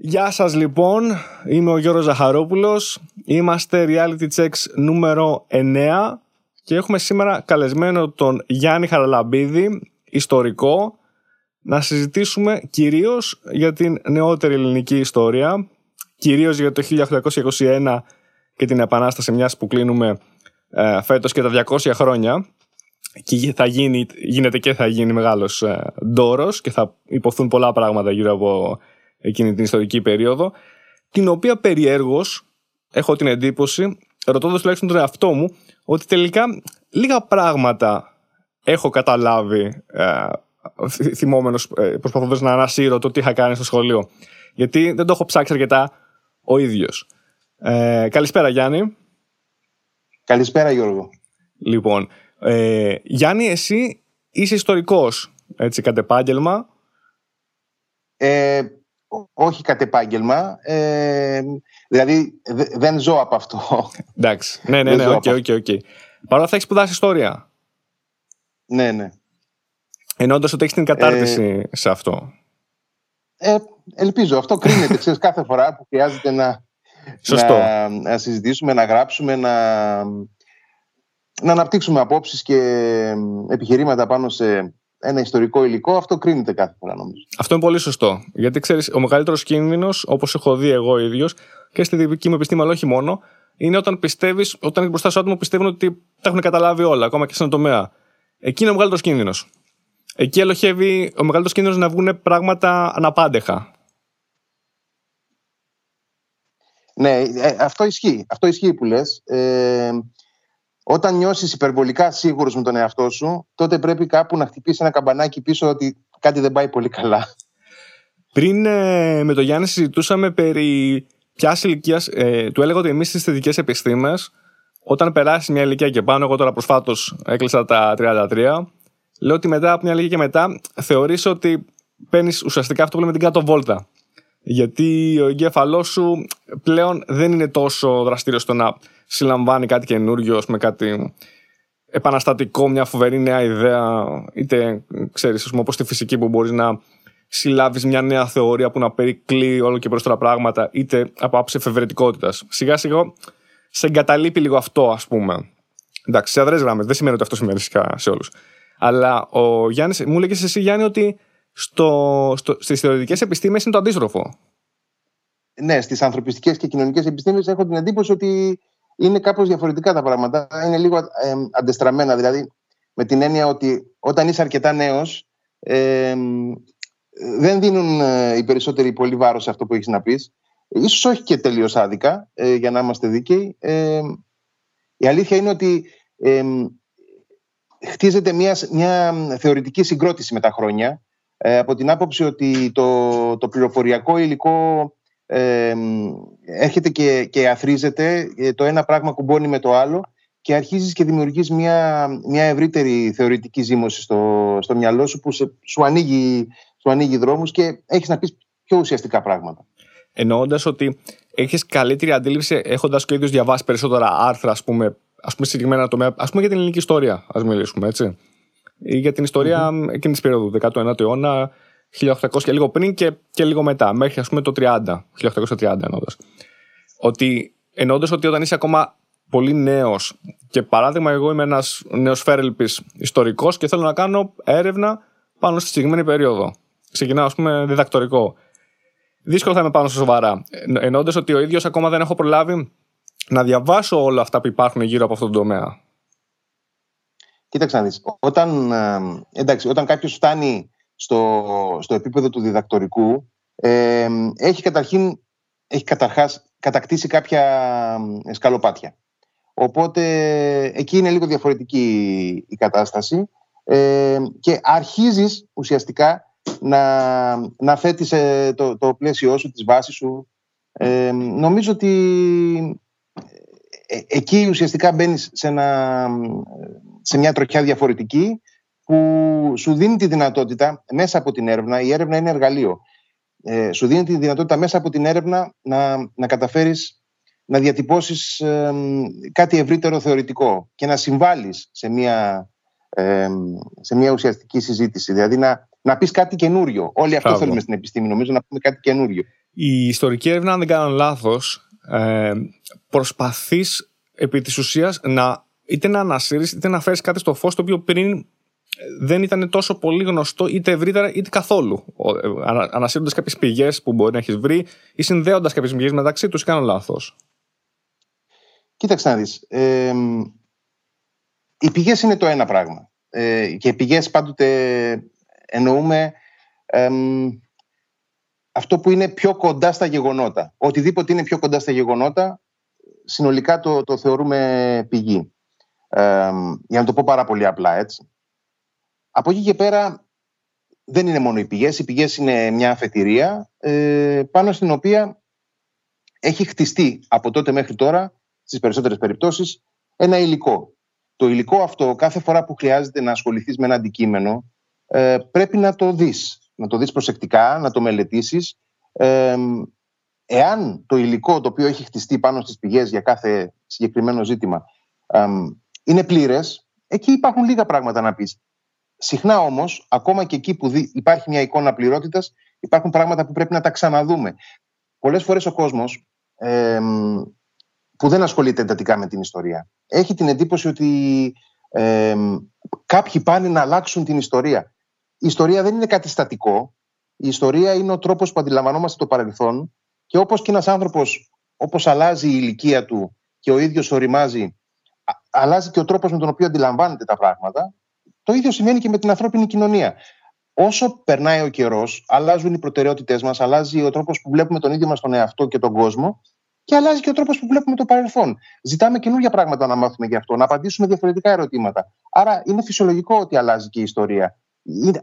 Γεια σας λοιπόν, είμαι ο Γιώργος Ζαχαρόπουλος, είμαστε Reality Checks νούμερο 9 και έχουμε σήμερα καλεσμένο τον Γιάννη Χαραλαμπίδη, ιστορικό, να συζητήσουμε κυρίως για την νεότερη ελληνική ιστορία, κυρίως για το 1821 και την Επανάσταση μιας που κλείνουμε ε, φέτος και τα 200 χρόνια. Και θα γίνει, γίνεται και θα γίνει μεγάλος ε, ντόρος και θα υποθούν πολλά πράγματα γύρω από εκείνη την ιστορική περίοδο, την οποία περιέργως έχω την εντύπωση, ρωτώντας τουλάχιστον τον εαυτό μου, ότι τελικά λίγα πράγματα έχω καταλάβει ε, θυμόμενος ε, προσπαθώντας να ανασύρω το τι είχα κάνει στο σχολείο. Γιατί δεν το έχω ψάξει αρκετά ο ίδιος. Ε, καλησπέρα Γιάννη. Καλησπέρα Γιώργο. Λοιπόν, ε, Γιάννη εσύ είσαι ιστορικός, έτσι, κατ' επάγγελμα. Ε, όχι κατ' επάγγελμα. Ε, δηλαδή δεν ζω από αυτό. Εντάξει. Ναι, ναι, ναι, οκ, οκ, οκ. Παρ' θα έχεις σπουδάσει ιστορία. Ναι, ναι. Εννοώντας ότι έχεις την κατάρτιση ε, σε αυτό. Ε, ελπίζω. Αυτό κρίνεται ξέρεις, κάθε φορά που χρειάζεται να, να, να, συζητήσουμε, να γράψουμε, να, να αναπτύξουμε απόψεις και επιχειρήματα πάνω σε ένα ιστορικό υλικό, αυτό κρίνεται κάθε φορά νομίζω. Αυτό είναι πολύ σωστό. Γιατί ξέρεις, ο μεγαλύτερος κίνδυνος, όπως έχω δει εγώ ίδιος και στη δική μου επιστήμη, αλλά όχι μόνο, είναι όταν πιστεύεις, όταν έχεις μπροστά σου άτομο πιστεύουν ότι τα έχουν καταλάβει όλα, ακόμα και σε ένα τομέα. Εκεί είναι ο μεγαλύτερος κίνδυνος. Εκεί ελοχεύει ο μεγαλύτερος κίνδυνος να βγουν πράγματα αναπάντεχα. Ναι, ε, αυτό ισχύει. Αυτό ισχύει που λες. Ε, όταν νιώσεις υπερβολικά σίγουρος με τον εαυτό σου, τότε πρέπει κάπου να χτυπήσεις ένα καμπανάκι πίσω ότι κάτι δεν πάει πολύ καλά. Πριν ε, με τον Γιάννη συζητούσαμε περί ποιας ηλικίας. Ε, του έλεγα ότι εμείς στις θετικές επιστήμες, όταν περάσει μια ηλικία και πάνω, εγώ τώρα προσφάτως έκλεισα τα 33, λέω ότι μετά από μια ηλικία και μετά θεωρείς ότι παίρνεις ουσιαστικά αυτό που λέμε την κάτω βόλτα. Γιατί ο εγκέφαλός σου πλέον δεν είναι τόσο δραστήριος στο να συλλαμβάνει κάτι καινούριο, με κάτι επαναστατικό, μια φοβερή νέα ιδέα, είτε ξέρεις, ας πούμε, όπως στη φυσική που μπορείς να συλλάβεις μια νέα θεωρία που να περικλεί όλο και περισσότερα πράγματα, είτε από άψη εφευρετικότητας. Σιγά σιγά σε εγκαταλείπει λίγο αυτό, ας πούμε. Εντάξει, σε αδρές γράμμες, δεν σημαίνει ότι αυτό σημαίνει σε όλους. Αλλά ο Γιάννης, μου λέγες εσύ Γιάννη ότι στο, στο, στις θεωρητικές επιστήμες είναι το αντίστροφο. Ναι, στις ανθρωπιστικές και κοινωνικές επιστήμες έχω την εντύπωση ότι είναι κάπως διαφορετικά τα πράγματα. Είναι λίγο ε, αντεστραμμένα, δηλαδή με την έννοια ότι όταν είσαι αρκετά νέος ε, δεν δίνουν ε, οι περισσότεροι πολύ βάρος σε αυτό που έχεις να πεις. Ίσως όχι και τελείως άδικα, ε, για να είμαστε δίκαιοι. Ε, η αλήθεια είναι ότι χτίζεται μια, μια θεωρητική συγκρότηση με τα χρόνια από την άποψη ότι το, το πληροφοριακό υλικό ε, έρχεται και, και αθρίζεται, ε, το ένα πράγμα κουμπώνει με το άλλο και αρχίζεις και δημιουργείς μια, μια ευρύτερη θεωρητική ζήμωση στο, στο μυαλό σου που σε, σου, ανοίγει, σου ανοίγει δρόμους και έχεις να πεις πιο ουσιαστικά πράγματα. Εννοώντας ότι έχεις καλύτερη αντίληψη έχοντας και ο ίδιος διαβάσει περισσότερα άρθρα, ας πούμε, ας πούμε συγκεκριμένα τομέα, ας πούμε για την ελληνική ιστορία, ας μιλήσουμε, έτσι. Ή για την ιστορία mm-hmm. εκείνης της περίοδου, 19ου αιώνα, 1800 και λίγο πριν και, και λίγο μετά, μέχρι ας πούμε το 30, 1830 εννοώντας. Ότι εννοώντας ότι όταν είσαι ακόμα πολύ νέος και παράδειγμα εγώ είμαι ένας νέος φέρελπης ιστορικός και θέλω να κάνω έρευνα πάνω στη συγκεκριμένη περίοδο. Ξεκινάω ας πούμε διδακτορικό. Δύσκολο θα είμαι πάνω στο σοβαρά. Εννοώντας ότι ο ίδιος ακόμα δεν έχω προλάβει να διαβάσω όλα αυτά που υπάρχουν γύρω από αυτόν τον τομέα. Κοίταξε να δεις. Όταν, ε, εντάξει, όταν κάποιος φτάνει στο, στο επίπεδο του διδακτορικού ε, έχει καταρχήν έχει καταρχάς κατακτήσει κάποια σκαλοπάτια. Οπότε εκεί είναι λίγο διαφορετική η κατάσταση ε, και αρχίζεις ουσιαστικά να, να θέτεις ε, το, το πλαίσιό σου, τις βάσεις σου. Ε, νομίζω ότι ε, εκεί ουσιαστικά μπαίνεις σε, σε μια τροχιά διαφορετική που σου δίνει τη δυνατότητα μέσα από την έρευνα, η έρευνα είναι εργαλείο, ε, σου δίνει τη δυνατότητα μέσα από την έρευνα να, να καταφέρεις να διατυπώσεις κάτι ευρύτερο θεωρητικό και να συμβάλλεις σε μια, σε μια ουσιαστική συζήτηση. Δηλαδή να, να πεις κάτι καινούριο. Όλοι αυτό θέλουμε στην επιστήμη, νομίζω, να πούμε κάτι καινούριο. η ιστορική έρευνα, αν δεν κάνω λάθος, ε, προσπαθείς επί της ουσίας να είτε να ανασύρεις είτε να φέρεις κάτι στο φως το οποίο πριν δεν ήταν τόσο πολύ γνωστό είτε ευρύτερα είτε καθόλου. Ε, ανασύροντας κάποιες πηγές που μπορεί να έχεις βρει ή συνδέοντας κάποιες πηγές μεταξύ τους, κάνω λάθος. Κοίταξε να δεις. Ε, οι πηγές είναι το ένα πράγμα. Ε, και οι πηγές πάντοτε εννοούμε αυτό που είναι πιο κοντά στα γεγονότα. Οτιδήποτε είναι πιο κοντά στα γεγονότα, συνολικά το, το θεωρούμε πηγή. για να το πω πάρα πολύ απλά έτσι. Από εκεί και πέρα δεν είναι μόνο οι πηγές. Οι πηγές είναι μια αφετηρία ε, πάνω στην οποία έχει χτιστεί από τότε μέχρι τώρα, στις περισσότερες περιπτώσεις, ένα υλικό. Το υλικό αυτό, κάθε φορά που χρειάζεται να ασχοληθείς με ένα αντικείμενο, ε, πρέπει να το δεις. Να το δεις προσεκτικά, να το μελετήσεις. Ε, εάν το υλικό το οποίο έχει χτιστεί πάνω στις πηγές για κάθε συγκεκριμένο ζήτημα είναι πλήρες, εκεί υπάρχουν λίγα πράγματα να πεις. Συχνά όμως, ακόμα και εκεί που υπάρχει μια εικόνα πληρότητας, υπάρχουν πράγματα που πρέπει να τα ξαναδούμε. Πολλές φορές ο κόσμος ε, που δεν ασχολείται εντατικά με την ιστορία έχει την εντύπωση ότι ε, κάποιοι πάνε να αλλάξουν την ιστορία. Η ιστορία δεν είναι κάτι στατικό. Η ιστορία είναι ο τρόπος που αντιλαμβανόμαστε το παρελθόν και όπως και ένας άνθρωπος, όπως αλλάζει η ηλικία του και ο ίδιος οριμάζει, αλλάζει και ο τρόπος με τον οποίο αντιλαμβάνεται τα πράγματα το ίδιο σημαίνει και με την ανθρώπινη κοινωνία. Όσο περνάει ο καιρός, αλλάζουν οι προτεραιότητές μας, αλλάζει ο τρόπος που βλέπουμε τον ίδιο μας τον εαυτό και τον κόσμο και αλλάζει και ο τρόπος που βλέπουμε το παρελθόν. Ζητάμε καινούργια πράγματα να μάθουμε γι' αυτό, να απαντήσουμε διαφορετικά ερωτήματα. Άρα είναι φυσιολογικό ότι αλλάζει και η ιστορία.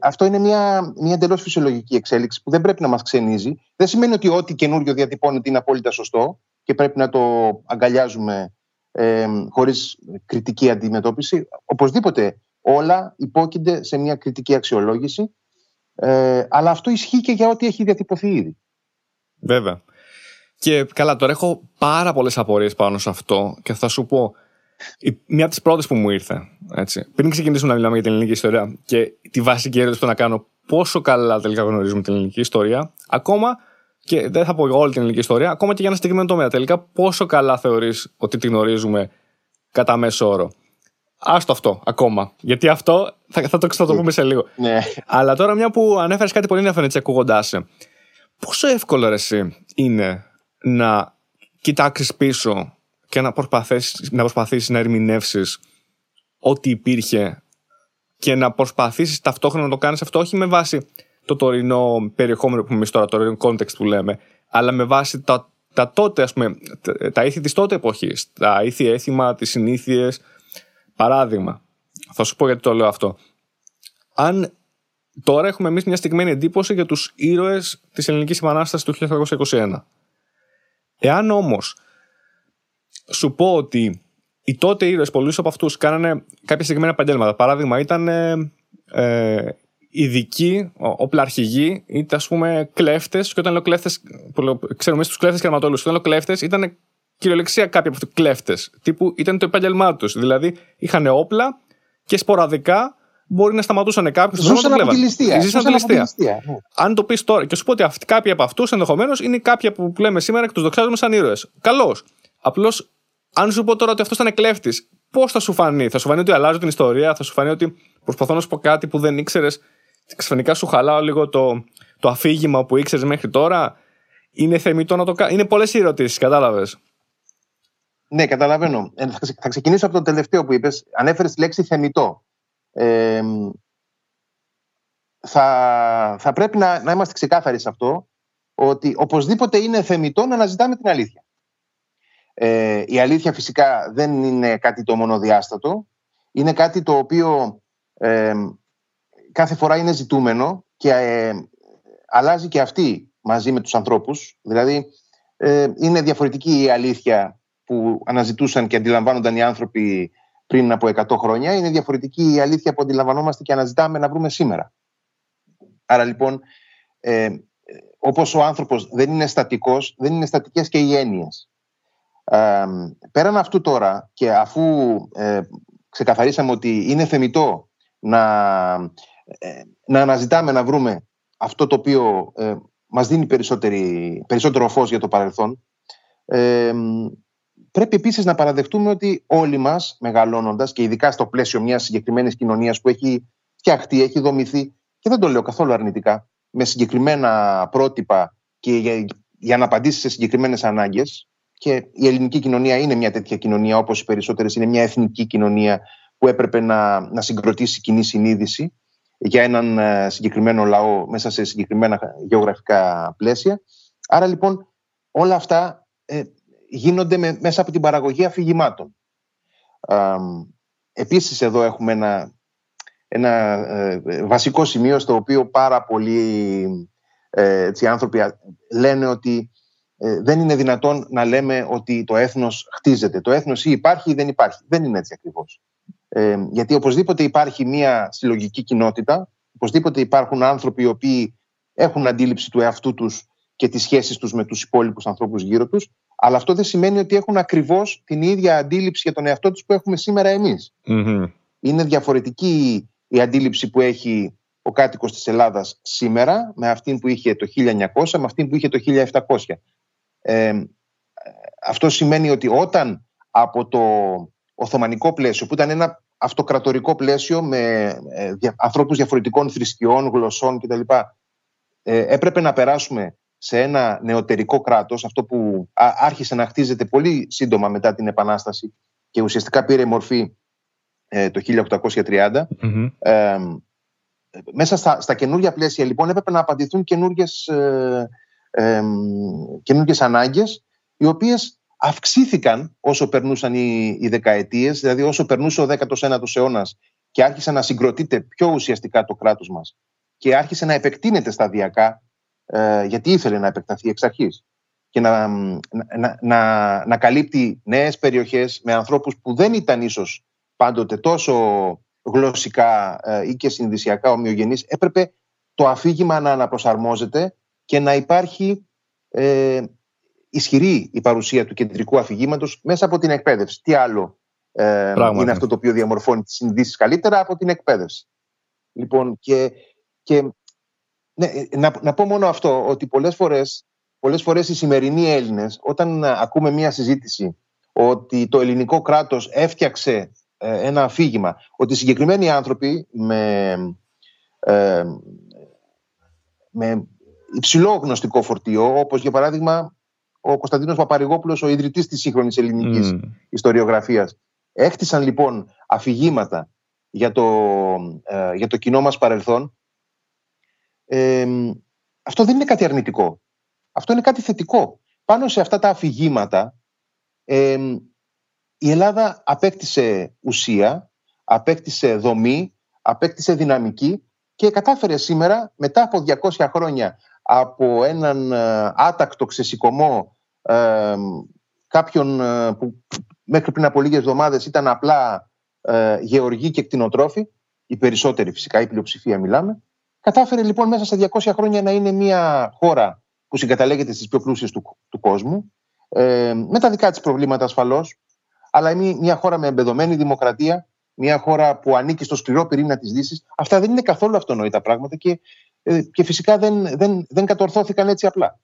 Αυτό είναι μια, μια εντελώς φυσιολογική εξέλιξη που δεν πρέπει να μας ξενίζει. Δεν σημαίνει ότι ό,τι καινούριο διατυπώνεται είναι απόλυτα σωστό και πρέπει να το αγκαλιάζουμε ε, χωρίς κριτική αντιμετώπιση. Οπωσδήποτε όλα υπόκεινται σε μια κριτική αξιολόγηση. Ε, αλλά αυτό ισχύει και για ό,τι έχει διατυπωθεί ήδη. Βέβαια. Και καλά, τώρα έχω πάρα πολλές απορίες πάνω σε αυτό και θα σου πω. Μια από τι πρώτε που μου ήρθε. Έτσι, πριν ξεκινήσουμε να μιλάμε για την ελληνική ιστορία και τη βασική ερώτηση που να κάνω πόσο καλά τελικά γνωρίζουμε την ελληνική ιστορία, ακόμα και δεν θα πω όλη την ελληνική ιστορία, ακόμα και για ένα συγκεκριμένο τομέα. Τελικά, πόσο καλά θεωρείς ότι τη γνωρίζουμε κατά μέσο όρο; Άστο αυτό ακόμα. Γιατί αυτό θα, θα, το, θα το πούμε σε λίγο. Ναι. Αλλά τώρα, μια που ανέφερες κάτι πολύ ενδιαφέρον έτσι ακούγοντάς σε, πόσο εύκολο εσύ είναι να κοιτάξεις πίσω και να προσπαθήσει να, προσπαθήσεις να ερμηνεύσεις ό,τι υπήρχε και να προσπαθήσεις ταυτόχρονα να το κάνεις αυτό όχι με βάση το τωρινό περιεχόμενο που εμείς τώρα, το τωρινό context που λέμε, αλλά με βάση τα, τα τότε, ας πούμε, τα ήθη της τότε εποχής, τα ήθη έθιμα, τις συνήθειες, Παράδειγμα, θα σου πω γιατί το λέω αυτό. Αν τώρα έχουμε εμείς μια στιγμένη εντύπωση για τους ήρωες της Ελληνικής Επανάστασης του 1921. Εάν όμως σου πω ότι οι τότε ήρωες, πολλοί από αυτούς, κάνανε κάποια συγκεκριμένα επαγγέλματα. Παράδειγμα, ήταν ε, ειδικοί, οπλαρχηγοί, είτε ας πούμε κλέφτες. Και όταν λέω κλέφτες, ξέρουμε εμείς τους κλέφτες και αρματόλους. Όταν λέω κλέφτες, ήταν κυριολεξία κάποιοι από αυτού κλέφτες. Τύπου ήταν το επάγγελμά τους. Δηλαδή είχαν όπλα και σποραδικά μπορεί να σταματούσαν κάποιους. Ζούσαν από τη ληστεία. Ζούσαν από τη ληστεία. Ναι. Αν το πεις τώρα και σου πω ότι αυτοί, κάποιοι από αυτούς ενδεχομένως είναι κάποιοι που λέμε σήμερα και τους δοξάζουμε σαν ήρωες. Καλώς. Απλώς, αν σου πω τώρα ότι αυτός ήταν κλέφτης, πώς θα σου φανεί; Θα σου φανεί ότι αλλάζω την ιστορία, θα σου φανεί ότι προσπαθώ να σου πω κάτι που δεν ήξερες. Ξαφνικά σου χαλάω λίγο το, το αφήγημα που ήξερες μέχρι τώρα. Είναι θεμητό να το κάνει. Είναι πολλές ερωτήσεις, κατάλαβες. Ναι, καταλαβαίνω. Ε, θα ξεκινήσω από το τελευταίο που είπες. Ανέφερες τη λέξη θεμητό. Ε, θα, θα πρέπει να, να είμαστε ξεκάθαροι σε αυτό ότι οπωσδήποτε είναι θεμητό να αναζητάμε την αλήθεια. Ε, η αλήθεια φυσικά δεν είναι κάτι το μονοδιάστατο. Είναι κάτι το οποίο ε, κάθε φορά είναι ζητούμενο και ε, αλλάζει και αυτή μαζί με τους ανθρώπους. Δηλαδή ε, είναι διαφορετική η αλήθεια που αναζητούσαν και αντιλαμβάνονταν οι άνθρωποι πριν από 100 χρόνια είναι διαφορετική η αλήθεια που αντιλαμβανόμαστε και αναζητάμε να βρούμε σήμερα. Άρα λοιπόν, ε, όπως ο άνθρωπος δεν είναι στατικός, δεν είναι στατικές και οι έννοιες. Ε, πέραν αυτού τώρα και αφού ε, ξεκαθαρίσαμε ότι είναι θεμητό να, ε, να αναζητάμε να βρούμε αυτό το οποίο ε, μας δίνει περισσότερο φως για το παρελθόν. Ε, πρέπει επίσης να παραδεχτούμε ότι όλοι μας μεγαλώνοντας και ειδικά στο πλαίσιο μιας συγκεκριμένης κοινωνίας που έχει φτιαχτεί, έχει δομηθεί και δεν το λέω καθόλου αρνητικά, με συγκεκριμένα πρότυπα και για, για να απαντήσει σε συγκεκριμένες ανάγκες και η ελληνική κοινωνία είναι μια τέτοια κοινωνία όπως οι περισσότερες είναι μια εθνική κοινωνία που έπρεπε να, να συγκροτήσει κοινή συνείδηση για έναν ε, συγκεκριμένο λαό μέσα σε συγκεκριμένα γεωγραφικά πλαίσια. Άρα λοιπόν όλα αυτά ε, γίνονται με, μέσα από την παραγωγή αφηγημάτων. Ε, επίσης εδώ έχουμε ένα, ένα ε, βασικό σημείο στο οποίο πάρα πολλοί έτσι, άνθρωποι λένε ότι δεν είναι δυνατόν να λέμε ότι το έθνος χτίζεται. Το έθνος ή υπάρχει ή δεν υπάρχει. Δεν είναι έτσι ακριβώς. Ε, γιατί οπωσδήποτε υπάρχει μια συλλογική κοινότητα, οπωσδήποτε υπάρχουν άνθρωποι οι οποίοι έχουν αντίληψη του εαυτού τους και τις σχέσεις τους με τους υπόλοιπους ανθρώπους γύρω τους, αλλά αυτό δεν σημαίνει ότι έχουν ακριβώς την ίδια αντίληψη για τον εαυτό τους που έχουμε σήμερα Είναι διαφορετική η αντίληψη που έχει ο κάτοικος της Ελλάδας σήμερα με αυτήν που είχε το 1900, με αυτήν που είχε το 1700. Ε, αυτό σημαίνει ότι όταν από το Οθωμανικό πλαίσιο, που ήταν ένα αυτοκρατορικό πλαίσιο με ε, ανθρώπους διαφορετικών θρησκειών, γλωσσών κτλ. Ε, έπρεπε να περάσουμε σε ένα νεωτερικό κράτος, αυτό που άρχισε να χτίζεται πολύ σύντομα μετά την Επανάσταση και ουσιαστικά πήρε μορφή ε, το 1830. μέσα στα, στα καινούργια πλαίσια λοιπόν έπρεπε να απαντηθούν καινούργιες, ε, ε, καινούργιες ανάγκες οι οποίες αυξήθηκαν όσο περνούσαν οι, οι δεκαετίες, δηλαδή όσο περνούσε ο 19ο αιώνας και άρχισε να συγκροτείται πιο ουσιαστικά το κράτος μας και άρχισε να επεκτείνεται σταδιακά, ε, γιατί ήθελε να επεκταθεί εξ αρχής και να, να, να, να καλύπτει νέες περιοχές με ανθρώπους που δεν ήταν ίσως πάντοτε τόσο γλωσσικά ε, ή και συνδυσιακά ομοιογενείς, έπρεπε το αφήγημα να αναπροσαρμόζεται και να υπάρχει ε, ισχυρή η παρουσία του κεντρικού αφηγήματος μέσα από την εκπαίδευση. Τι άλλο ε, είναι αυτό το οποίο διαμορφώνει τις συνδύσεις καλύτερα από την εκπαίδευση. Λοιπόν, και, και ναι, να, να πω μόνο αυτό, ότι πολλές φορές, πολλές φορές οι σημερινοί Έλληνες, όταν ακούμε μία συζήτηση ότι το ελληνικό κράτος έφτιαξε ε, ένα αφήγημα, ότι συγκεκριμένοι άνθρωποι με, ε, με υψηλό γνωστικό φορτίο, όπως για παράδειγμα ο Κωνσταντίνος Παπαρηγόπουλος, ο ιδρυτής της σύγχρονης ελληνικής mm. ιστοριογραφίας. Έχτισαν λοιπόν αφηγήματα για το, ε, για το κοινό μας παρελθόν. Ε, αυτό δεν είναι κάτι αρνητικό. Αυτό είναι κάτι θετικό. Πάνω σε αυτά τα αφηγήματα ε, η Ελλάδα απέκτησε ουσία, απέκτησε δομή, απέκτησε δυναμική και κατάφερε σήμερα μετά από 200 χρόνια από έναν ε, άτακτο ξεσηκωμό ε, κάποιον ε, που μέχρι πριν από λίγες εβδομάδες ήταν απλά ε, γεωργοί και κτηνοτρόφοι, οι περισσότεροι φυσικά, η πλειοψηφία μιλάμε, κατάφερε λοιπόν μέσα σε 200 χρόνια να είναι μια χώρα που συγκαταλέγεται στις πιο πλούσιες του, του κόσμου, ε, με τα δικά της προβλήματα ασφαλώς, αλλά είναι μια χώρα με εμπεδομένη δημοκρατία, μια χώρα που ανήκει στο σκληρό πυρήνα της Δύσης. Αυτά δεν είναι καθόλου αυτονόητα πράγματα και, ε, και φυσικά δεν, δεν, δεν κατορθώθηκαν έτσι απλά.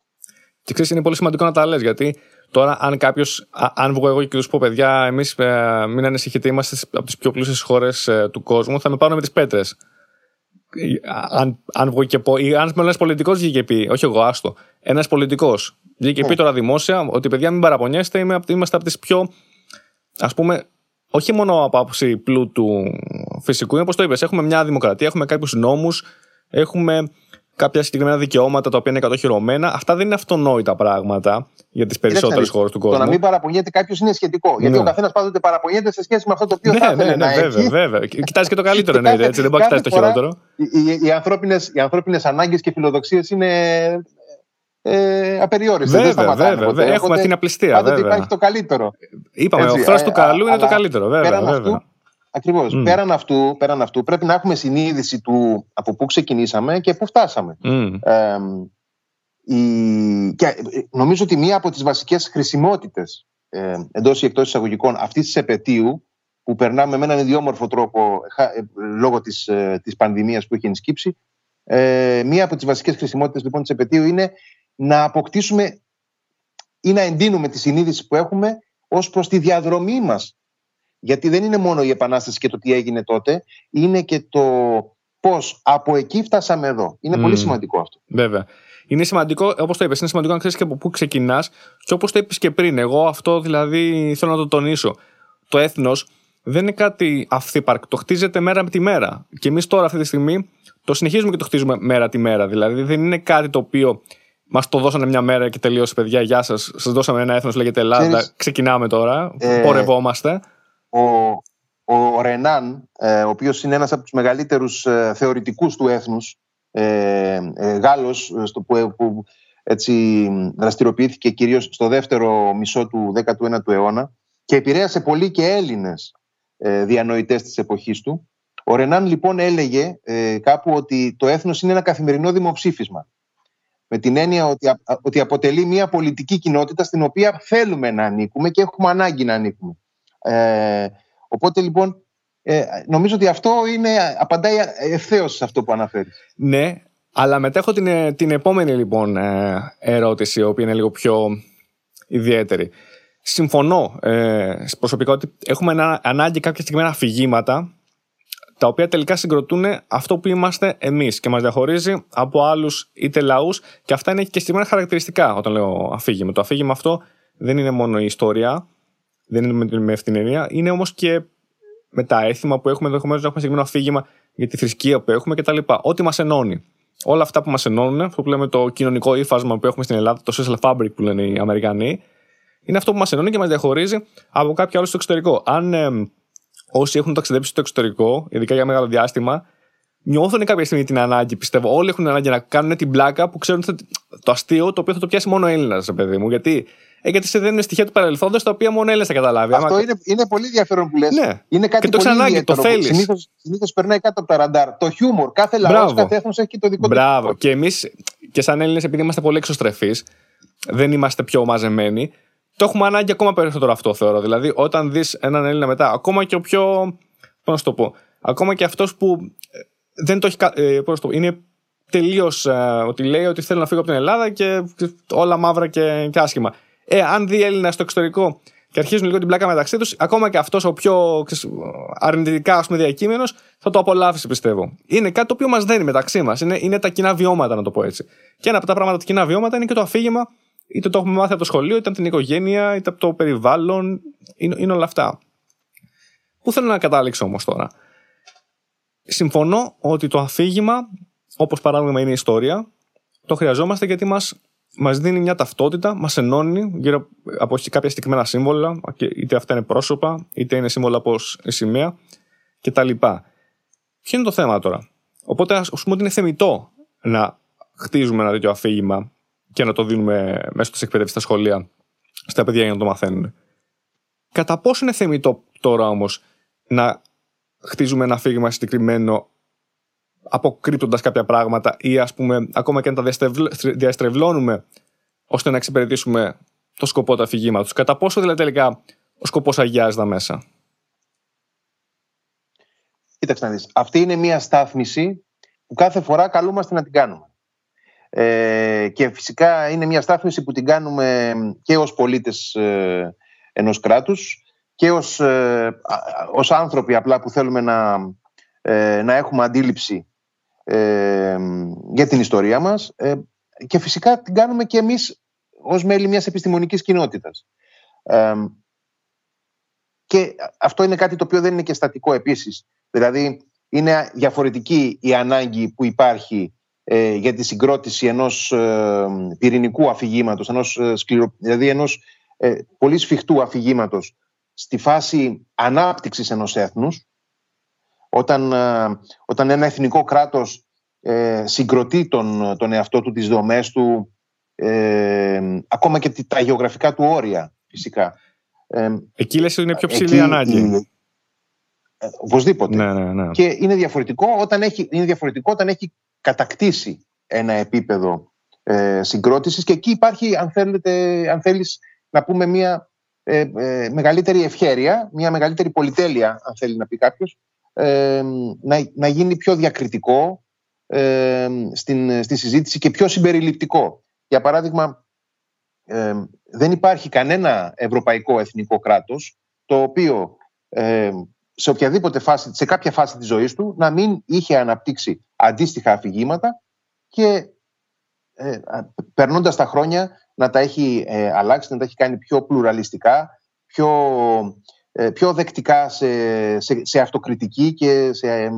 Και ξέρεις, είναι πολύ σημαντικό να τα λες, γιατί τώρα, αν κάποιος, αν βγω εγώ και τους πω, παιδιά, εμείς ε, μην ανησυχείτε, είμαστε από τις πιο πλούσιες χώρες ε, του κόσμου, θα με πάρουν με τις πέτρες. Αν, αν βγω και πω, ή αν με ένα πολιτικός βγήκε και πει, όχι εγώ, άστο, ένας πολιτικός βγήκε και πει ναι. τώρα δημόσια ότι παιδιά μην παραπονιέστε, είμαστε από τις πιο, ας πούμε, όχι μόνο από άποψη πλούτου φυσικού, είναι όπως το είπες, έχουμε μια δημοκρατία, έχουμε κάποιους νόμους, έχουμε κάποια συγκεκριμένα δικαιώματα τα οποία είναι κατοχυρωμένα. Αυτά δεν είναι αυτονόητα πράγματα για τις περισσότερες χώρες του κόσμου. Το να μην παραπονιέται κάποιος είναι σχετικό. Γιατί ο ναι. καθένας πάντοτε παραπονιέται σε σχέση με αυτό το οποίο ναι, θα ήθελε ναι, ναι, να βέβαια, έχει. Βέβαια. Κοιτάζει και το καλύτερο εννοείται. Έτσι, δεν μπορεί να κοιτάζει το χειρότερο. Οι, οι ανθρώπινες ανάγκες και φιλοδοξίες είναι ε, απεριόριστες. Βέβαια, δεν βέβαια, βέβαια. Έχουμε αυτή την απληστία. Πάντοτε υπάρχει το καλύτερο. Είπαμε, ο εχθρό του ε, καλού είναι το καλύτερο. Βέβαια, βέβαια. Ακριβώς. Mm. Πέραν, αυτού, πέραν αυτού, πρέπει να έχουμε συνείδηση του από πού ξεκινήσαμε και πού φτάσαμε. Mm. Ε, η, και νομίζω ότι μία από τις βασικές χρησιμότητες ε, εντός ή εκτός εισαγωγικών αυτής της επαιτίου που περνάμε με έναν ιδιόμορφο τρόπο ε, λόγω της, ε, της πανδημίας που έχει ενσκύψει Ε, μία από τις βασικές χρησιμότητες λοιπόν της επαιτίου είναι να αποκτήσουμε ή να εντείνουμε τη συνείδηση που έχουμε ως προς τη διαδρομή μας. Γιατί δεν είναι μόνο η Επανάσταση και το τι έγινε τότε, είναι και το πώς από εκεί φτάσαμε εδώ. Είναι πολύ σημαντικό αυτό. Βέβαια. Είναι σημαντικό, όπως το είπες, είναι σημαντικό να ξέρεις και από πού ξεκινάς. Και όπως το είπες και πριν, εγώ αυτό δηλαδή θέλω να το τονίσω. Το έθνος δεν είναι κάτι αυθύπαρκτο. Το χτίζεται μέρα με τη μέρα. Και εμείς τώρα αυτή τη στιγμή το συνεχίζουμε και το χτίζουμε μέρα τη μέρα. Δηλαδή δεν είναι κάτι το οποίο μας το δώσανε μια μέρα και τελείωσε, παιδιά. Γεια σας. Σας δώσαμε ένα έθνος, λέγεται Ελλάδα. Ξεκινάμε τώρα. Ε, πορευόμαστε. Ο, ο Ρενάν, ε, ο οποίος είναι ένας από τους μεγαλύτερους ε, θεωρητικούς του έθνους, ε, ε, Γάλλος στο που, που έτσι δραστηριοποιήθηκε κυρίως στο δεύτερο μισό του 19ου αιώνα και επηρέασε πολύ και Έλληνες ε, διανοητές της εποχής του. Ο Ρενάν λοιπόν έλεγε ε, κάπου ότι το έθνος είναι ένα καθημερινό δημοψήφισμα με την έννοια ότι, ότι αποτελεί μια πολιτική κοινότητα στην οποία θέλουμε να ανήκουμε και έχουμε ανάγκη να ανήκουμε. Ε, οπότε λοιπόν ε, νομίζω ότι αυτό είναι, απαντάει ευθέως σε αυτό που αναφέρεις. Ναι, αλλά μετά έχω την, την επόμενη λοιπόν ε, ερώτηση, η οποία είναι λίγο πιο ιδιαίτερη. Συμφωνώ ε, προσωπικά ότι έχουμε ένα, ανάγκη κάποια συγκεκριμένα αφηγήματα τα οποία τελικά συγκροτούν αυτό που είμαστε εμείς και μας διαχωρίζει από άλλους είτε λαούς και αυτά είναι και συγκεκριμένα χαρακτηριστικά όταν λέω αφήγημα. Το αφήγημα αυτό δεν είναι μόνο η ιστορία, δεν είναι με την ευθυνερία, είναι όμως και με τα έθιμα που έχουμε, ενδεχομένως να έχουμε συγκεκριμένο αφήγημα για τη θρησκεία που έχουμε κτλ. Ό,τι μας ενώνει. Όλα αυτά που μας ενώνουν, αυτό που λέμε το κοινωνικό ύφασμα που έχουμε στην Ελλάδα, το social fabric που λένε οι Αμερικανοί, είναι αυτό που μας ενώνει και μας διαχωρίζει από κάποιο άλλο στο εξωτερικό. Αν ε, όσοι έχουν ταξιδέψει στο εξωτερικό, ειδικά για μεγάλο διάστημα, νιώθουν κάποια στιγμή την ανάγκη, πιστεύω. Όλοι έχουν ανάγκη να κάνουν την πλάκα που ξέρουν το αστείο το οποίο θα το πιάσει μόνο Έλληνας, παιδί μου. Γιατί ε, γιατί σε δίνουν στοιχεία του παρελθόντος τα οποία μόνο Έλληνες θα καταλάβει. Αυτό είναι, είναι πολύ ενδιαφέρον που λες. Ναι. Είναι κάτι και το ξανάγκη, το θέλεις. Συνήθω περνάει κάτω από τα ραντάρ. Το χιούμορ. Κάθε λαός, κάθε έθνος έχει και το δικό του. Μπράβο. Και εμείς και σαν Έλληνες, επειδή είμαστε πολύ εξωστρεφείς, δεν είμαστε πιο μαζεμένοι, το έχουμε ανάγκη ακόμα περισσότερο αυτό θεωρώ. Δηλαδή, όταν δεις έναν Έλληνα μετά, ακόμα και ο πιο. Πώς να το πω. Ακόμα και αυτός που ε, δεν το έχει. Ε, πώς το πω, είναι τελείως ε, ότι λέει ότι θέλει να φύγω από την Ελλάδα και όλα μαύρα και, και άσχημα. Ε, αν δει Έλληνα στο εξωτερικό και αρχίζουν λίγο την πλάκα μεταξύ τους, ακόμα και αυτός ο πιο αρνητικά ας πούμε, διακείμενος θα το απολαύσει, πιστεύω. Είναι κάτι το οποίο μας δένει μεταξύ μας. Είναι, είναι τα κοινά βιώματα, να το πω έτσι. Και ένα από τα πράγματα τα κοινά βιώματα είναι και το αφήγημα, είτε το έχουμε μάθει από το σχολείο, είτε από την οικογένεια, είτε από το περιβάλλον. Είναι, είναι όλα αυτά. Πού θέλω να κατάληξω όμως τώρα. Συμφωνώ ότι το αφήγημα, όπως παράδειγμα είναι η ιστορία, το χρειαζόμαστε γιατί μας μας δίνει μια ταυτότητα, μας ενώνει γύρω από κάποια συγκεκριμένα σύμβολα, είτε αυτά είναι πρόσωπα, είτε είναι σύμβολα όπως η σημαία κτλ. Ποιο είναι το θέμα τώρα; Οπότε, ας πούμε ότι είναι θεμητό να χτίζουμε ένα τέτοιο αφήγημα και να το δίνουμε μέσω τη εκπαίδευση στα σχολεία στα παιδιά για να το μαθαίνουν. Κατά πόσο είναι θεμητό τώρα όμως να χτίζουμε ένα αφήγημα συγκεκριμένο αποκρύπτοντας κάποια πράγματα ή ας πούμε ακόμα και να τα διαστρεβλώνουμε ώστε να εξυπηρετήσουμε το σκοπό του αφηγήματος. Κατά πόσο δηλαδή τελικά ο σκοπός αγιάζει τα μέσα; Κοίταξε να δεις. Αυτή είναι μια στάθμιση που κάθε φορά καλούμαστε να την κάνουμε. Ε, και φυσικά είναι μια στάθμιση που την κάνουμε και ως πολίτες ε, ενός κράτους και ως, ε, ως άνθρωποι απλά που θέλουμε να, ε, να έχουμε αντίληψη ε, για την ιστορία μας ε, και φυσικά την κάνουμε και εμείς ως μέλη μιας επιστημονικής κοινότητας. Ε, και αυτό είναι κάτι το οποίο δεν είναι και στατικό επίσης. Δηλαδή είναι διαφορετική η ανάγκη που υπάρχει ε, για τη συγκρότηση ενός ε, πυρηνικού αφηγήματος, ενός, σκληρο, δηλαδή ενός πολύ σφιχτού αφηγήματος στη φάση ανάπτυξης ενός έθνους όταν, ε, όταν ένα εθνικό κράτος ε, συγκροτεί τον, τον εαυτό του, τις δομές του, ε, ακόμα και τα γεωγραφικά του όρια φυσικά. Ε, εκεί λες είναι πιο ψηλή εκεί, ανάγκη. Ε, οπωσδήποτε. Ναι, ναι, ναι. Και είναι διαφορετικό, όταν έχει, είναι διαφορετικό όταν έχει κατακτήσει ένα επίπεδο ε, συγκρότησης και εκεί υπάρχει, αν, θέλετε, αν θέλεις να πούμε, μια ε, μεγαλύτερη ευχέρεια, μια μεγαλύτερη πολυτέλεια, αν θέλει να πει κάποιος, να, να γίνει πιο διακριτικό, ε, στην, στη συζήτηση και πιο συμπεριληπτικό. Για παράδειγμα, ε, δεν υπάρχει κανένα ευρωπαϊκό εθνικό κράτος το οποίο ε, σε οποιαδήποτε φάση, σε κάποια φάση της ζωής του να μην είχε αναπτύξει αντίστοιχα αφηγήματα και ε, περνώντας τα χρόνια να τα έχει ε, αλλάξει, να τα έχει κάνει πιο πλουραλιστικά, πιο, ε, πιο δεκτικά σε, σε, σε, αυτοκριτική και σε ε,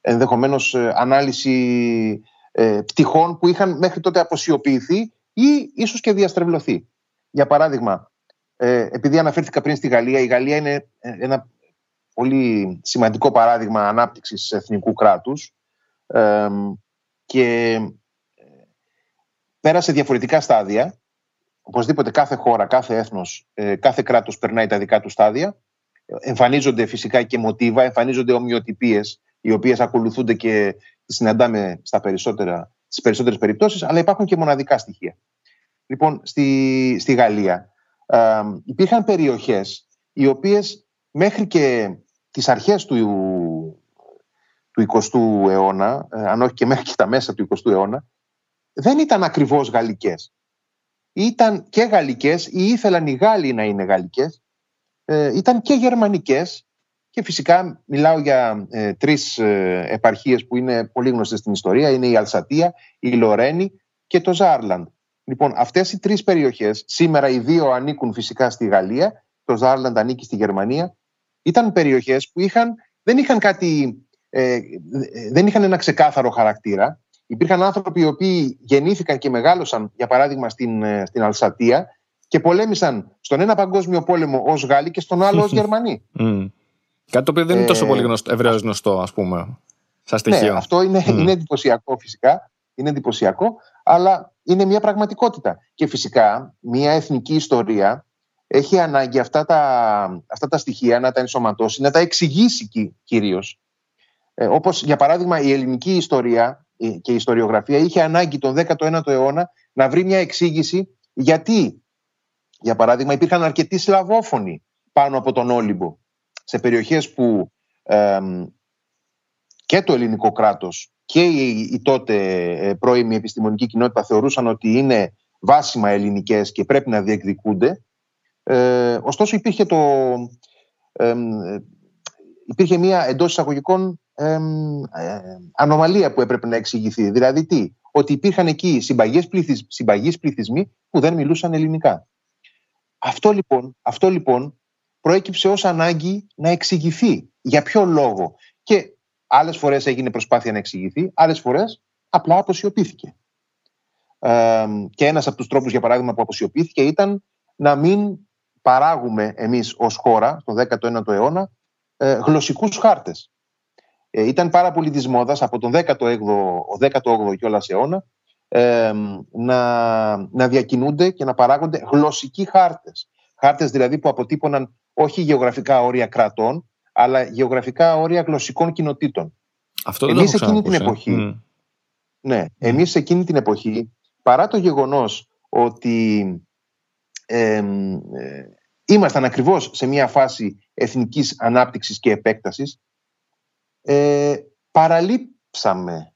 ενδεχομένως ανάλυση πτυχών που είχαν μέχρι τότε αποσιοποιηθεί ή ίσως και διαστρεβλωθεί. Για παράδειγμα, επειδή αναφέρθηκα πριν στη Γαλλία, η Γαλλία είναι ένα πολύ σημαντικό παράδειγμα ανάπτυξης εθνικού κράτους και πέρασε διαφορετικά στάδια. Οπωσδήποτε κάθε χώρα, κάθε έθνος, ε, κάθε κράτος περνάει τα δικά του στάδια. Εμφανίζονται φυσικά και μοτίβα, εμφανίζονται ομοιοτυπίες οι οποίες ακολουθούνται και συναντάμε στα περισσότερα, στις περισσότερες περιπτώσεις, αλλά υπάρχουν και μοναδικά στοιχεία. Λοιπόν, στη, στη Γαλλία ε, υπήρχαν περιοχές οι οποίες μέχρι και τις αρχές του, του 20ου αιώνα, ε, αν όχι και μέχρι και τα μέσα του 20ου αιώνα, δεν ήταν ακριβώς γαλλικές. Ήταν και γαλλικές ή ήθελαν οι Γάλλοι να είναι γαλλικές. Ε, ήταν και γερμανικές και φυσικά μιλάω για ε, τρεις ε, επαρχίες που είναι πολύ γνωστές στην ιστορία. Είναι η Αλσατία, η Λορένη και το Ζάρλαντ. Λοιπόν, αυτές οι τρεις περιοχές, σήμερα οι δύο ανήκουν φυσικά στη Γαλλία, το Ζάρλαντ ανήκει στη Γερμανία, ήταν περιοχές που είχαν, δεν είχαν κάτι, ε, δεν είχαν ένα ξεκάθαρο χαρακτήρα, Υπήρχαν άνθρωποι οι οποίοι γεννήθηκαν και μεγάλωσαν, για παράδειγμα, στην, ε, στην Αλσατία και πολέμησαν στον ένα παγκόσμιο πόλεμο ως Γάλλοι και στον άλλο ως Γερμανοί. Mm. Κάτι το οποίο δεν είναι τόσο ε, πολύ γνωστό, ευρέως γνωστό, ας πούμε, σαν στοιχείο. Ναι, αυτό είναι, mm. είναι εντυπωσιακό φυσικά. Είναι εντυπωσιακό, αλλά είναι μια πραγματικότητα. Και φυσικά μια εθνική ιστορία έχει ανάγκη αυτά τα, αυτά τα στοιχεία να τα ενσωματώσει, να τα εξηγήσει κυρίως. Ε, όπως για παράδειγμα η ελληνική ιστορία και η ιστοριογραφία είχε ανάγκη τον 19ο αιώνα να βρει μια εξήγηση γιατί, για παράδειγμα, υπήρχαν αρκετοί Σλαβόφωνοι πάνω από τον Όλυμπο σε περιοχές που και το ελληνικό κράτος και η, τότε ε, πρώιμη επιστημονική κοινότητα θεωρούσαν ότι είναι βάσιμα ελληνικές και πρέπει να διεκδικούνται. Ε, ωστόσο υπήρχε, το, ε, υπήρχε μια εντός εισαγωγικών ε, ανομαλία που έπρεπε να εξηγηθεί. Δηλαδή τι, ότι υπήρχαν εκεί συμπαγείς, πληθυσμοί που δεν μιλούσαν ελληνικά. Αυτό λοιπόν, αυτό λοιπόν προέκυψε ως ανάγκη να εξηγηθεί. Για ποιο λόγο. Και άλλες φορές έγινε προσπάθεια να εξηγηθεί, άλλες φορές απλά αποσιωπήθηκε. και ένας από τους τρόπους, για παράδειγμα, που αποσιωπήθηκε ήταν να μην παράγουμε εμείς ως χώρα, στον 19ο αιώνα, ε, γλωσσικούς χάρτες. Ε, ήταν πάρα πολύ της μόδας από τον 18ο, 18ο κιόλας αιώνα ε, να, να διακινούνται και να παράγονται γλωσσικοί χάρτες. Χάρτες δηλαδή που αποτύπωναν όχι γεωγραφικά όρια κρατών, αλλά γεωγραφικά όρια γλωσσικών κοινοτήτων. Αυτό δεν εμείς εκείνη την εποχή, Ναι, εμείς εκείνη την εποχή, παρά το γεγονός ότι ε, ήμασταν ακριβώς σε μια φάση εθνικής ανάπτυξης και επέκτασης, ε, παραλείψαμε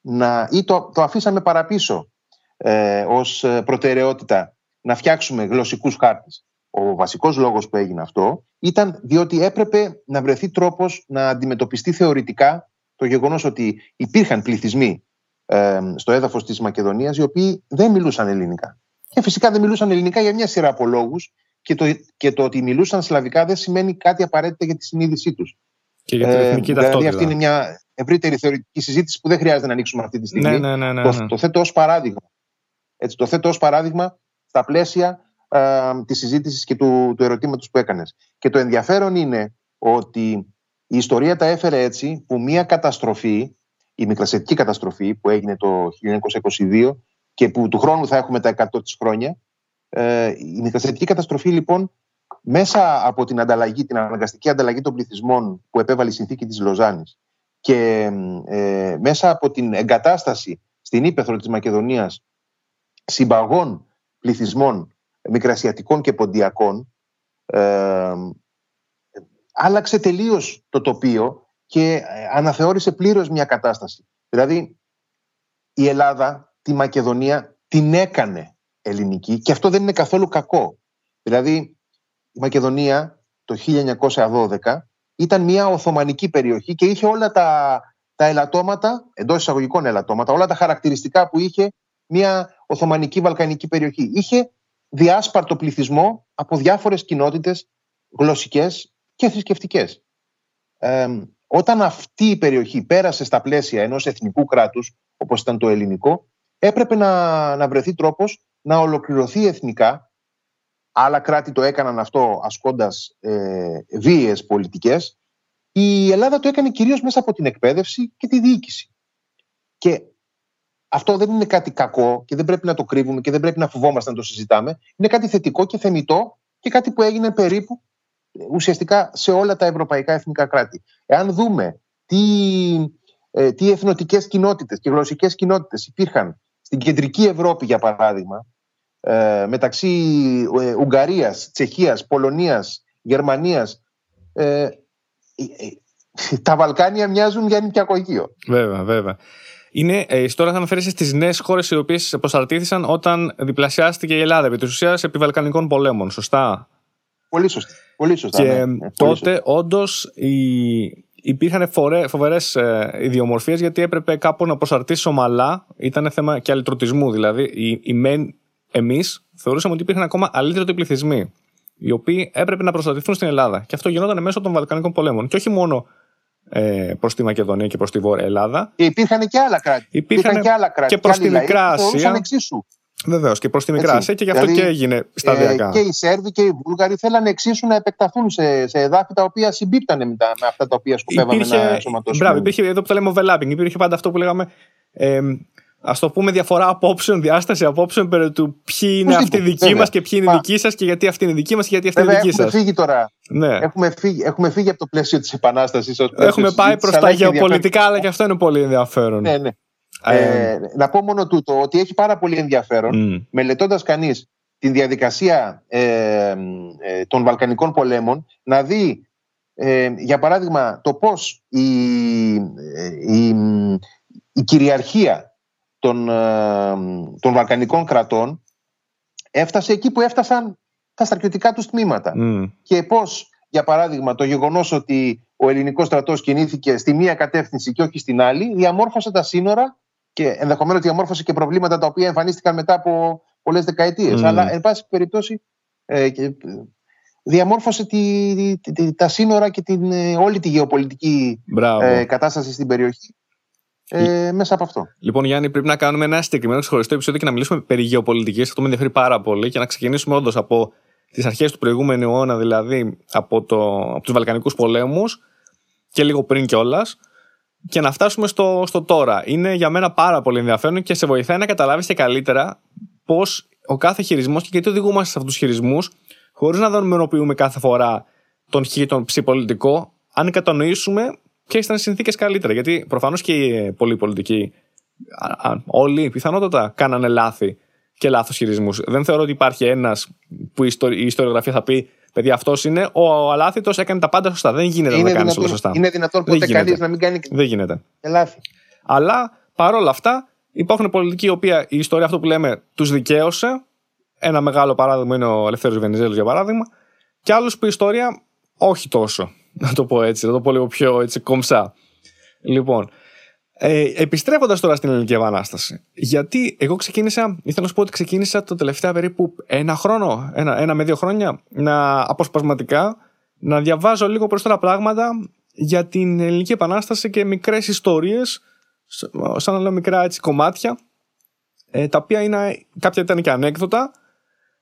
να, ή το, το αφήσαμε παραπίσω ε, ως προτεραιότητα να φτιάξουμε γλωσσικούς χάρτες. Ο βασικός λόγος που έγινε αυτό ήταν διότι έπρεπε να βρεθεί τρόπος να αντιμετωπιστεί θεωρητικά το γεγονός ότι υπήρχαν πληθυσμοί ε, στο έδαφος της Μακεδονίας οι οποίοι δεν μιλούσαν ελληνικά. Και φυσικά δεν μιλούσαν ελληνικά για μια σειρά από λόγους και το, και το ότι μιλούσαν σλαβικά δεν σημαίνει κάτι απαραίτητα για τη συνείδησή τους. Και για την ε, εθνική ταυτότητα. Δηλαδή αυτή είναι μια ευρύτερη θεωρητική συζήτηση που δεν χρειάζεται να ανοίξουμε αυτή τη στιγμή. Ναι, ναι, ναι, ναι, το, ναι. το θέτω ως παράδειγμα. Έτσι, το θέτω ως παράδειγμα στα πλαίσια ε, της συζήτησης και του, του ερωτήματος που έκανες. Και το ενδιαφέρον είναι ότι η ιστορία τα έφερε έτσι που μια καταστροφή, η μικρασιατική καταστροφή που έγινε το 1922 και που του χρόνου θα έχουμε τα 100 της χρόνια, ε, η μικρασιατική καταστροφή λοιπόν μέσα από την ανταλλαγή, την αναγκαστική ανταλλαγή των πληθυσμών που επέβαλε η συνθήκη της Λοζάνης και ε, μέσα από την εγκατάσταση στην ύπεθρο της Μακεδονίας συμπαγών πληθυσμών μικρασιατικών και ποντιακών ε, άλλαξε τελείως το τοπίο και αναθεώρησε πλήρως μια κατάσταση. Δηλαδή, η Ελλάδα τη Μακεδονία την έκανε ελληνική και αυτό δεν είναι καθόλου κακό. Δηλαδή, η Μακεδονία το 1912 ήταν μια Οθωμανική περιοχή και είχε όλα τα, τα ελαττώματα, εντός εισαγωγικών ελαττώματα, όλα τα χαρακτηριστικά που είχε μια Οθωμανική Βαλκανική περιοχή. Είχε διάσπαρτο πληθυσμό από διάφορες κοινότητες γλωσσικές και θρησκευτικές. όταν αυτή η περιοχή πέρασε στα πλαίσια ενός εθνικού κράτους, όπως ήταν το ελληνικό, έπρεπε να, να βρεθεί τρόπος να ολοκληρωθεί εθνικά. Άλλα κράτη το έκαναν αυτό ασκώντας ε, βίαιες πολιτικές. Η Ελλάδα το έκανε κυρίως μέσα από την εκπαίδευση και τη διοίκηση. Και αυτό δεν είναι κάτι κακό και δεν πρέπει να το κρύβουμε και δεν πρέπει να φοβόμαστε να το συζητάμε. Είναι κάτι θετικό και θεμητό και κάτι που έγινε περίπου ουσιαστικά σε όλα τα ευρωπαϊκά εθνικά κράτη. Εάν δούμε τι, ε, τι εθνοτικές κοινότητες και γλωσσικές κοινότητες υπήρχαν στην κεντρική Ευρώπη για παράδειγμα ε, μεταξύ ε, Ουγγαρίας, Τσεχίας, Πολωνίας, Γερμανίας ε, ε, τα Βαλκάνια μοιάζουν για νηπιακογείο. Βέβαια, βέβαια. Είναι, ε, τώρα θα αναφέρεσαι στις νέες χώρες οι οποίες προσαρτήθησαν όταν διπλασιάστηκε η Ελλάδα επί της ουσίας επί Βαλκανικών πολέμων. Σωστά; Πολύ σωστά. Πολύ σωστά και ναι. τότε όντως υπήρχαν φοβερές ε, ιδιομορφίες γιατί έπρεπε κάπου να προσαρτήσει ομαλά. Ήταν θέμα και αλυτρωτισμού. Δηλαδή, οι, οι μεν, εμείς θεωρούσαμε ότι υπήρχαν ακόμα αλύτρωτοι πληθυσμοί, οι οποίοι έπρεπε να προστατευτούν στην Ελλάδα. Και αυτό γινόταν μέσω των Βαλκανικών πολέμων. Και όχι μόνο ε, προς τη Μακεδονία και προς τη Βόρεια Ελλάδα. Και υπήρχαν και άλλα κράτη. Υπήρχαν, και άλλα κράτη. Και προς τη Μικρά Ασία. Βεβαίως και προς τη Μικρά Ασία και γι' αυτό δηλαδή, και έγινε σταδιακά. Ε, και οι Σέρβοι και οι Βούλγαροι θέλανε εξίσου να επεκταθούν σε, σε εδάφη τα οποία συμπίπτανε με, με αυτά τα οποία σκοπεύαμε υπήρχε, να σωματώσουμε. Μπράβο, υπήρχε εδώ που τα λέμε overlapping. Υπήρχε πάντα αυτό που λέγαμε. Ε, Α το πούμε διαφορά απόψεων, διάσταση απόψεων περί του ποιοι είναι αυτοί οι δικοί μας και ποιοι είναι οι δικοί σας και γιατί αυτή είναι δική μας και γιατί αυτή είναι δική σα. Έχουμε φύγει τώρα. Ναι. Έχουμε, φύγει, έχουμε φύγει από το πλαίσιο της Επανάστασης. Έχουμε πάει προς τα γεωπολιτικά, αλλά και αυτό είναι πολύ ενδιαφέρον. Ναι, ναι. Ε, να πω μόνο τούτο ότι έχει πάρα πολύ ενδιαφέρον mm. μελετώντας κανείς την διαδικασία ε, ε, των Βαλκανικών πολέμων να δει ε, για παράδειγμα το πώς η, η, η κυριαρχία των, των Βαλκανικών κρατών έφτασε εκεί που έφτασαν τα στρατιωτικά τους τμήματα mm. και πώς για παράδειγμα το γεγονός ότι ο ελληνικός στρατός κινήθηκε στη μία κατεύθυνση και όχι στην άλλη διαμόρφωσε τα σύνορα και ενδεχομένως διαμόρφωσε και προβλήματα τα οποία εμφανίστηκαν μετά από πολλές δεκαετίες. Αλλά, εν πάση περιπτώσει, ε, διαμόρφωσε τη, τη, τα σύνορα και την, ε, όλη τη γεωπολιτική ε, κατάσταση στην περιοχή. Ε, μέσα από αυτό. Λοιπόν, Γιάννη, πρέπει να κάνουμε ένα συγκεκριμένο ξεχωριστό επεισόδιο και να μιλήσουμε περί γεωπολιτικής. Αυτό με ενδιαφέρει πάρα πολύ και να ξεκινήσουμε όντως από τις αρχές του προηγούμενου αιώνα, δηλαδή από, το, από τους Βαλκανικούς πολέμους και λίγο πριν κιόλας και να φτάσουμε στο, στο τώρα. Είναι για μένα πάρα πολύ ενδιαφέρον και σε βοηθάει να καταλάβεις και καλύτερα πώς ο κάθε χειρισμός και γιατί οδηγούμαστε σε αυτούς τους χειρισμούς, χωρίς να δομηνοποιούμε κάθε φορά τον χ, τον ψηπολιτικό, αν κατανοήσουμε ποιε ήταν οι συνθήκες καλύτερα. Γιατί προφανώς και οι πολλοί πολιτικοί, όλοι πιθανότατα κάνανε λάθη και λάθος χειρισμούς. Δεν θεωρώ ότι υπάρχει ένας που η ιστοριογραφία θα πει Παιδιά, αυτός είναι. Ο αλάθητος έκανε τα πάντα σωστά. Δεν γίνεται είναι να κάνει όλα σωστά. Είναι δυνατόν ποτέ κανείς να μην κάνει. Δεν γίνεται. Λάθη. Αλλά παρόλα αυτά υπάρχουν πολιτικοί οι οποία η ιστορία αυτό που λέμε τους δικαίωσε. Ένα μεγάλο παράδειγμα είναι ο Ελευθέρω Βενιζέλος για παράδειγμα. Και άλλους που η ιστορία όχι τόσο. Να το πω έτσι, να το πω λίγο πιο έτσι κομψά. Λοιπόν, ε, Επιστρέφοντας τώρα στην Ελληνική Επανάσταση, γιατί εγώ ξεκίνησα, ήθελα να σου πω ότι ξεκίνησα το τελευταίο περίπου ένα χρόνο, ένα, ένα με δύο χρόνια, να αποσπασματικά να διαβάζω λίγο περισσότερα πράγματα για την Ελληνική Επανάσταση και μικρές ιστορίες, σαν να λέω μικρά έτσι κομμάτια, ε, τα οποία είναι, κάποια ήταν και ανέκδοτα,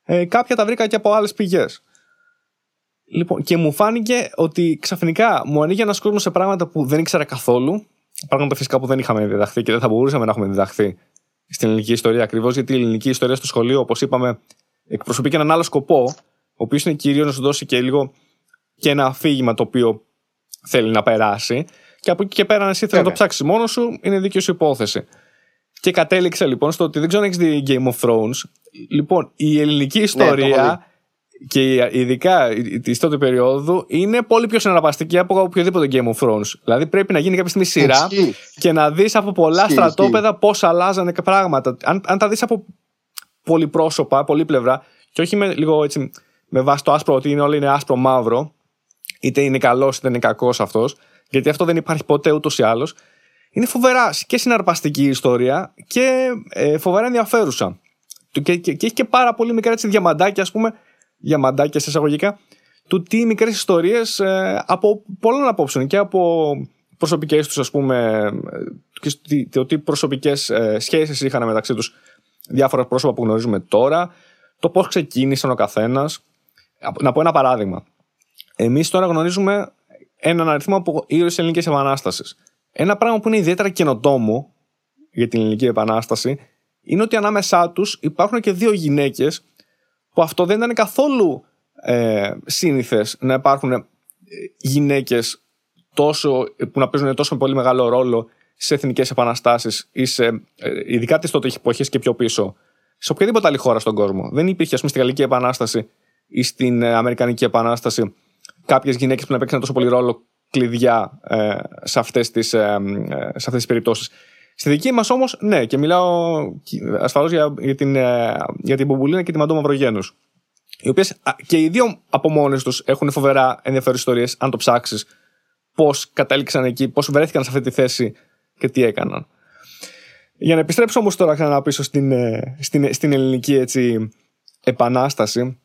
ε, κάποια τα βρήκα και από άλλες πηγές. Λοιπόν, και μου φάνηκε ότι ξαφνικά μου ανοίγει ένας κόσμος σε πράγματα που δεν ήξερα καθόλου πράγματα φυσικά που δεν είχαμε διδαχθεί και δεν θα μπορούσαμε να έχουμε διδαχθεί στην ελληνική ιστορία. Ακριβώς γιατί η ελληνική ιστορία στο σχολείο, όπως είπαμε, εκπροσωπεί και έναν άλλο σκοπό, ο οποίος είναι κυρίως να σου δώσει και λίγο και ένα αφήγημα το οποίο θέλει να περάσει. Και από εκεί και πέρα, αν εσύ θέλει να το ψάξεις μόνος σου, είναι δίκαιο σου υπόθεση. Και κατέληξε λοιπόν στο ότι δεν ξέρω αν έχεις δει Game of Thrones. Λοιπόν, η ελληνική ναι, ιστορία και ειδικά της τότε περίοδου είναι πολύ πιο συναρπαστική από οποιοδήποτε Game of Thrones. Δηλαδή πρέπει να γίνει κάποια στιγμή σειρά και να δεις από πολλά στρατόπεδα πώς αλλάζανε πράγματα. Αν, αν τα δεις από πολυπρόσωπα, πλευρά και όχι με λίγο έτσι με βάση το άσπρο ότι είναι όλοι είναι άσπρο μαύρο, είτε είναι καλός είτε είναι κακός αυτός, γιατί αυτό δεν υπάρχει ποτέ ούτως ή άλλως. Είναι φοβερά και συναρπαστική η ιστορία και ε, φοβερά ενδιαφέρουσα. Και, και, και, έχει και πάρα πολύ μικρά έτσι, διαμαντάκια, ας πούμε, διαμαντάκια σε εισαγωγικά, του τι μικρές ιστορίες ε, από πολλών απόψεων και από προσωπικές τους, ας πούμε, ε, και το τι προσωπικές ε, σχέσεις είχαν μεταξύ τους διάφορα πρόσωπα που γνωρίζουμε τώρα, το πώς ξεκίνησαν ο καθένας. Να πω ένα παράδειγμα. Εμείς τώρα γνωρίζουμε έναν αριθμό από ήρωε τη Ελληνικής Επανάστασης. Ένα πράγμα που είναι ιδιαίτερα καινοτόμο για την Ελληνική Επανάσταση είναι ότι ανάμεσά τους υπάρχουν και δύο γυναίκες που αυτό δεν ήταν καθόλου ε, σύνηθες να υπάρχουν ε, γυναίκες που να παίζουν τόσο πολύ μεγάλο ρόλο σε εθνικές επαναστάσεις ή σε, ε, ειδικά τις τότε εποχές και πιο πίσω, σε οποιαδήποτε άλλη χώρα στον κόσμο. Δεν υπήρχε, ας πούμε, στη Γαλλική Επανάσταση ή στην ε, Αμερικανική Επανάσταση κάποιες γυναίκες που να παίξαν τόσο πολύ ρόλο κλειδιά ε, σε αυτές τις ε, ε τις περιπτώσεις. Στη δική μας όμως, ναι, και μιλάω ασφαλώς για, για, την, ε, για την Μπομπουλίνα και τη Μαντώ Μαυρογένου. Οι οποίες και οι δύο από μόνες τους έχουν φοβερά ενδιαφέρον ιστορίες, αν το ψάξεις, πώς κατέληξαν εκεί, πώς βρέθηκαν σε αυτή τη θέση και τι έκαναν. Για να επιστρέψω όμως τώρα ξανά πίσω στην, ε, στην, στην ελληνική έτσι, επανάσταση,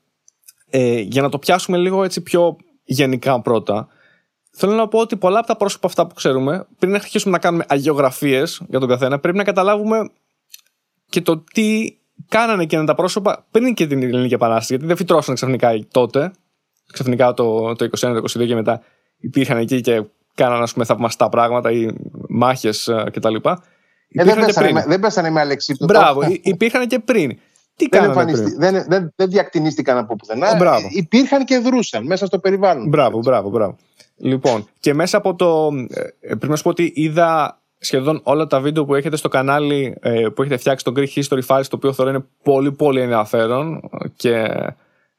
ε, για να το πιάσουμε λίγο έτσι πιο γενικά πρώτα, θέλω να πω ότι πολλά από τα πρόσωπα αυτά που ξέρουμε, πριν να αρχίσουμε να κάνουμε αγιογραφίες για τον καθένα, πρέπει να καταλάβουμε και το τι κάνανε και τα πρόσωπα πριν και την Ελληνική Επανάσταση. Γιατί δεν φυτρώσαν ξαφνικά τότε. Ξαφνικά το, το 21, το 22 και μετά υπήρχαν εκεί και κάνανε ας πούμε, θαυμαστά πράγματα ή μάχες ε, κτλ. Ε, δεν, πέσανε, δεν πέσανε με αλεξίπτωτο. Μπράβο, υπήρχαν και πριν. Τι δεν, πριν; δεν, δεν, δεν διακτηνίστηκαν από πουθενά. Μπράβο. Υπήρχαν και δρούσαν μέσα στο περιβάλλον. Μπράβο, μπράβο, μπράβο. Λοιπόν, και μέσα από το. Ε, πρέπει να σου πω ότι είδα σχεδόν όλα τα βίντεο που έχετε στο κανάλι ε, που έχετε φτιάξει το Greek History Files, το οποίο θεωρώ είναι πολύ πολύ ενδιαφέρον και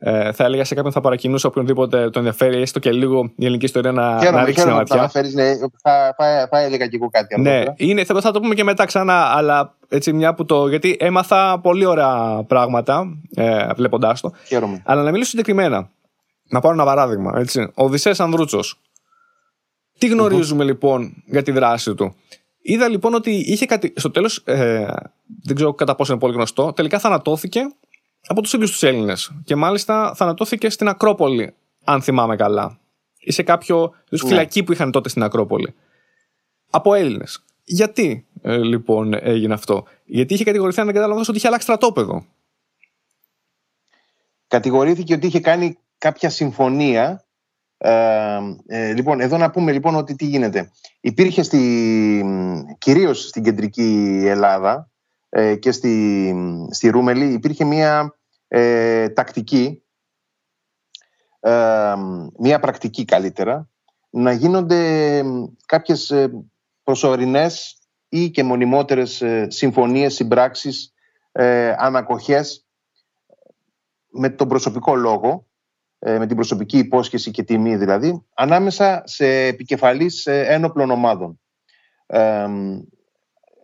ε, θα έλεγα σε κάποιον θα παρακινούσα οποιονδήποτε το ενδιαφέρει, έστω και λίγο η ελληνική ιστορία να, χαίρομαι, να ρίξει μια ματιά. ναι, θα, θα, θα, έλεγα και εγώ κάτι Ναι, είναι, θα, θα το πούμε και μετά ξανά, αλλά έτσι μια που το. Γιατί έμαθα πολύ ωραία πράγματα ε, βλέποντάς το. Χαίρομαι. Αλλά να μιλήσω συγκεκριμένα. Να πάρω ένα παράδειγμα. Έτσι. Ο Οδυσσέας Ανδρούτσος. Τι γνωριζουμε λοιπόν για τη δράση του; Είδα λοιπόν ότι είχε κάτι. Στο τέλος, ε, δεν ξέρω κατά πόσο είναι πολύ γνωστό, τελικά θανατώθηκε από τους ίδιους τους Έλληνες. Και μάλιστα θανατώθηκε στην Ακρόπολη, αν θυμάμαι καλά. Ή σε κάποιο ναι. φυλακή που είχαν τότε στην Ακρόπολη. Από Έλληνες. Γιατί ε, λοιπόν έγινε αυτό, Γιατί είχε κατηγορηθεί, αν δεν κατάλαβα, ότι είχε αλλάξει στρατόπεδο; Κατηγορήθηκε ότι είχε κάνει κάποια συμφωνία. Ε, ε, λοιπόν, εδώ να πούμε λοιπόν ότι τι γίνεται. Υπήρχε στη, κυρίως στην κεντρική Ελλάδα ε, και στη, στη Ρούμελη υπήρχε μια ε, τακτική, ε, μια πρακτική καλύτερα, να γίνονται κάποιες ε, προσωρινές ή και μονιμότερες συμφωνίες, συμπράξεις, ανακοχές με τον προσωπικό λόγο, με την προσωπική υπόσχεση και τιμή δηλαδή, ανάμεσα σε επικεφαλής ένοπλων ομάδων.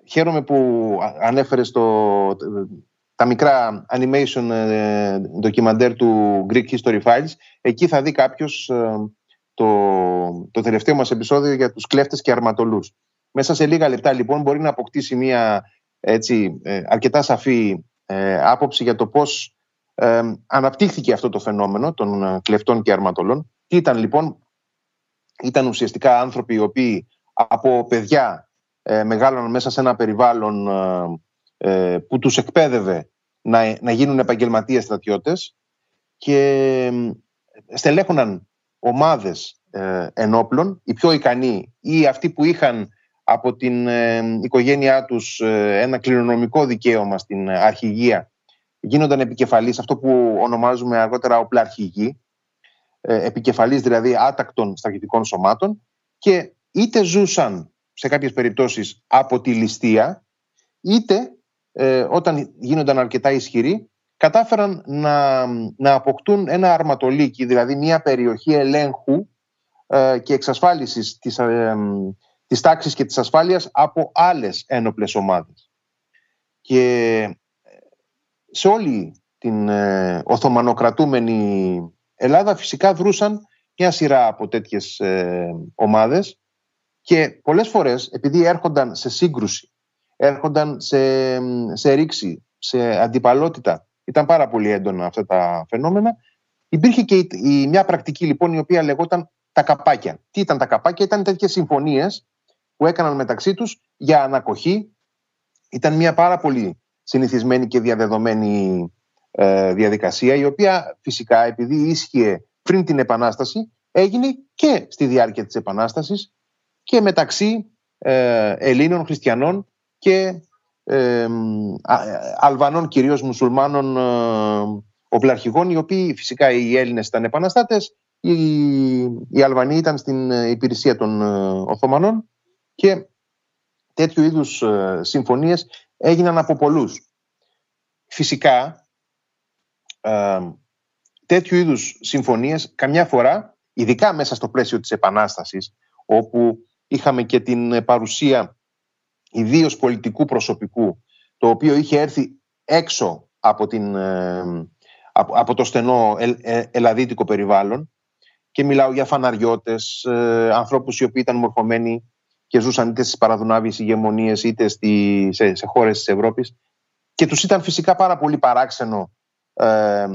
Χαίρομαι που ανέφερες το, τα μικρά animation ε, ντοκιμαντέρ του Greek History Files. Εκεί θα δει κάποιος ε, το, το τελευταίο μας επεισόδιο για τους κλέφτες και αρματολούς. Μέσα σε λίγα λεπτά λοιπόν μπορεί να αποκτήσει μια έτσι, ε, αρκετά σαφή άποψη για το πώς αναπτύχθηκε αυτό το φαινόμενο των κλεφτών και αρματολών. Τι ήταν λοιπόν, ήταν ουσιαστικά άνθρωποι οι οποίοι από παιδιά ε, μεγάλωναν μέσα σε ένα περιβάλλον ε, που τους εκπαίδευε να, να γίνουν επαγγελματίες στρατιώτες και στελέχωναν ομάδες ε, ενόπλων, οι πιο ικανοί ή αυτοί που είχαν από την ε, οικογένειά τους ε, ένα κληρονομικό δικαίωμα στην αρχηγία γίνονταν επικεφαλής, αυτό που ονομάζουμε αργότερα οπλαρχηγοί, ε, επικεφαλής δηλαδή άτακτων στρατιωτικών σωμάτων και είτε ζούσαν σε κάποιες περιπτώσεις από τη ληστεία είτε ε, όταν γίνονταν αρκετά ισχυροί, κατάφεραν να, να αποκτούν ένα αρματολίκι, δηλαδή μια περιοχή ελέγχου ε, και εξασφάλισης της, ε, της τάξης και της ασφάλειας από άλλες ένοπλες ομάδες. Και ε, σε όλη την ε, Οθωμανοκρατούμενη Ελλάδα φυσικά δρούσαν μια σειρά από τέτοιες ε, ομάδες και πολλές φορές επειδή έρχονταν σε σύγκρουση, έρχονταν σε, σε ρήξη, σε αντιπαλότητα, ήταν πάρα πολύ έντονα αυτά τα φαινόμενα, υπήρχε και η, μια πρακτική λοιπόν η οποία λεγόταν τα καπάκια. Τι ήταν τα καπάκια, ήταν τέτοιες συμφωνίες που έκαναν μεταξύ τους για ανακοχή. Ήταν μια πάρα πολύ συνηθισμένη και διαδεδομένη ε, διαδικασία η οποία φυσικά επειδή ίσχυε πριν την Επανάσταση έγινε και στη διάρκεια της Επανάστασης και μεταξύ ε, Ελλήνων χριστιανών και ε, Αλβανών κυρίως μουσουλμάνων ε, οπλαρχηγών οι οποίοι φυσικά οι Έλληνες ήταν επαναστάτες οι, οι Αλβανοί ήταν στην υπηρεσία των Οθωμανών και τέτοιου είδους συμφωνίες έγιναν από πολλούς. Φυσικά τέτοιου είδους συμφωνίες καμιά φορά, ειδικά μέσα στο πλαίσιο της Επανάστασης, όπου είχαμε και την παρουσία ιδίως πολιτικού προσωπικού, το οποίο είχε έρθει έξω από, την, από, το στενό ε, ελαδίτικο περιβάλλον και μιλάω για φαναριώτες, ε, ανθρώπους οι οποίοι ήταν μορφωμένοι και ζούσαν είτε στις παραδουνάβιες ηγεμονίες είτε στη, σε, σε χώρες της Ευρώπης. Και τους ήταν φυσικά πάρα πολύ παράξενο ε,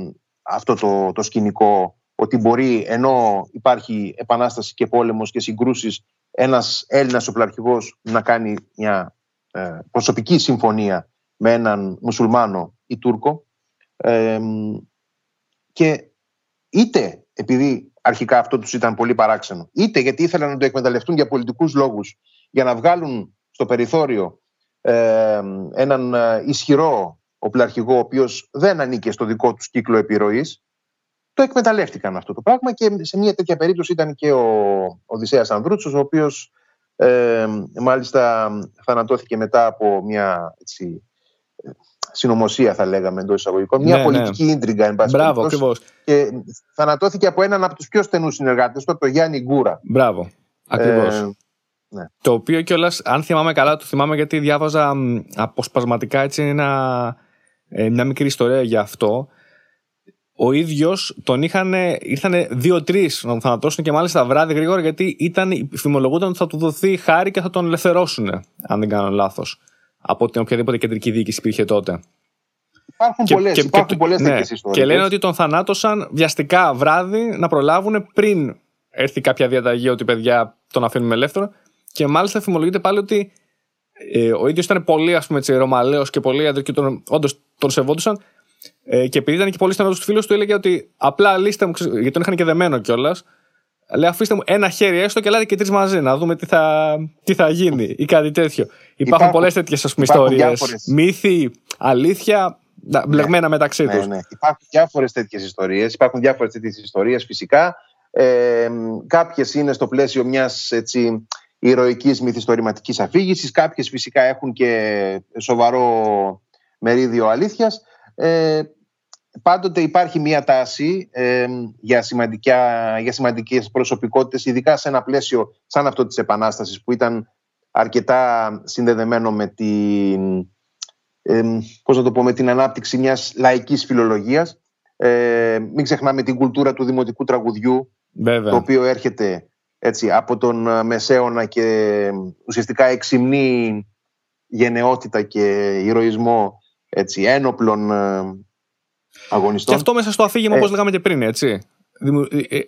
αυτό το, το σκηνικό ότι μπορεί ενώ υπάρχει επανάσταση και πόλεμος και συγκρούσεις ένας Έλληνας οπλαρχηγός να κάνει μια ε, προσωπική συμφωνία με έναν μουσουλμάνο ή Τούρκο. Ε, και είτε επειδή αρχικά αυτό τους ήταν πολύ παράξενο είτε γιατί ήθελαν να το εκμεταλλευτούν για πολιτικούς λόγους για να βγάλουν στο περιθώριο ε, έναν ισχυρό οπλαρχηγό, ο οποίος δεν ανήκε στο δικό τους κύκλο επιρροής, το εκμεταλλεύτηκαν αυτό το πράγμα και σε μια τέτοια περίπτωση ήταν και ο Οδυσσέας Ανδρούτσος, ο οποίος ε, μάλιστα θανατώθηκε μετά από μια έτσι, συνωμοσία θα λέγαμε εντός εισαγωγικών, μια ναι, ναι. πολιτική ναι. ίντριγκα εν πάση Μπράβο, ακριβώς. Και θανατώθηκε από έναν από τους πιο στενούς συνεργάτες του, τον Γιάννη Γκούρα. Μπράβο. Ακριβώς. Ε, ναι. Το οποίο κιόλας, αν θυμάμαι καλά, το θυμάμαι γιατί διάβαζα αποσπασματικά έτσι ένα ε, μια μικρή ιστορία για αυτό. Ο ίδιος τον είχαν, ήρθαν δύο-τρει να τον θανατώσουν και μάλιστα βράδυ γρήγορα γιατί ήταν, φημολογούνταν ότι θα του δοθεί χάρη και θα τον ελευθερώσουν, αν δεν κάνω λάθος. Από την οποιαδήποτε κεντρική διοίκηση υπήρχε τότε. Υπάρχουν πολλές υπάρχουν πολλές ναι, ιστορίες. Και λένε ότι τον θανάτωσαν βιαστικά βράδυ να προλάβουν πριν έρθει κάποια διαταγή ότι παιδιά τον αφήνουμε ελεύθερο. Και μάλιστα φημολογείται πάλι ότι ε, ο ίδιος ήταν πολύ ας πούμε, ρωμαλαίος και πολύ άντρε και τον, όντως τον σεβόντουσαν. Ε, και επειδή ήταν και πολύ στενός τους φίλους του, έλεγε ότι απλά λύστε μου, γιατί τον είχαν και δεμένο κιόλας. Λέει, αφήστε μου ένα χέρι έστω και ελάτε και τρεις μαζί να δούμε τι θα, τι θα γίνει ή κάτι τέτοιο. Υπάρχουν, υπάρχουν πολλές τέτοιες ιστορίες. Μύθοι, αλήθεια, μπλεγμένα ναι, μεταξύ ναι, τους. Ναι. Υπάρχουν διάφορες τέτοιες ιστορίες. Υπάρχουν διάφορες τέτοιες ιστορίες φυσικά. Ε, Κάποιες είναι στο πλαίσιο μιας έτσι, ηρωικής μυθιστορηματικής αφήγησης. Κάποιες φυσικά έχουν και σοβαρό μερίδιο αλήθειας. Ε, πάντοτε υπάρχει μία τάση ε, για, σημαντικά, για σημαντικές προσωπικότητες, ειδικά σε ένα πλαίσιο σαν αυτό της Επανάστασης που ήταν αρκετά συνδεδεμένο με την, ε, πώς να το πω, με την ανάπτυξη μιας λαϊκής φιλολογίας. Ε, μην ξεχνάμε την κουλτούρα του δημοτικού τραγουδιού, το οποίο έρχεται έτσι, από τον ε, Μεσαίωνα και ουσιαστικά εξυμνεί γενναιότητα και ηρωισμό έτσι, ένοπλων ε, αγωνιστών. Και αυτό μέσα στο αφήγημα, ε, όπως λέγαμε και πριν, έτσι.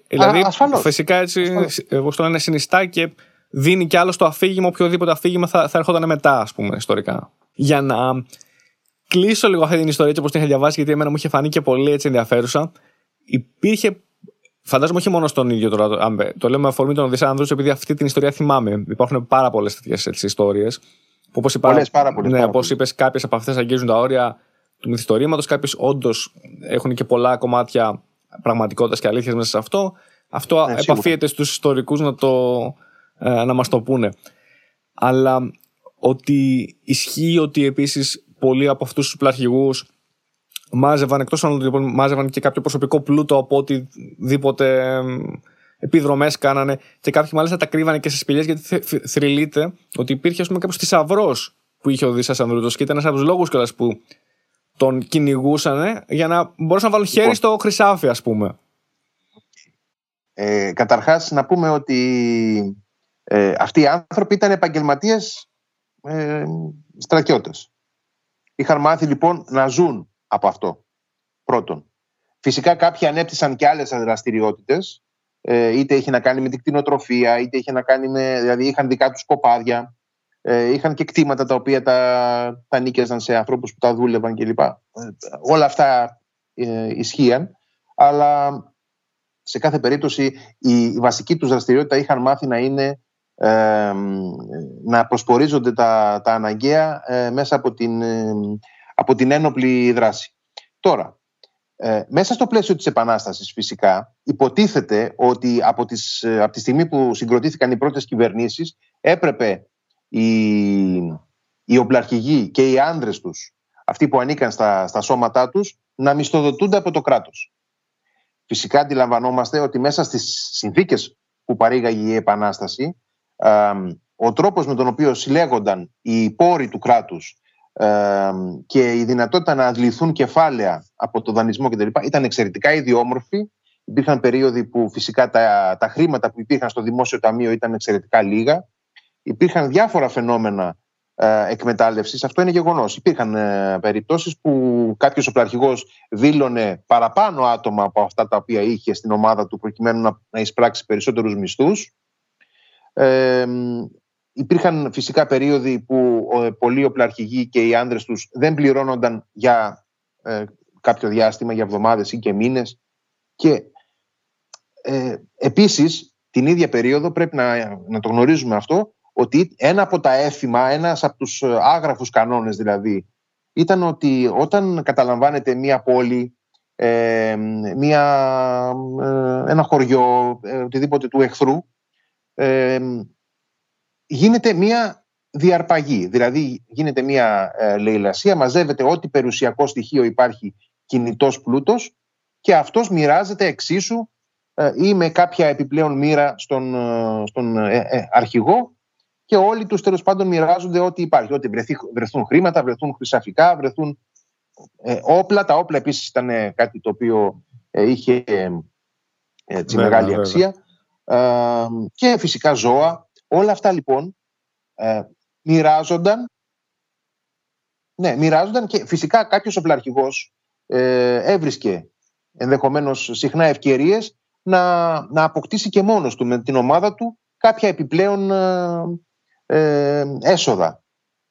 Δηλαδή, φυσικά έτσι, εγώ το λένε συνιστά και δίνει κι άλλο στο αφήγημα, οποιοδήποτε αφήγημα θα, θα έρχονταν μετά, ας πούμε, ιστορικά. Για να κλείσω λίγο αυτή την ιστορία, έτσι όπως την είχα διαβάσει, γιατί εμένα μου είχε φανεί και πολύ έτσι ενδιαφέρουσα. Υπήρχε Φαντάζομαι όχι μόνο στον ίδιο τώρα. Το λέω με αφορμή τον Οδυσσέα Ανδρούτσο, επειδή αυτή την ιστορία θυμάμαι. Υπάρχουν πάρα πολλές τέτοιες ιστορίες. Όπως είπα, πάρα πολλές, ναι, όπως είπες, κάποιες από αυτές αγγίζουν τα όρια του μυθιστορήματος. Κάποιες όντως έχουν και πολλά κομμάτια πραγματικότητας και αλήθειας μέσα σε αυτό. Αυτό ναι, επαφίεται στους ιστορικούς να, το, ε, να μας το πούνε. Αλλά ότι ισχύει ότι επίσης πολλοί από αυτούς τους πλαρχηγούς μάζευαν εκτός αν λοιπόν, μάζευαν και κάποιο προσωπικό πλούτο από οτιδήποτε επιδρομές κάνανε και κάποιοι μάλιστα τα κρύβανε και στις σπηλιές γιατί θρυλείται ότι υπήρχε ας πούμε κάποιος θησαυρός που είχε ο Δήσας Ανδρούτος και ήταν ένας από τους λόγους κιόλας που τον κυνηγούσαν για να μπορούσαν να βάλουν χέρι λοιπόν. στο χρυσάφι, ας πούμε. Ε, καταρχάς να πούμε ότι ε, αυτοί οι άνθρωποι ήταν επαγγελματίες ε, στρατιώτες. Είχαν μάθει λοιπόν να ζουν από αυτό. Πρώτον. Φυσικά κάποιοι ανέπτυσαν και άλλες δραστηριότητες ε, είτε είχε να κάνει με την κτηνοτροφία, είτε είχε να κάνει με. δηλαδή είχαν δικά τους κοπάδια. Ε, είχαν και κτήματα τα οποία τα, τα νίκιαζαν σε ανθρώπους που τα δούλευαν κλπ. Ε, όλα αυτά ε, ισχύαν. Αλλά σε κάθε περίπτωση η, η βασική τους δραστηριότητα είχαν μάθει να είναι ε, να προσπορίζονται τα, τα αναγκαία ε, μέσα από την, από την ένοπλη δράση. Τώρα, ε, μέσα στο πλαίσιο της Επανάστασης φυσικά υποτίθεται ότι από, τις, ε, από τη στιγμή που συγκροτήθηκαν οι πρώτες κυβερνήσεις έπρεπε οι, οι οπλαρχηγοί και οι άνδρες τους, αυτοί που ανήκαν στα, στα σώματά τους, να μισθοδοτούνται από το κράτος. Φυσικά αντιλαμβανόμαστε ότι μέσα στις συνθήκες που παρήγαγε η Επανάσταση, ο τρόπος με τον οποίο συλλέγονταν οι πόροι του κράτους και η δυνατότητα να αντληθούν κεφάλαια από το δανεισμό κτλ. ήταν εξαιρετικά ιδιόμορφη. Υπήρχαν περίοδοι που φυσικά τα, τα χρήματα που υπήρχαν στο δημόσιο ταμείο ήταν εξαιρετικά λίγα. Υπήρχαν διάφορα φαινόμενα ε, εκμετάλλευσης. Αυτό είναι γεγονός. Υπήρχαν ε, περιπτώσεις που κάποιος οπλαρχηγός δήλωνε παραπάνω άτομα από αυτά τα οποία είχε στην ομάδα του προκειμένου να, να εισπράξει περισσότερους μισθούς. Ε, Υπήρχαν φυσικά περίοδοι που πολλοί οπλαρχηγοί και οι άνδρες τους δεν πληρώνονταν για ε, κάποιο διάστημα, για εβδομάδες ή και μήνες. Και ε, επίσης την ίδια περίοδο πρέπει να, να το γνωρίζουμε αυτό ότι ένα από τα έθιμα, ένας από τους άγραφους κανόνες δηλαδή ήταν ότι όταν καταλαμβάνεται μία πόλη, ε, μία, ε, ένα χωριό, οτιδήποτε του εχθρού γίνεται μία διαρπαγή. Δηλαδή γίνεται μία ε, λαιλασία, μαζεύεται ό,τι περιουσιακό στοιχείο υπάρχει κινητός πλούτος και αυτός μοιράζεται εξίσου ε, ή με κάποια επιπλέον μοίρα στον, ε, στον αρχηγό και όλοι τους τέλος πάντων μοιράζονται ό,τι υπάρχει. Ό,τι βρεθούν χρήματα, βρεθούν χρυσαφικά, βρεθούν όπλα. Τα όπλα επίσης ήταν κάτι το οποίο είχε έτσι, μεγάλη αξία. και φυσικά ζώα Όλα αυτά λοιπόν ε, μοιράζονταν ναι, μοιράζονταν και φυσικά κάποιος οπλαρχηγός ε, έβρισκε ενδεχομένως συχνά ευκαιρίες να, να αποκτήσει και μόνος του με την ομάδα του κάποια επιπλέον ε, ε έσοδα.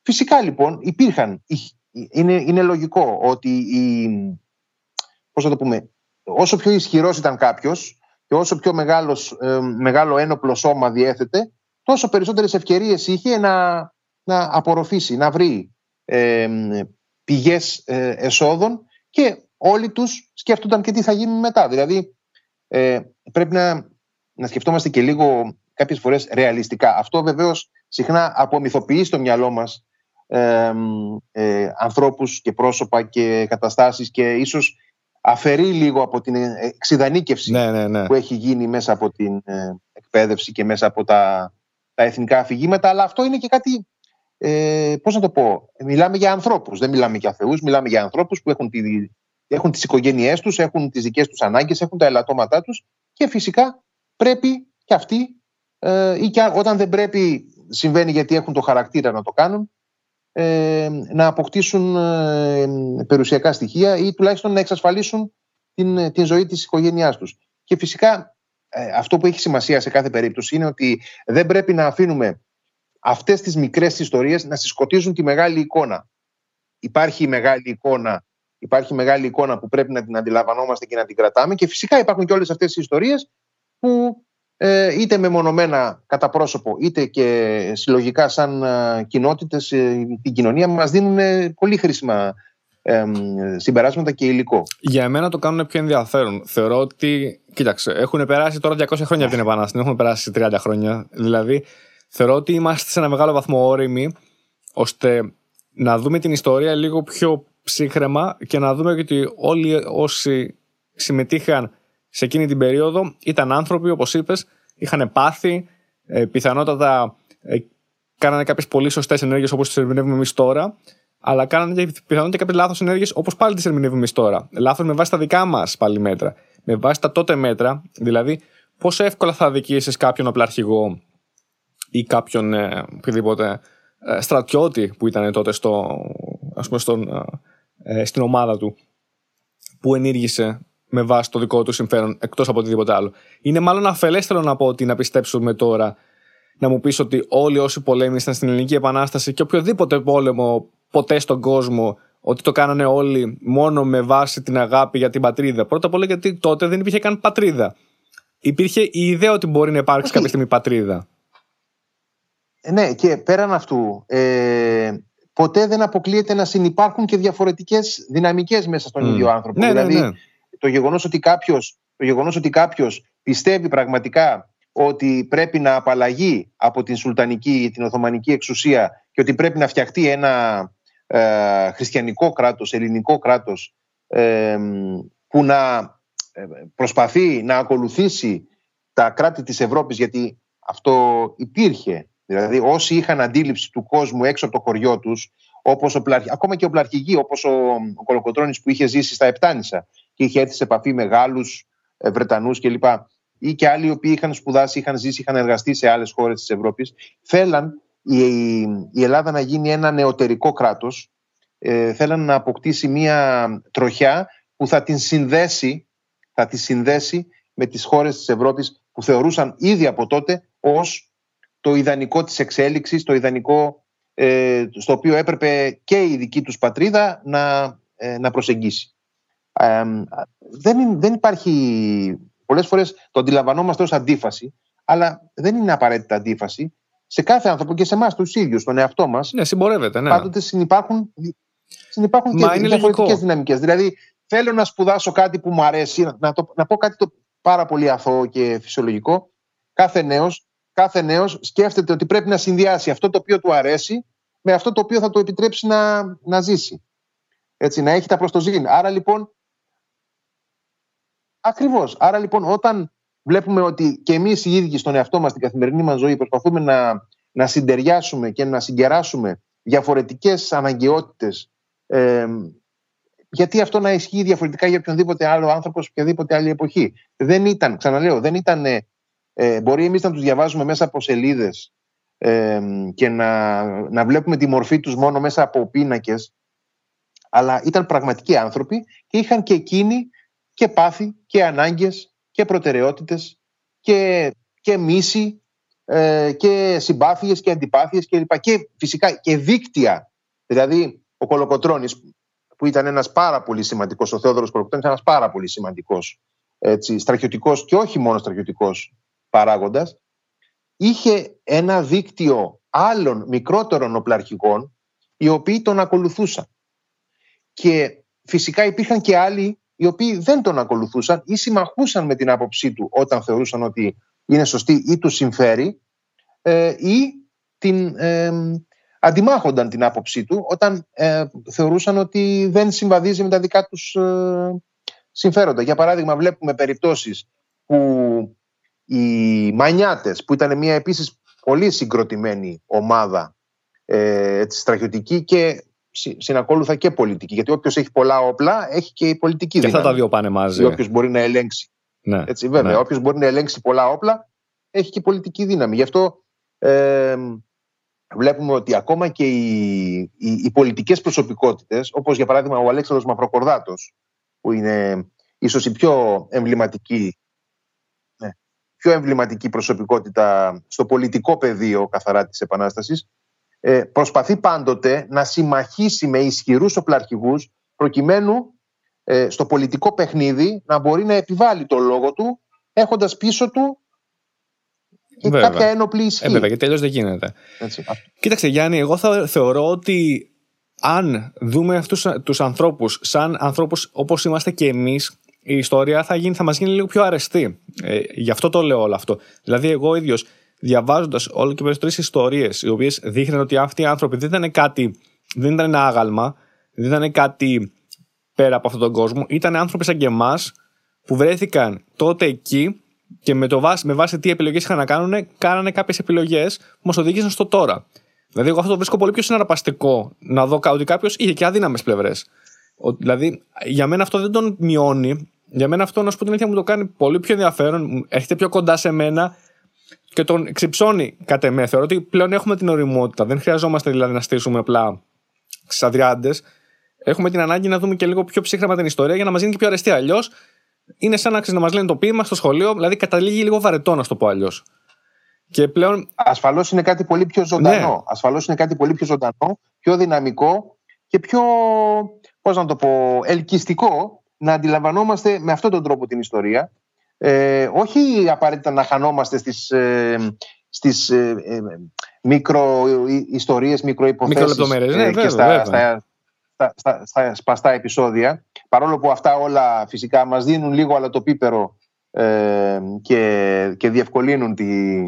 Φυσικά λοιπόν υπήρχαν, είναι, είναι λογικό ότι η, πώς θα το πούμε, όσο πιο ισχυρός ήταν κάποιος και όσο πιο μεγάλος, ε, μεγάλο ένοπλο σώμα διέθετε, τόσο περισσότερες ευκαιρίες είχε να, να απορροφήσει, να βρει ε, πηγές ε, εσόδων και όλοι τους σκέφτονταν και τι θα γίνει μετά. Δηλαδή ε, πρέπει να, να σκεφτόμαστε και λίγο κάποιες φορές ρεαλιστικά. Αυτό βεβαίως συχνά απομυθοποιείς στο μυαλό μας ε, ε, ανθρώπους και πρόσωπα και καταστάσεις και ίσως αφαιρεί λίγο από την εξειδανίκευση ναι, ναι, ναι. που έχει γίνει μέσα από την ε, εκπαίδευση και μέσα από τα τα εθνικά αφηγήματα, αλλά αυτό είναι και κάτι, ε, πώς να το πω, μιλάμε για ανθρώπους, δεν μιλάμε για θεούς, μιλάμε για ανθρώπους που έχουν, τη, έχουν τις οικογένειές τους, έχουν τις δικές τους ανάγκες, έχουν τα ελαττώματά τους και φυσικά πρέπει και αυτοί ε, ή και όταν δεν πρέπει συμβαίνει γιατί έχουν το χαρακτήρα να το κάνουν ε, να αποκτήσουν ε, περιουσιακά στοιχεία ή τουλάχιστον να εξασφαλίσουν την, την ζωή της οικογένειάς τους. Και φυσικά ε, αυτό που έχει σημασία σε κάθε περίπτωση είναι ότι δεν πρέπει να αφήνουμε αυτές τις μικρές ιστορίες να συσκοτίζουν τη μεγάλη εικόνα. Υπάρχει η μεγάλη εικόνα, υπάρχει μεγάλη εικόνα που πρέπει να την αντιλαμβανόμαστε και να την κρατάμε και φυσικά υπάρχουν και όλες αυτές οι ιστορίες που ε, είτε μεμονωμένα κατά πρόσωπο είτε και συλλογικά σαν ε, κοινότητες ε, την κοινωνία μας δίνουν πολύ χρήσιμα συμπεράσματα και υλικό. Για μένα το κάνουν πιο ενδιαφέρον. Θεωρώ ότι. Κοίταξε, έχουν περάσει τώρα 200 χρόνια από την Επανάσταση, δεν έχουν περάσει 30 χρόνια. Δηλαδή, θεωρώ ότι είμαστε σε ένα μεγάλο βαθμό όριμοι ώστε να δούμε την ιστορία λίγο πιο ψύχρεμα και να δούμε ότι όλοι όσοι συμμετείχαν σε εκείνη την περίοδο ήταν άνθρωποι, όπως είπες, είχαν πάθει, ε, πιθανότατα ε, κάνανε κάποιες πολύ σωστές ενέργειες όπως τις ερμηνεύουμε εμείς τώρα, αλλά κάνανε και πιθανότατα κάποιες λάθος ενέργειες όπως πάλι τις ερμηνεύουμε εμείς τώρα. Λάθος με βάση τα δικά μας πάλι μέτρα. Με βάση τα τότε μέτρα, δηλαδή πόσο εύκολα θα αδικήσεις κάποιον οπλαρχηγό ή κάποιον ε, οποιοδήποτε ε, στρατιώτη που ήταν τότε στο, ας πούμε στον, ε, στην ομάδα του που ενήργησε με βάση το δικό του συμφέρον εκτός από οτιδήποτε άλλο. Είναι μάλλον αφελέστερο να πω ότι να πιστέψουμε τώρα να μου πεις ότι όλοι όσοι πολέμησαν στην Ελληνική Επανάσταση και οποιοδήποτε πόλεμο ποτέ στον κόσμο ότι το κάνανε όλοι μόνο με βάση την αγάπη για την πατρίδα. Πρώτα απ' όλα γιατί τότε δεν υπήρχε καν πατρίδα. Υπήρχε η ιδέα ότι μπορεί να υπάρξει κάποια στιγμή πατρίδα. Ε, ναι, και πέραν αυτού, ε, ποτέ δεν αποκλείεται να συνεπάρχουν και διαφορετικές δυναμικές μέσα στον ίδιο άνθρωπο. Ναι, ναι, δηλαδή, ναι. Το γεγονός ότι κάποιος, το γεγονός ότι κάποιος πιστεύει πραγματικά ότι πρέπει να απαλλαγεί από την Σουλτανική, την Οθωμανική εξουσία και ότι πρέπει να φτιαχτεί ένα ε, χριστιανικό κράτος, ελληνικό κράτος ε, που να ε, προσπαθεί να ακολουθήσει τα κράτη της Ευρώπης γιατί αυτό υπήρχε. Δηλαδή, όσοι είχαν αντίληψη του κόσμου έξω από το χωριό τους, όπως ο ακόμα και ο Πλαρχηγή, όπως ο, ο Κολοκοτρόνη που είχε ζήσει στα Επτάνησα και είχε έρθει σε επαφή με Γάλλους, ε, Βρετανούς κλπ. ή και άλλοι οι οποίοι είχαν σπουδάσει, είχαν ζήσει, είχαν εργαστεί σε άλλες χώρες της Ευρώπης, θέλαν η, η Ελλάδα να γίνει ένα νεωτερικό κράτος. Ε, θέλαν να αποκτήσει μία τροχιά που θα την συνδέσει, θα τη συνδέσει με τις χώρες της Ευρώπης που θεωρούσαν ήδη από τότε ως το ιδανικό της εξέλιξης, το ιδανικό ε, στο οποίο έπρεπε και η δική τους πατρίδα να, ε, να προσεγγίσει. Ε, δεν, δεν υπάρχει, πολλές φορές το αντιλαμβανόμαστε ως αντίφαση, αλλά δεν είναι απαραίτητα αντίφαση. Σε κάθε άνθρωπο και σε εμάς τους ίδιους, στον εαυτό μας, ναι, συμπορεύεται, ναι. πάντοτε συνεπάρχουν, συνυπάρχουν και διαφορετικές δυναμικές. Δηλαδή, θέλω να σπουδάσω κάτι που μου αρέσει, να, το, να πω κάτι το πάρα πολύ αθώο και φυσιολογικό. Κάθε νέος κάθε νέος σκέφτεται ότι πρέπει να συνδυάσει αυτό το οποίο του αρέσει με αυτό το οποίο θα του επιτρέψει να, να ζήσει. Έτσι, να έχει τα προστοζήν. Άρα λοιπόν, ακριβώς, άρα λοιπόν όταν βλέπουμε ότι και εμείς οι ίδιοι στον εαυτό μας, στην καθημερινή μας ζωή, προσπαθούμε να, να συντεριάσουμε και να συγκεράσουμε διαφορετικές αναγκαιότητες ε, γιατί αυτό να ισχύει διαφορετικά για οποιονδήποτε άλλο άνθρωπος σε οποιαδήποτε άλλη εποχή. Δεν ήταν, ξαναλέω, δεν ήταν ε, μπορεί εμείς να τους διαβάζουμε μέσα από σελίδες ε, και να, να βλέπουμε τη μορφή τους μόνο μέσα από πίνακες αλλά ήταν πραγματικοί άνθρωποι και είχαν και εκείνοι και πάθη και ανάγκες και προτεραιότητες και, και μίση ε, και συμπάθειες και αντιπάθειες και, λοιπά. και φυσικά και δίκτυα. Δηλαδή ο Κολοκοτρώνης που ήταν ένας πάρα πολύ σημαντικός, ο Θεόδωρος Κολοκοτρώνης ένας πάρα πολύ σημαντικός έτσι, στρατιωτικός και όχι μόνο στρατιωτικός παράγοντας, είχε ένα δίκτυο άλλων μικρότερων οπλαρχικών οι οποίοι τον ακολουθούσαν. Και φυσικά υπήρχαν και άλλοι οι οποίοι δεν τον ακολουθούσαν ή συμμαχούσαν με την άποψή του όταν θεωρούσαν ότι είναι σωστή ή τους συμφέρει ε, ή την ε, αντιμάχονταν την άποψή του όταν ε, θεωρούσαν ότι δεν συμβαδίζει με τα δικά τους ε, συμφέροντα. Για παράδειγμα βλέπουμε περιπτώσεις που οι Μανιάτες που ήταν μια επίσης πολύ συγκροτημένη ομάδα ε, στρατιωτική και συνακόλουθα και πολιτική. Γιατί όποιος έχει πολλά όπλα έχει και η πολιτική και δύναμη. Και αυτά τα δύο πάνε μαζί. Όποιος μπορεί να ελέγξει. Ναι, Έτσι, βέβαια, ναι. όποιος μπορεί να ελέγξει πολλά όπλα έχει και πολιτική δύναμη. Γι' αυτό ε, βλέπουμε ότι ακόμα και οι, οι, οι πολιτικές προσωπικότητες, όπως για παράδειγμα ο Αλέξανδρος Μαυροκορδάτος, που είναι ίσως η πιο εμβληματική πιο εμβληματική προσωπικότητα στο πολιτικό πεδίο καθαρά της Επανάστασης, ε, προσπαθεί πάντοτε να συμμαχίσει με ισχυρούς οπλαρχηγούς προκειμένου ε, στο πολιτικό παιχνίδι να μπορεί να επιβάλλει το λόγο του έχοντας πίσω του και Βέβαια. κάποια ένοπλη ισχύ. Ε, βέβαια, γιατί τελείω δεν γίνεται. Έτσι. Κοίταξε, Γιάννη, εγώ θα θεωρώ ότι αν δούμε αυτούς τους ανθρώπους σαν ανθρώπους όπως είμαστε και εμείς η ιστορία θα, γίνει, θα μας γίνει λίγο πιο αρεστή. Ε, γι' αυτό το λέω όλο αυτό. Δηλαδή, εγώ ίδιος διαβάζοντας όλο και περισσότερες ιστορίες, οι οποίες δείχνουν ότι αυτοί οι άνθρωποι δεν ήταν κάτι, δεν ήταν ένα άγαλμα, Δεν ήταν κάτι πέρα από αυτόν τον κόσμο. Ήταν άνθρωποι σαν και εμάς που βρέθηκαν τότε εκεί και με, το βάση, με βάση τι επιλογές είχαν να κάνουν, κάνανε κάποιες επιλογές που μας οδήγησαν στο τώρα. Δηλαδή, εγώ αυτό το βρίσκω πολύ πιο συναρπαστικό να δω ότι κάποιος είχε και αδύναμες πλευρές. Δηλαδή, για μένα αυτό δεν τον μειώνει. Για μένα αυτό, να σου πω την αλήθεια, μου το κάνει πολύ πιο ενδιαφέρον. Έρχεται πιο κοντά σε μένα και τον ξυψώνει κατ' εμέ. Θεωρώ ότι πλέον έχουμε την οριμότητα. Δεν χρειαζόμαστε δηλαδή να στήσουμε απλά ξαδιάντε. Έχουμε την ανάγκη να δούμε και λίγο πιο ψύχραμα την ιστορία για να μας γίνει και πιο αρεστή. Αλλιώς είναι σαν να, να μας λένε το ποίημα στο σχολείο, δηλαδή καταλήγει λίγο βαρετό, να το πω αλλιώς. Και πλέον... Ασφαλώς είναι κάτι πολύ πιο ζωντανό. Ναι. Ασφαλώς είναι κάτι πολύ πιο ζωντανό, πιο δυναμικό και πιο, πώς να το πω, ελκυστικό να αντιλαμβανόμαστε με αυτόν τον τρόπο την ιστορία. Ε, όχι απαραίτητα να χανόμαστε στις, ε, στις ε, ε, μικροϊστορίες, μικροϋποθέσεις ναι, και στα, στα, στα, στα, σπαστά επεισόδια. Παρόλο που αυτά όλα φυσικά μας δίνουν λίγο αλλά το πίπερο ε, και, και διευκολύνουν τη,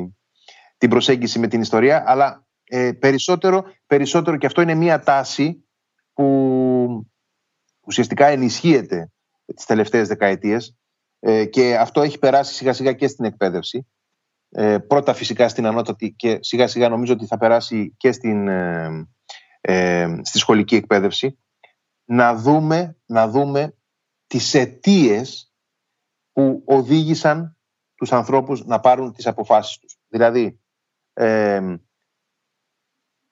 την προσέγγιση με την ιστορία, αλλά ε, περισσότερο, περισσότερο και αυτό είναι μια τάση που ουσιαστικά ενισχύεται τις τελευταίες δεκαετίες ε, και αυτό έχει περάσει σιγά σιγά και στην εκπαίδευση. Ε, πρώτα φυσικά στην ανώτατη και σιγά σιγά νομίζω ότι θα περάσει και στην, ε, ε, στη σχολική εκπαίδευση να δούμε, να δούμε τις αιτίες που οδήγησαν τους ανθρώπους να πάρουν τις αποφάσεις τους. Δηλαδή,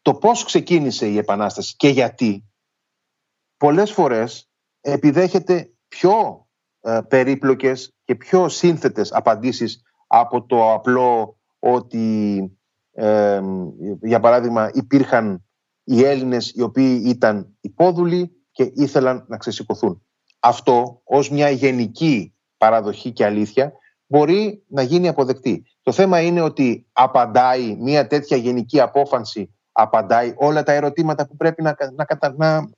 το πώς ξεκίνησε η Επανάσταση και γιατί, πολλές φορές επιδέχεται πιο ε, περίπλοκες και πιο σύνθετες απαντήσεις από το απλό ότι, για παράδειγμα, υπήρχαν οι Έλληνες οι οποίοι ήταν υπόδουλοι και ήθελαν να ξεσηκωθούν. Αυτό ως μια γενική παραδοχή και αλήθεια μπορεί να γίνει αποδεκτή. Το θέμα είναι ότι απαντάει μια τέτοια γενική απόφαση, απαντάει όλα τα ερωτήματα που πρέπει να, να, να,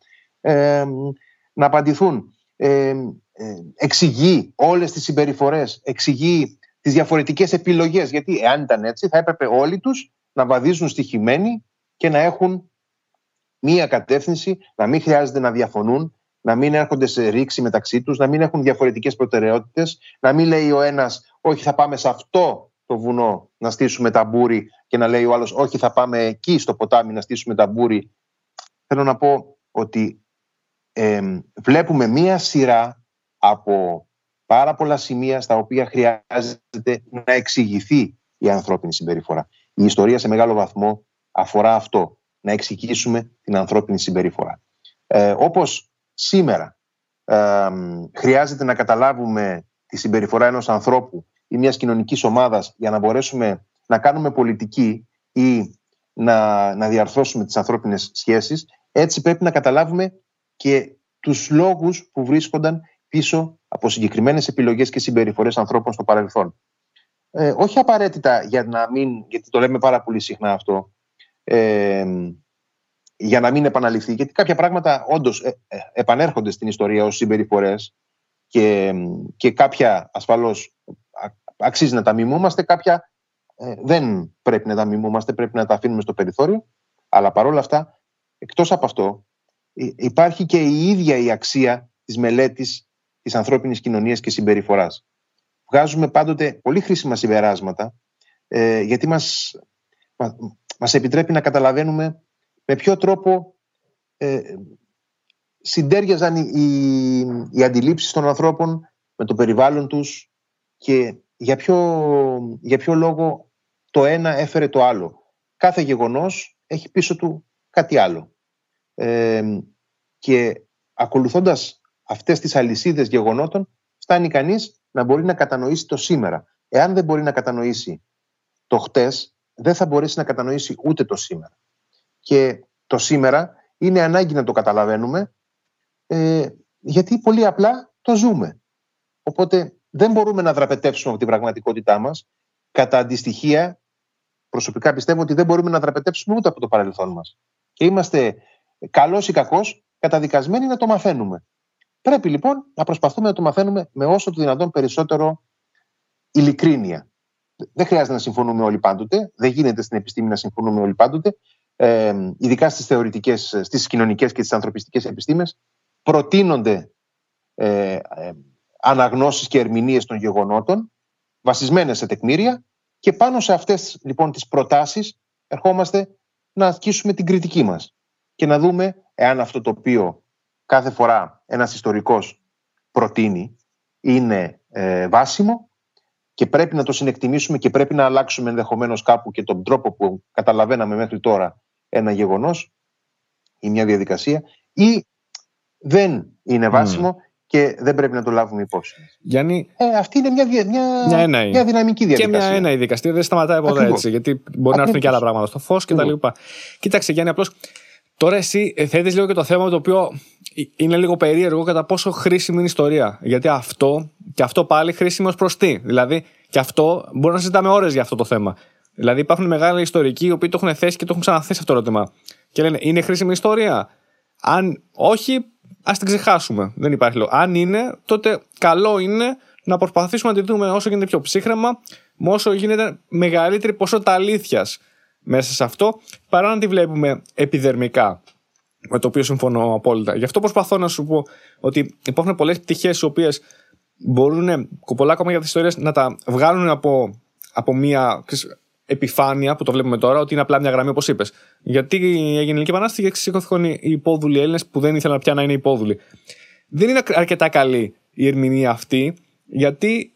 να απαντηθούν. Ε, εξηγεί όλες τις συμπεριφορές, εξηγεί τις διαφορετικές επιλογές. Γιατί εάν ήταν έτσι θα έπρεπε όλοι τους να βαδίζουν στοιχημένοι και να έχουν μία κατεύθυνση, να μην χρειάζεται να διαφωνούν, να μην έρχονται σε ρήξη μεταξύ τους, να μην έχουν διαφορετικές προτεραιότητες, να μην λέει ο ένας όχι θα πάμε σε αυτό το βουνό να στήσουμε ταμπούρι και να λέει ο άλλος όχι θα πάμε εκεί στο ποτάμι να στήσουμε ταμπούρι. Θέλω να πω ότι βλέπουμε μία σειρά από πάρα πολλά σημεία στα οποία χρειάζεται να εξηγηθεί η ανθρώπινη συμπεριφορά. Η ιστορία σε μεγάλο βαθμό αφορά αυτό, να εξηγήσουμε την ανθρώπινη συμπεριφορά. Ε, όπως σήμερα ε, χρειάζεται να καταλάβουμε τη συμπεριφορά ενός ανθρώπου ή μιας κοινωνικής ομάδας για να μπορέσουμε να κάνουμε πολιτική ή να, να διαρθώσουμε τις ανθρώπινες σχέσεις, έτσι πρέπει να καταλάβουμε και τους λόγους που βρίσκονταν πίσω από συγκεκριμένες επιλογές και συμπεριφορές ανθρώπων στο παρελθόν. Ε, όχι απαραίτητα για να μην, γιατί το λέμε πάρα πολύ συχνά αυτό, ε, για να μην επαναληφθεί, γιατί κάποια πράγματα όντως ε, ε, επανέρχονται στην ιστορία ως συμπεριφορές και, και κάποια ασφαλώς αξίζει να τα μιμούμαστε, κάποια ε, δεν πρέπει να τα μιμούμαστε, πρέπει να τα αφήνουμε στο περιθώριο. Αλλά παρόλα αυτά, εκτός από αυτό, υπάρχει και η ίδια η αξία της μελέτης της ανθρώπινης κοινωνίας και συμπεριφοράς. Βγάζουμε πάντοτε πολύ χρήσιμα συμπεράσματα, ε, γιατί μας, μας επιτρέπει να καταλαβαίνουμε με ποιο τρόπο ε, συντέριαζαν οι, οι, οι αντιλήψεις των ανθρώπων με το περιβάλλον τους και για ποιο, για ποιο λόγο το ένα έφερε το άλλο. Κάθε γεγονός έχει πίσω του κάτι άλλο. Ε, και ακολουθώντας αυτές τις αλυσίδες γεγονότων φτάνει κανείς να μπορεί να κατανοήσει το σήμερα. Εάν δεν μπορεί να κατανοήσει το χτες, δεν θα μπορέσει να κατανοήσει ούτε το σήμερα. Και το σήμερα είναι ανάγκη να το καταλαβαίνουμε ε, γιατί πολύ απλά το ζούμε. Οπότε δεν μπορούμε να δραπετεύσουμε από την πραγματικότητά μας. Κατά αντιστοιχεία, προσωπικά πιστεύω ότι δεν μπορούμε να δραπετεύσουμε ούτε από το παρελθόν μας. Και είμαστε καλός ή κακός καταδικασμένοι να το μαθαίνουμε. Πρέπει λοιπόν να προσπαθούμε να το μαθαίνουμε με όσο το δυνατόν περισσότερο ειλικρίνεια. Δεν χρειάζεται να συμφωνούμε όλοι πάντοτε. Δεν γίνεται στην επιστήμη να συμφωνούμε όλοι πάντοτε. ε, ειδικά στις θεωρητικές, στις κοινωνικές και στις ανθρωπιστικές επιστήμες, προτείνονται ε, ε, αναγνώσεις και ερμηνείες των γεγονότων, βασισμένες σε τεκμήρια και πάνω σε αυτές λοιπόν τις προτάσεις ερχόμαστε να ασκήσουμε την κριτική μας και να δούμε εάν αυτό το οποίο κάθε φορά ένας ιστορικός προτείνει είναι ε, βάσιμο και πρέπει να το συνεκτιμήσουμε και πρέπει να αλλάξουμε ενδεχομένως κάπου και τον τρόπο που καταλαβαίναμε μέχρι τώρα ένα γεγονός ή μια διαδικασία ή δεν είναι βάσιμο και δεν πρέπει να το λάβουμε υπόψη. Γιάννη... Ε, αυτή είναι μια, μια, μια, μια δυναμική διαδικασία. Και μια ένα η δικαστήρια δεν σταματάει ποτέ έτσι. Γιατί μπορεί να έρθουν και άλλα πράγματα στο φως κτλ. Κοίταξε, Γιάννη, απλώς τώρα εσύ θέτεις λίγο και το θέμα το οποίο είναι λίγο περίεργο κατά πόσο χρήσιμη είναι η ιστορία. Γιατί αυτό και αυτό πάλι χρήσιμο ως προς τι. Δηλαδή, και αυτό μπορεί να συζητάμε ώρες για αυτό το θέμα. Δηλαδή, υπάρχουν μεγάλοι ιστορικοί οι οποίοι το έχουν θέσει και το έχουν ξαναθέσει αυτό το ερώτημα. Και λένε, είναι χρήσιμη ιστορία; Αν όχι, ας την ξεχάσουμε. Δεν υπάρχει λόγο. Αν είναι, τότε καλό είναι να προσπαθήσουμε να τη δούμε όσο γίνεται πιο ψύχρεμα, με όσο γίνεται μεγαλύτερη ποσότητα αλήθειας μέσα σε αυτό, παρά να τη βλέπουμε επιδερμικά. Με το οποίο συμφωνώ απόλυτα. Γι' αυτό προσπαθώ να σου πω ότι υπάρχουν πολλές πτυχές οι οποίες μπορούν πολλά κομμάτια τη ιστορία να τα βγάλουν από, από μια επιφάνεια που το βλέπουμε τώρα, ότι είναι απλά μια γραμμή όπως είπες. Γιατί έγινε η Ελληνική Επανάσταση και σηκώθηκαν οι υπόδουλοι Έλληνες που δεν ήθελαν πια να είναι υπόδουλοι. Δεν είναι αρκετά καλή η ερμηνεία αυτή, γιατί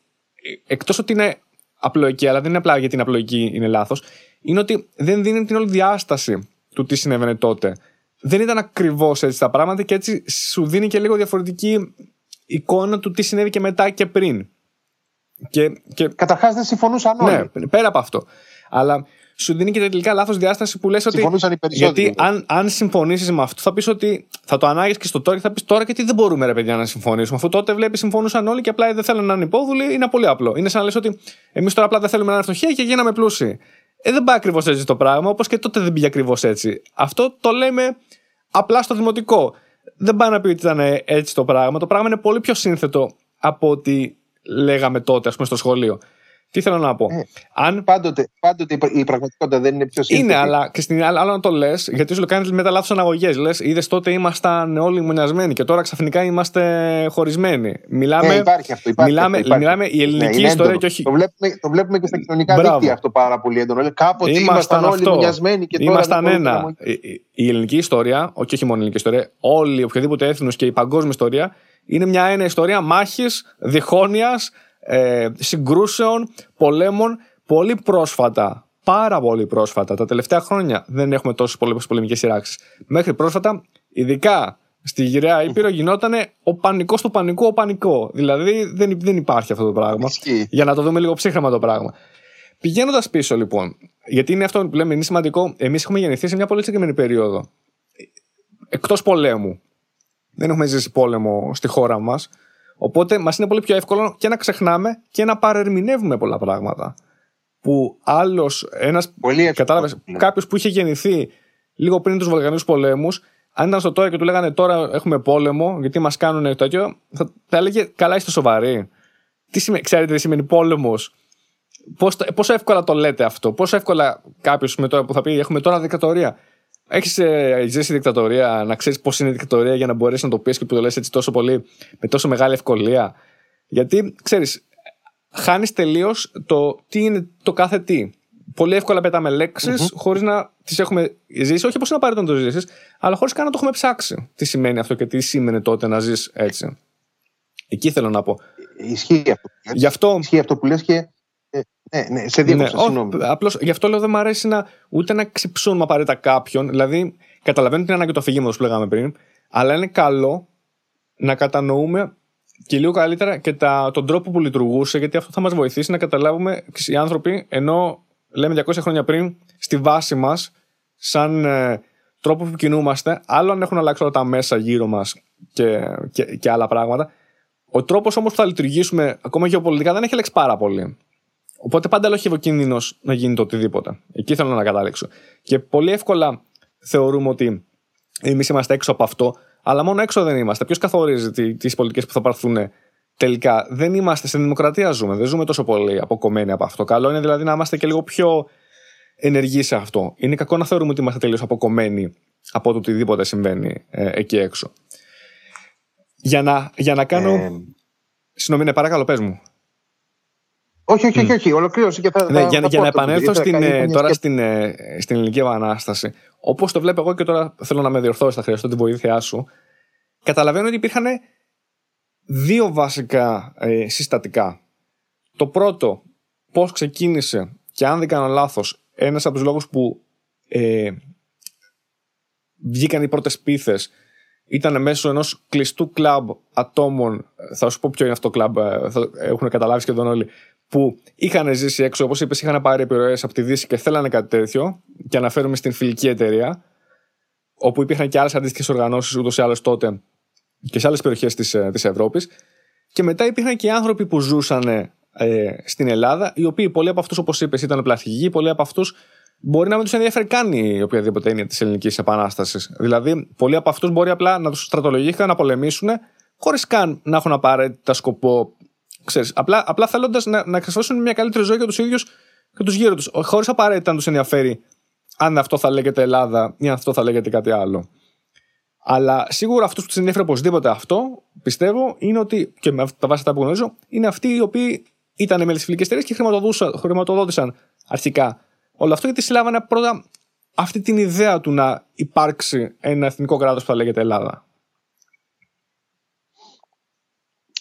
εκτός ότι είναι απλοϊκή, αλλά δεν είναι απλά γιατί είναι απλοϊκή, είναι λάθος, είναι ότι δεν δίνει την όλη διάσταση του τι συνέβαινε τότε. Δεν ήταν ακριβώς έτσι τα πράγματα και έτσι σου δίνει και λίγο διαφορετική εικόνα του τι συνέβη και μετά και πριν. Και, και... Καταρχάς δεν συμφωνούσαν όλοι. Ναι, πέρα από αυτό. Αλλά σου δίνει και τελικά λάθος διάσταση που λες ότι. Συμφωνούσαν οι περισσότεροι. Γιατί αν, αν συμφωνήσεις με αυτό, θα πεις ότι θα το ανάγεις και στο τώρα και θα πεις τώρα γιατί δεν μπορούμε ρε παιδιά να συμφωνήσουμε. Αφού τότε βλέπεις συμφωνούσαν όλοι και απλά δεν θέλουν να είναι υπόδουλοι, είναι πολύ απλό. Είναι σαν να λες ότι εμείς τώρα απλά δεν θέλουμε να είναι φτωχοί και γίναμε πλούσιοι. Ε, δεν πάει ακριβώς έτσι το πράγμα, όπως και τότε δεν πήγε ακριβώς έτσι. Αυτό το λέμε απλά στο δημοτικό. Δεν πάει να πει ότι ήταν έτσι το πράγμα. Το πράγμα είναι πολύ πιο σύνθετο από ό,τι λέγαμε τότε, ας πούμε, στο σχολείο. Τι θέλω να πω; Ε, Αν... πάντοτε, πάντοτε η πραγματικότητα δεν είναι πιο σύνθετη. Είναι, αλλά και στην άλλη, άλλο να το λες, γιατί σου κάνεις μετά λάθος αναγωγές. Λες, είδες τότε ήμασταν όλοι μονιασμένοι και τώρα ξαφνικά είμαστε χωρισμένοι. Μιλάμε, ε, υπάρχει αυτό. Υπάρχει μιλάμε, αυτό, μιλάμε η ελληνική ναι, ιστορία και όχι. Το βλέπουμε, το βλέπουμε και στα κοινωνικά Μπράβο. δίκτυα αυτό πάρα πολύ έντονο. Κάποτε ήμασταν, όλοι μονιασμένοι και τώρα. Ήμασταν ένα. Η, ελληνική ιστορία, όχι, όχι μόνο η ελληνική ιστορία, όλη οποιοδήποτε έθνος και η παγκόσμια ιστορία είναι μια ένα ιστορία μάχης, διχόνοιας, ε, συγκρούσεων, πολέμων πολύ πρόσφατα. Πάρα πολύ πρόσφατα. Τα τελευταία χρόνια δεν έχουμε τόσες πολεμικές σειράξεις. Μέχρι πρόσφατα, ειδικά στη γυραιά Ήπειρο, γινόταν ο πανικός του πανικού, ο πανικό. Δηλαδή δεν, δεν υπάρχει αυτό το πράγμα. Για να το δούμε λίγο ψύχρεμα το πράγμα. Πηγαίνοντας πίσω λοιπόν, γιατί είναι αυτό που λέμε, είναι σημαντικό, εμείς έχουμε γεννηθεί σε μια πολύ συγκεκριμένη περίοδο. Εκτός πολέμου. Δεν έχουμε ζήσει πόλεμο στη χώρα μας. Οπότε μας είναι πολύ πιο εύκολο και να ξεχνάμε και να παρερμηνεύουμε πολλά πράγματα. Που άλλος ένας. Κατάλαβες, κάποιος που είχε γεννηθεί λίγο πριν τους Βαλκανικού πολέμους, αν ήταν στο τώρα και του λέγανε τώρα έχουμε πόλεμο, γιατί μας κάνουν τέτοιο, θα, θα έλεγε καλά είστε σοβαροί. Τι σημαίνει, ξέρετε τι σημαίνει πόλεμος; Πόσο εύκολα το λέτε αυτό, πόσο εύκολα κάποιος με τώρα που θα πει έχουμε τώρα δικτατορία. Έχεις ε, ζήσει δικτατορία, να ξέρεις πώς είναι η δικτατορία για να μπορέσεις να το πεις και που το λες έτσι τόσο πολύ, με τόσο μεγάλη ευκολία. Γιατί ξέρεις, χάνεις τελείως το τι είναι το κάθε τι. Πολύ εύκολα πετάμε λέξεις mm-hmm. χωρίς να τις έχουμε ζήσει. Όχι πω είναι απαραίτητο να το ζήσεις, αλλά χωρίς καν να το έχουμε ψάξει. Τι σημαίνει αυτό και τι σήμαινε τότε να ζεις έτσι. Εκεί θέλω να πω. Ισχύει αυτό. Γι' αυτό... Ισχύει αυτό που λες και ναι, ναι, σε διέκοψα, ναι, συγγνώμη. Απλώς, γι' αυτό λέω δεν μου αρέσει να, ούτε να ξυψούμε απαραίτητα κάποιον. Δηλαδή, καταλαβαίνω την ανάγκη του αφηγήματο που λέγαμε πριν, αλλά είναι καλό να κατανοούμε και λίγο καλύτερα και τα, τον τρόπο που λειτουργούσε, γιατί αυτό θα μας βοηθήσει να καταλάβουμε οι άνθρωποι, ενώ λέμε 200 χρόνια πριν, στη βάση μας, σαν ε, τρόπο που κινούμαστε, άλλο αν έχουν αλλάξει όλα τα μέσα γύρω μας και, και, και άλλα πράγματα. Ο τρόπος όμως που θα λειτουργήσουμε, ακόμα γεωπολιτικά, δεν έχει αλλάξει πάρα πολύ. Οπότε πάντα έχει ο κίνδυνος να γίνει το οτιδήποτε. Εκεί θέλω να καταλήξω. Και πολύ εύκολα θεωρούμε ότι εμείς είμαστε έξω από αυτό, αλλά μόνο έξω δεν είμαστε. Ποιος καθορίζει τι πολιτικές που θα πάρθουν τελικά; Δεν είμαστε στην δημοκρατία, ζούμε. Δεν ζούμε τόσο πολύ αποκομμένοι από αυτό. Καλό είναι δηλαδή να είμαστε και λίγο πιο ενεργεί σε αυτό. Είναι κακό να θεωρούμε ότι είμαστε τελείως αποκομμένοι από το οτιδήποτε συμβαίνει ε, εκεί έξω. Για να, για να κάνω. Ε... Συγγνώμη, ναι, παρακαλώ, πες μου. Όχι, όχι, όχι, όχι. ολοκλήρωση και θα. Ναι, για, για να επανέλθω στην, ε, τώρα στην, ε, στην Ελληνική Επανάσταση. Όπως το βλέπω εγώ και τώρα θέλω να με διορθώσει, θα χρειαστώ τη βοήθειά σου. Καταλαβαίνω ότι υπήρχαν δύο βασικά ε, συστατικά. Το πρώτο, πώς ξεκίνησε και αν δεν κάνω λάθος, ένας από τους λόγους που ε, βγήκαν οι πρώτες πίθες ήταν μέσω ενός κλειστού κλαμπ ατόμων. Θα σου πω ποιο είναι αυτό το κλαμπ, θα έχουν καταλάβει σχεδόν όλοι που είχαν ζήσει έξω, όπως είπες, είχαν πάρει επιρροές από τη Δύση και θέλανε κάτι τέτοιο. Και αναφέρομαι στην φιλική εταιρεία, όπου υπήρχαν και άλλες αντίστοιχες οργανώσεις ούτως ή άλλως τότε και σε άλλες περιοχές της της ε, Ευρώπης. Και μετά υπήρχαν και άνθρωποι που ζούσαν ε, στην Ελλάδα, οι οποίοι πολλοί από αυτούς, όπως είπες, ήταν πλαστικοί, πολλοί από αυτούς μπορεί να μην τους ενδιαφέρει καν η οποιαδήποτε έννοια της ελληνικής επανάστασης. Δηλαδή, πολλοί από αυτούς μπορεί απλά να τους στρατολογήθηκαν να πολεμήσουν, χωρίς καν να έχουν απαραίτητα σκοπό Ξέρεις, απλά, απλά θέλοντας να, να εξασφαλίσουν μια καλύτερη ζωή για τους ίδιους και τους γύρω τους. Χωρίς απαραίτητα να τους ενδιαφέρει αν αυτό θα λέγεται Ελλάδα ή αν αυτό θα λέγεται κάτι άλλο. Αλλά σίγουρα αυτούς που τους ενδιαφέρει οπωσδήποτε αυτό, πιστεύω, είναι ότι, και με τα βάση τα που γνωρίζω, είναι αυτοί οι οποίοι ήταν με τι φιλικές εταιρείες και χρηματοδότησαν αρχικά όλο αυτό, γιατί συλλάβανε πρώτα αυτή την ιδέα του να υπάρξει ένα εθνικό κράτος που θα λέγεται Ελλάδα.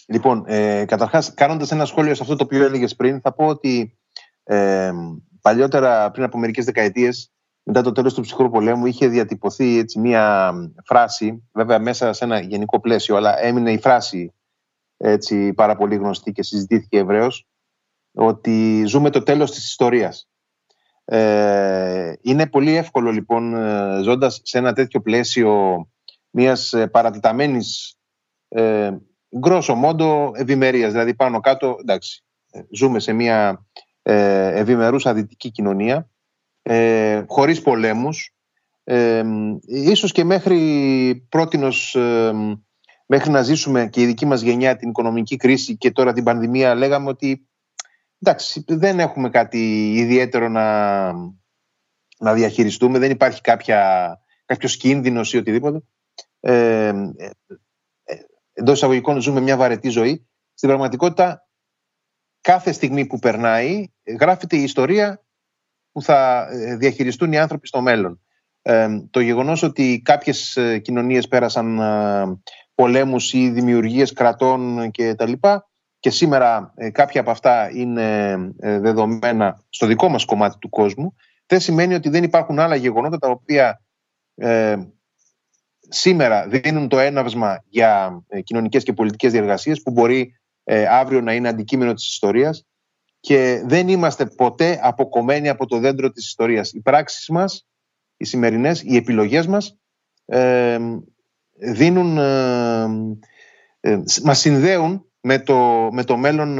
Λοιπόν, ε, καταρχάς, κάνοντας ένα σχόλιο σε αυτό το οποίο έλεγες πριν, θα πω ότι ε, παλιότερα, πριν από μερικές δεκαετίες, μετά το τέλος του ψυχρού πολέμου, είχε διατυπωθεί έτσι μία φράση, βέβαια μέσα σε ένα γενικό πλαίσιο, αλλά έμεινε η φράση έτσι, πάρα πολύ γνωστή και συζητήθηκε ευρέως, ότι ζούμε το τέλος της ιστορίας. Ε, είναι πολύ εύκολο λοιπόν ε, ζώντας σε ένα τέτοιο πλαίσιο μιας ε, παρατηταμένης ε, γκρόσο μόντο ευημερίας. Δηλαδή πάνω κάτω, εντάξει, ζούμε σε μια ε, ευημερούσα δυτική κοινωνία, ε, χωρίς πολέμους, ε, ίσως και μέχρι πρότινος, ε, μέχρι να ζήσουμε και η δική μας γενιά την οικονομική κρίση και τώρα την πανδημία λέγαμε ότι εντάξει, δεν έχουμε κάτι ιδιαίτερο να, να διαχειριστούμε, δεν υπάρχει κάποια, κάποιος κίνδυνος ή οτιδήποτε. Ε, εντός εισαγωγικών ζούμε μια βαρετή ζωή. Στην πραγματικότητα, κάθε στιγμή που περνάει, γράφεται η ιστορία που θα ε, διαχειριστούν οι άνθρωποι στο μέλλον. Ε, το γεγονός ότι κάποιες ε, κοινωνίες πέρασαν ε, πολέμους ή δημιουργίες κρατών και τα λοιπά και σήμερα κάποια από αυτά είναι δεδομένα στο δικό μας κομμάτι του κόσμου δεν σημαίνει ότι δεν υπάρχουν άλλα γεγονότα τα οποία σήμερα δίνουν το έναυσμα για ε, κοινωνικές και πολιτικές διεργασίες που μπορεί ε, αύριο να είναι αντικείμενο της ιστορίας και δεν είμαστε ποτέ αποκομμένοι από το δέντρο της ιστορίας. Οι πράξεις μας, οι σημερινές, οι επιλογές μας ε, δίνουν, ε, μας συνδέουν με το, με το μέλλον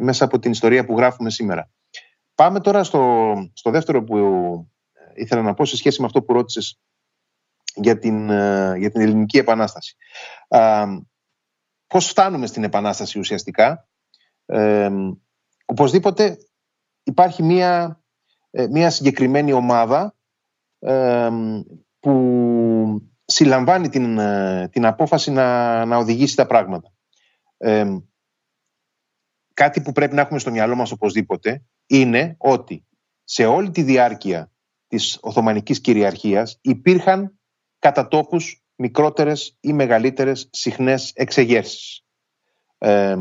μέσα από την ιστορία που γράφουμε σήμερα. Πάμε τώρα στο, στο δεύτερο που ήθελα να πω σε σχέση με αυτό που ρώτησες για την, ε, για την ελληνική επανάσταση. Α, πώς φτάνουμε στην επανάσταση ουσιαστικά; Ε, οπωσδήποτε υπάρχει μία, ε, μία συγκεκριμένη ομάδα που συλλαμβάνει την, την απόφαση να, να οδηγήσει τα πράγματα. κάτι που πρέπει να έχουμε στο μυαλό μας οπωσδήποτε είναι ότι σε όλη τη διάρκεια της Οθωμανικής κυριαρχίας υπήρχαν κατά τόπους μικρότερες ή μεγαλύτερες συχνές εξεγέρσεις. Ε,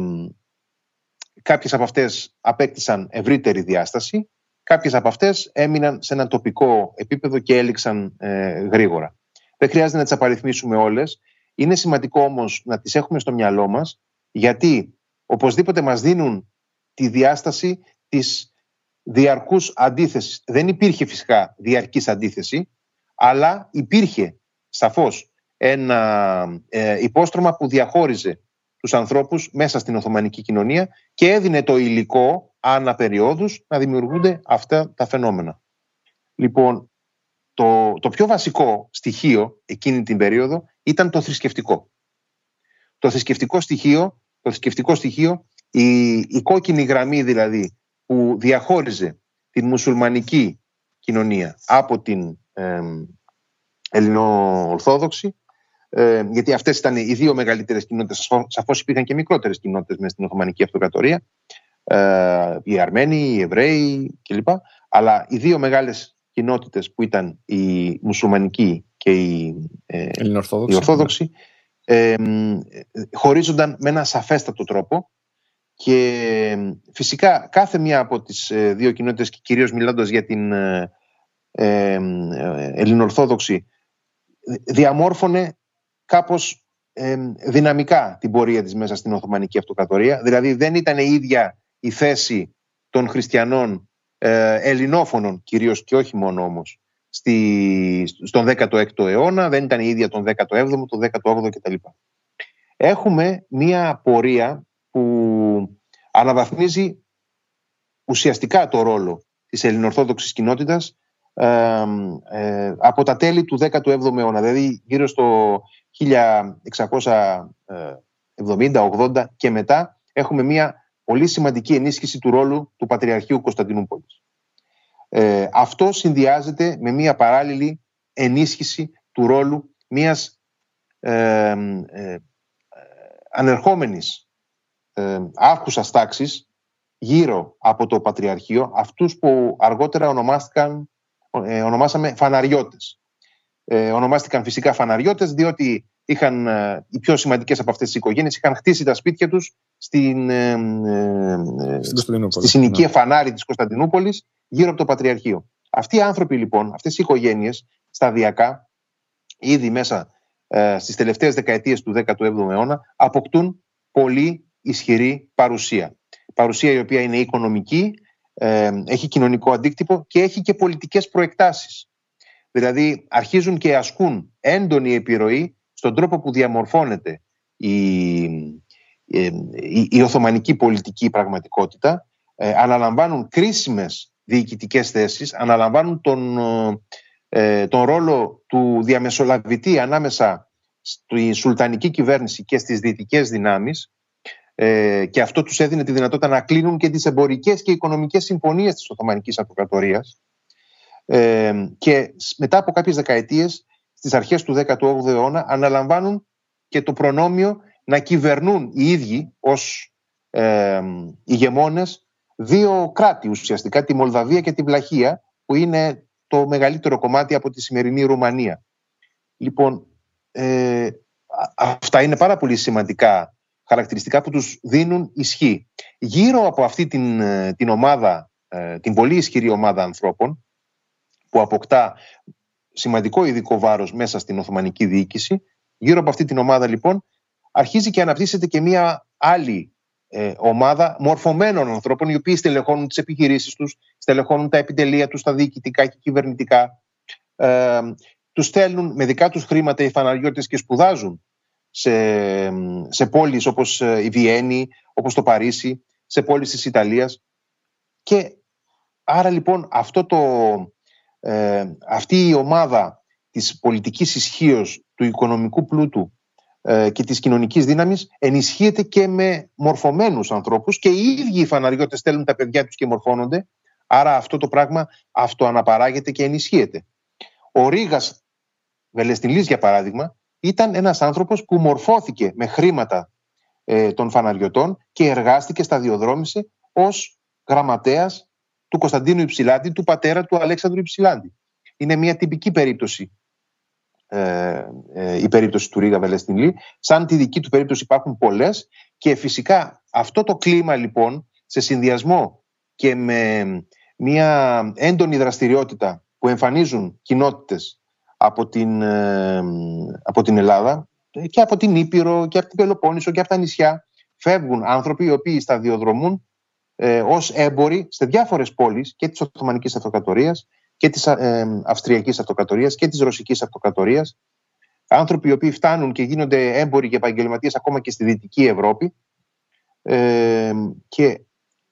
κάποιες από αυτές απέκτησαν ευρύτερη διάσταση, κάποιες από αυτές έμειναν σε ένα τοπικό επίπεδο και έληξαν ε, γρήγορα. Δεν χρειάζεται να τις απαριθμίσουμε όλες. Είναι σημαντικό όμως να τις έχουμε στο μυαλό μας, γιατί οπωσδήποτε μας δίνουν τη διάσταση της διαρκούς αντίθεσης. Δεν υπήρχε φυσικά διαρκής αντίθεση, αλλά υπήρχε σαφώς ένα ε, υπόστρωμα που διαχώριζε τους ανθρώπους μέσα στην Οθωμανική κοινωνία και έδινε το υλικό ανά περιόδους να δημιουργούνται αυτά τα φαινόμενα. Λοιπόν, το, το πιο βασικό στοιχείο εκείνη την περίοδο ήταν το θρησκευτικό. Το θρησκευτικό στοιχείο, το θρησκευτικό στοιχείο η, η κόκκινη γραμμή δηλαδή που διαχώριζε την μουσουλμανική κοινωνία από την ε, ελληνοορθόδοξη ε, γιατί αυτές ήταν οι δύο μεγαλύτερες κοινότητες σαφώς υπήρχαν και μικρότερες κοινότητες μέσα στην Οθωμανική Αυτοκρατορία ε, οι Αρμένοι, οι Εβραίοι κλπ. Αλλά οι δύο μεγάλες κοινότητες που ήταν η μουσουλμανική και η, ε, η Ορθόδοξη ε, χωρίζονταν με ένα σαφέστατο τρόπο και φυσικά κάθε μία από τις ε, δύο κοινότητες και κυρίως μιλώντας για την ε, ε, ελληνοορθόδοξη διαμόρφωνε κάπως δυναμικά την πορεία της μέσα στην Οθωμανική Αυτοκρατορία. Δηλαδή δεν ήταν η ίδια η θέση των χριστιανών ελληνόφωνων κυρίως και όχι μόνο όμως στη, στον 16ο αιώνα, δεν ήταν η ίδια τον 17ο, τον 18ο κτλ. Έχουμε μία πορεία που αναβαθμίζει ουσιαστικά το ρόλο της ελληνοορθόδοξης κοινότητας ε, από τα τέλη του 17ου αιώνα, δηλαδή γύρω στο 1670-80 και μετά έχουμε μια πολύ σημαντική ενίσχυση του ρόλου του Πατριαρχείου Κωνσταντινούπολης. Ε, αυτό συνδυάζεται με μια παράλληλη ενίσχυση του ρόλου μιας ε, ε, ανερχόμενης ε, άρχουσας τάξης γύρω από το Πατριαρχείο, αυτούς που αργότερα ονομάστηκαν, ε, ονομάσαμε φαναριώτες. Ε, ονομάστηκαν φυσικά φαναριώτες διότι είχαν, ε, οι πιο σημαντικές από αυτές τις οικογένειες είχαν χτίσει τα σπίτια τους στην, ε, ε στη συνοικία ναι. φανάρι της Κωνσταντινούπολης γύρω από το Πατριαρχείο. Αυτοί οι άνθρωποι λοιπόν, αυτές οι οικογένειες σταδιακά ήδη μέσα ε, στις τελευταίες δεκαετίες του 17ου αιώνα αποκτούν πολύ ισχυρή παρουσία. Παρουσία η οποία είναι οικονομική, ε, έχει κοινωνικό αντίκτυπο και έχει και πολιτικές προεκτάσεις. Δηλαδή αρχίζουν και ασκούν έντονη επιρροή στον τρόπο που διαμορφώνεται η, ε, η, η Οθωμανική πολιτική πραγματικότητα, ε, αναλαμβάνουν κρίσιμες διοικητικές θέσεις, αναλαμβάνουν τον, ε, τον ρόλο του διαμεσολαβητή ανάμεσα στη σουλτανική κυβέρνηση και στις δυτικές δυνάμεις ε, και αυτό τους έδινε τη δυνατότητα να κλείνουν και τις εμπορικές και οικονομικές συμφωνίες της Οθωμανικής Αυτοκρατορίας ε, και μετά από κάποιες δεκαετίες στις αρχές του 18ου αιώνα αναλαμβάνουν και το προνόμιο να κυβερνούν οι ίδιοι ως ε, ηγεμόνες δύο κράτη ουσιαστικά, τη Μολδαβία και τη Βλαχία, που είναι το μεγαλύτερο κομμάτι από τη σημερινή Ρουμανία. Λοιπόν, ε, αυτά είναι πάρα πολύ σημαντικά χαρακτηριστικά που τους δίνουν ισχύ. Γύρω από αυτή την, ε, την ομάδα, ε, την πολύ ισχυρή ομάδα ανθρώπων, που αποκτά σημαντικό ειδικό βάρος μέσα στην Οθωμανική διοίκηση, γύρω από αυτή την ομάδα λοιπόν αρχίζει και αναπτύσσεται και μία άλλη ε, ομάδα μορφωμένων ανθρώπων οι οποίοι στελεχώνουν τις επιχειρήσεις τους, στελεχώνουν τα επιτελεία τους, τα διοικητικά και κυβερνητικά. Ε, τους στέλνουν με δικά τους χρήματα οι φαναριώτες και σπουδάζουν σε, σε πόλεις όπως ε, η Βιέννη, όπως το Παρίσι, σε πόλεις της Ιταλίας. Και άρα λοιπόν αυτό το, ε, αυτή η ομάδα της πολιτικής ισχύως του οικονομικού πλούτου ε, και της κοινωνικής δύναμης ενισχύεται και με μορφωμένους ανθρώπους και οι ίδιοι οι φαναριώτες στέλνουν τα παιδιά τους και μορφώνονται άρα αυτό το πράγμα αυτοαναπαράγεται και ενισχύεται. Ο Ρήγας Βελεστιλής για παράδειγμα ήταν ένας άνθρωπος που μορφώθηκε με χρήματα ε, των φαναριωτών και εργάστηκε, σταδιοδρόμησε ως γραμματέας του Κωνσταντίνου Υψηλάντη, του πατέρα του Αλέξανδρου Υψηλάντη. Είναι μια τυπική περίπτωση ε, ε, η περίπτωση του Ρίγα Βελεστινλή. Σαν τη δική του περίπτωση υπάρχουν πολλές και φυσικά αυτό το κλίμα λοιπόν σε συνδυασμό και με μια έντονη δραστηριότητα που εμφανίζουν κοινότητες από την, ε, από την Ελλάδα και από την Ήπειρο και από την Πελοπόννησο και από τα νησιά φεύγουν άνθρωποι οι οποίοι σταδιοδρομούν ε, ως έμποροι σε διάφορες πόλεις και της Οθωμανικής Αυτοκρατορίας και της ε, Αυστριακής Αυτοκρατορίας και της Ρωσικής Αυτοκρατορίας. Άνθρωποι οι οποίοι φτάνουν και γίνονται έμποροι και επαγγελματίες ακόμα και στη Δυτική Ευρώπη. Ε, και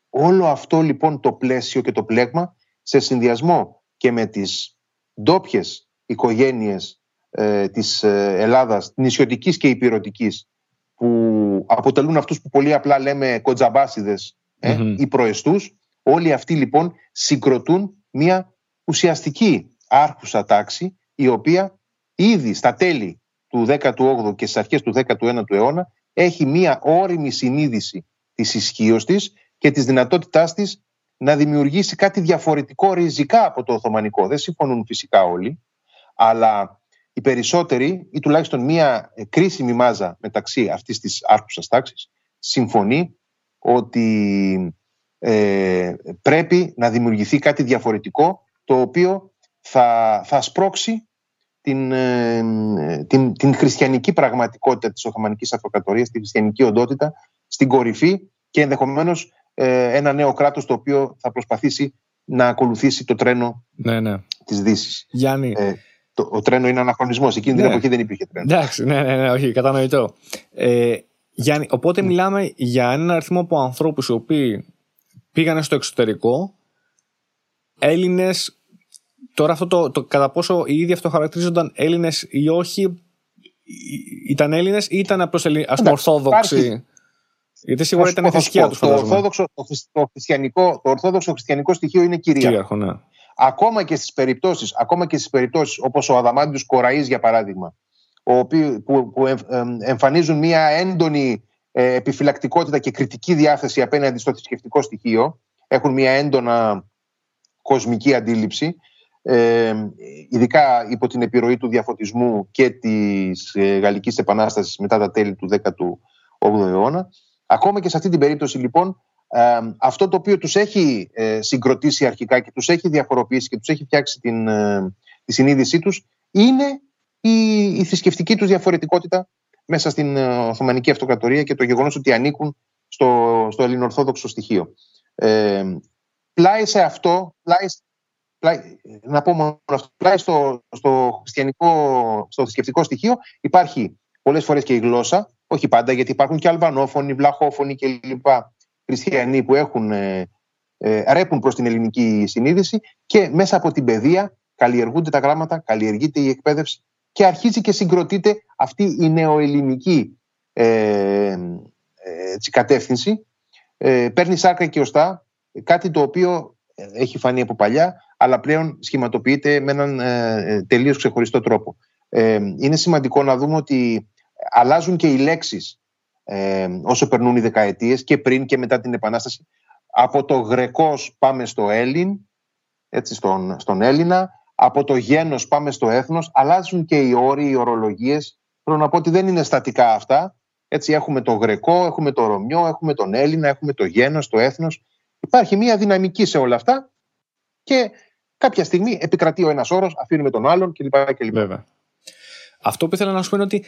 όλο αυτό λοιπόν το πλαίσιο και το πλέγμα σε συνδυασμό και με τις ντόπιες οικογένειες ε, της ε, Ελλάδας, νησιωτικής και υπηρετικής που αποτελούν αυτούς που πολύ απλά λέμε κοντζαμπάσιδες ε, ή προεστούς Όλοι αυτοί λοιπόν συγκροτούν μια ουσιαστική άρχουσα τάξη η οποία ήδη στα τέλη του 18ου και στις αρχές του 19ου αιώνα έχει μια όρημη συνείδηση της ισχύως της και της δυνατότητάς της να δημιουργήσει κάτι διαφορετικό ριζικά από το Οθωμανικό. Δεν συμφωνούν φυσικά όλοι, αλλά οι περισσότεροι ή τουλάχιστον μια κρίσιμη μάζα μεταξύ αυτής της άρχουσας τάξης συμφωνεί ότι ε, πρέπει να δημιουργηθεί κάτι διαφορετικό το οποίο θα, θα σπρώξει την, ε, την, την χριστιανική πραγματικότητα της Οθωμανικής Αυτοκρατορίας, την χριστιανική οντότητα στην κορυφή και ενδεχομένως ε, ένα νέο κράτος το οποίο θα προσπαθήσει να ακολουθήσει το τρένο ναι, ναι. της Δύσης. Γιάννη, ε, το, ο τρένο είναι αναχρονισμός. Εκείνη ναι. την εποχή δεν υπήρχε τρένο. Εντάξει, ναι, ναι, ναι όχι, κατανοητό. Ε, Γιάννη, οπότε ναι. μιλάμε για ένα αριθμό από ανθρώπους οι οποίοι πήγανε στο εξωτερικό, Έλληνες Τώρα αυτό το, το κατά πόσο οι ίδιοι αυτοχαρακτηρίζονταν Έλληνες ή όχι, ήταν Έλληνες ή ήταν απλώς Ορθόδοξοι; Γιατί σίγουρα ήταν η θρησκεία τους. Το, ορθόδοξο, το, χριστιανικό, το ορθόδοξο χριστιανικό στοιχείο είναι κυρίαρχο. κυρίαρχο ναι. Ακόμα και στις περιπτώσεις, ακόμα και στις περιπτώσεις όπως ο Αδαμάντιος Κοραής για παράδειγμα, ο που, που εμφανίζουν μια έντονη ε, επιφυλακτικότητα και κριτική διάθεση απέναντι στο θρησκευτικό στοιχείο, έχουν μια έντονα κοσμική αντίληψη, ε, ειδικά υπό την επιρροή του διαφωτισμού και της ε, Γαλλικής Επανάστασης μετά τα τέλη του 18ου αιώνα. Ακόμα και σε αυτή την περίπτωση λοιπόν ε, αυτό το οποίο τους έχει ε, συγκροτήσει αρχικά και τους έχει διαφοροποιήσει και τους έχει φτιάξει την, ε, τη συνείδησή τους είναι η, η θρησκευτική τους διαφορετικότητα μέσα στην Οθωμανική Αυτοκρατορία και το γεγονός ότι ανήκουν στο, στο ελληνοορθόδοξο στοιχείο. Ε, πλάι σε αυτό, πλάι να πω μόνο αυτό, πλάι στο, στο, χριστιανικό, στο θρησκευτικό στοιχείο υπάρχει πολλές φορές και η γλώσσα, όχι πάντα γιατί υπάρχουν και αλβανόφωνοι, βλαχόφωνοι κλπ. Χριστιανοί που έχουν, ε, ε, ρέπουν προς την ελληνική συνείδηση και μέσα από την παιδεία καλλιεργούνται τα γράμματα, καλλιεργείται η εκπαίδευση και αρχίζει και συγκροτείται αυτή η νεοελληνική ε, ε, κατεύθυνση. Ε, παίρνει σάρκα και οστά, κάτι το οποίο έχει φανεί από παλιά, αλλά πλέον σχηματοποιείται με έναν ε, ε τελείως ξεχωριστό τρόπο. Ε, είναι σημαντικό να δούμε ότι αλλάζουν και οι λέξεις ε, όσο περνούν οι δεκαετίες και πριν και μετά την Επανάσταση. Από το γρεκός πάμε στο Έλλην, έτσι στον, στον Έλληνα, από το γένος πάμε στο έθνος, αλλάζουν και οι όροι, οι ορολογίες. Θέλω να πω ότι δεν είναι στατικά αυτά. Έτσι έχουμε το γρεκό, έχουμε το ρωμιό, έχουμε τον Έλληνα, έχουμε το γένος, το έθνος. Υπάρχει μια δυναμική σε όλα αυτά και κάποια στιγμή επικρατεί ο ένας όρος, αφήνουμε τον άλλον κλπ. κλπ. Βέβαια. Αυτό που ήθελα να σου πω είναι ότι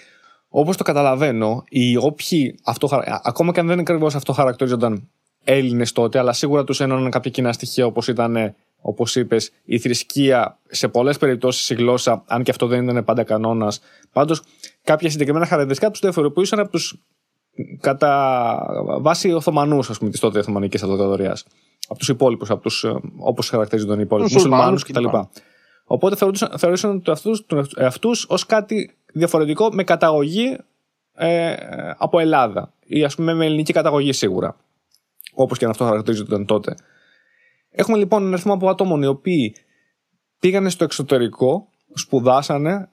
όπως το καταλαβαίνω, οι όποιοι αυτό, ακόμα και αν δεν ακριβώς αυτό χαρακτηρίζονταν Έλληνες τότε, αλλά σίγουρα τους ένωναν κάποια κοινά στοιχεία όπως ήταν, όπως είπες, η θρησκεία, σε πολλές περιπτώσεις η γλώσσα, αν και αυτό δεν ήταν πάντα κανόνας. Πάντως, κάποια συγκεκριμένα χαρακτηριστικά τους διαφοροποιούσαν από τους κατά βάση Οθωμανούς, ας πούμε, της τότε Οθωμανικής Αυτοκρατορίας. Από τους υπόλοιπους, από τους ε, όπως χαρακτηρίζονταν οι υπόλοιποι, μουσουλμάνους κτλ. Οπότε θεωρούσαν τους εαυτού ως κάτι διαφορετικό με καταγωγή ε, από Ελλάδα ή ας πούμε με ελληνική καταγωγή σίγουρα. Όπως και αν αυτό χαρακτηρίζονταν τότε. Έχουμε λοιπόν ένα αριθμό από ατόμων οι οποίοι πήγανε στο εξωτερικό, σπουδάσανε,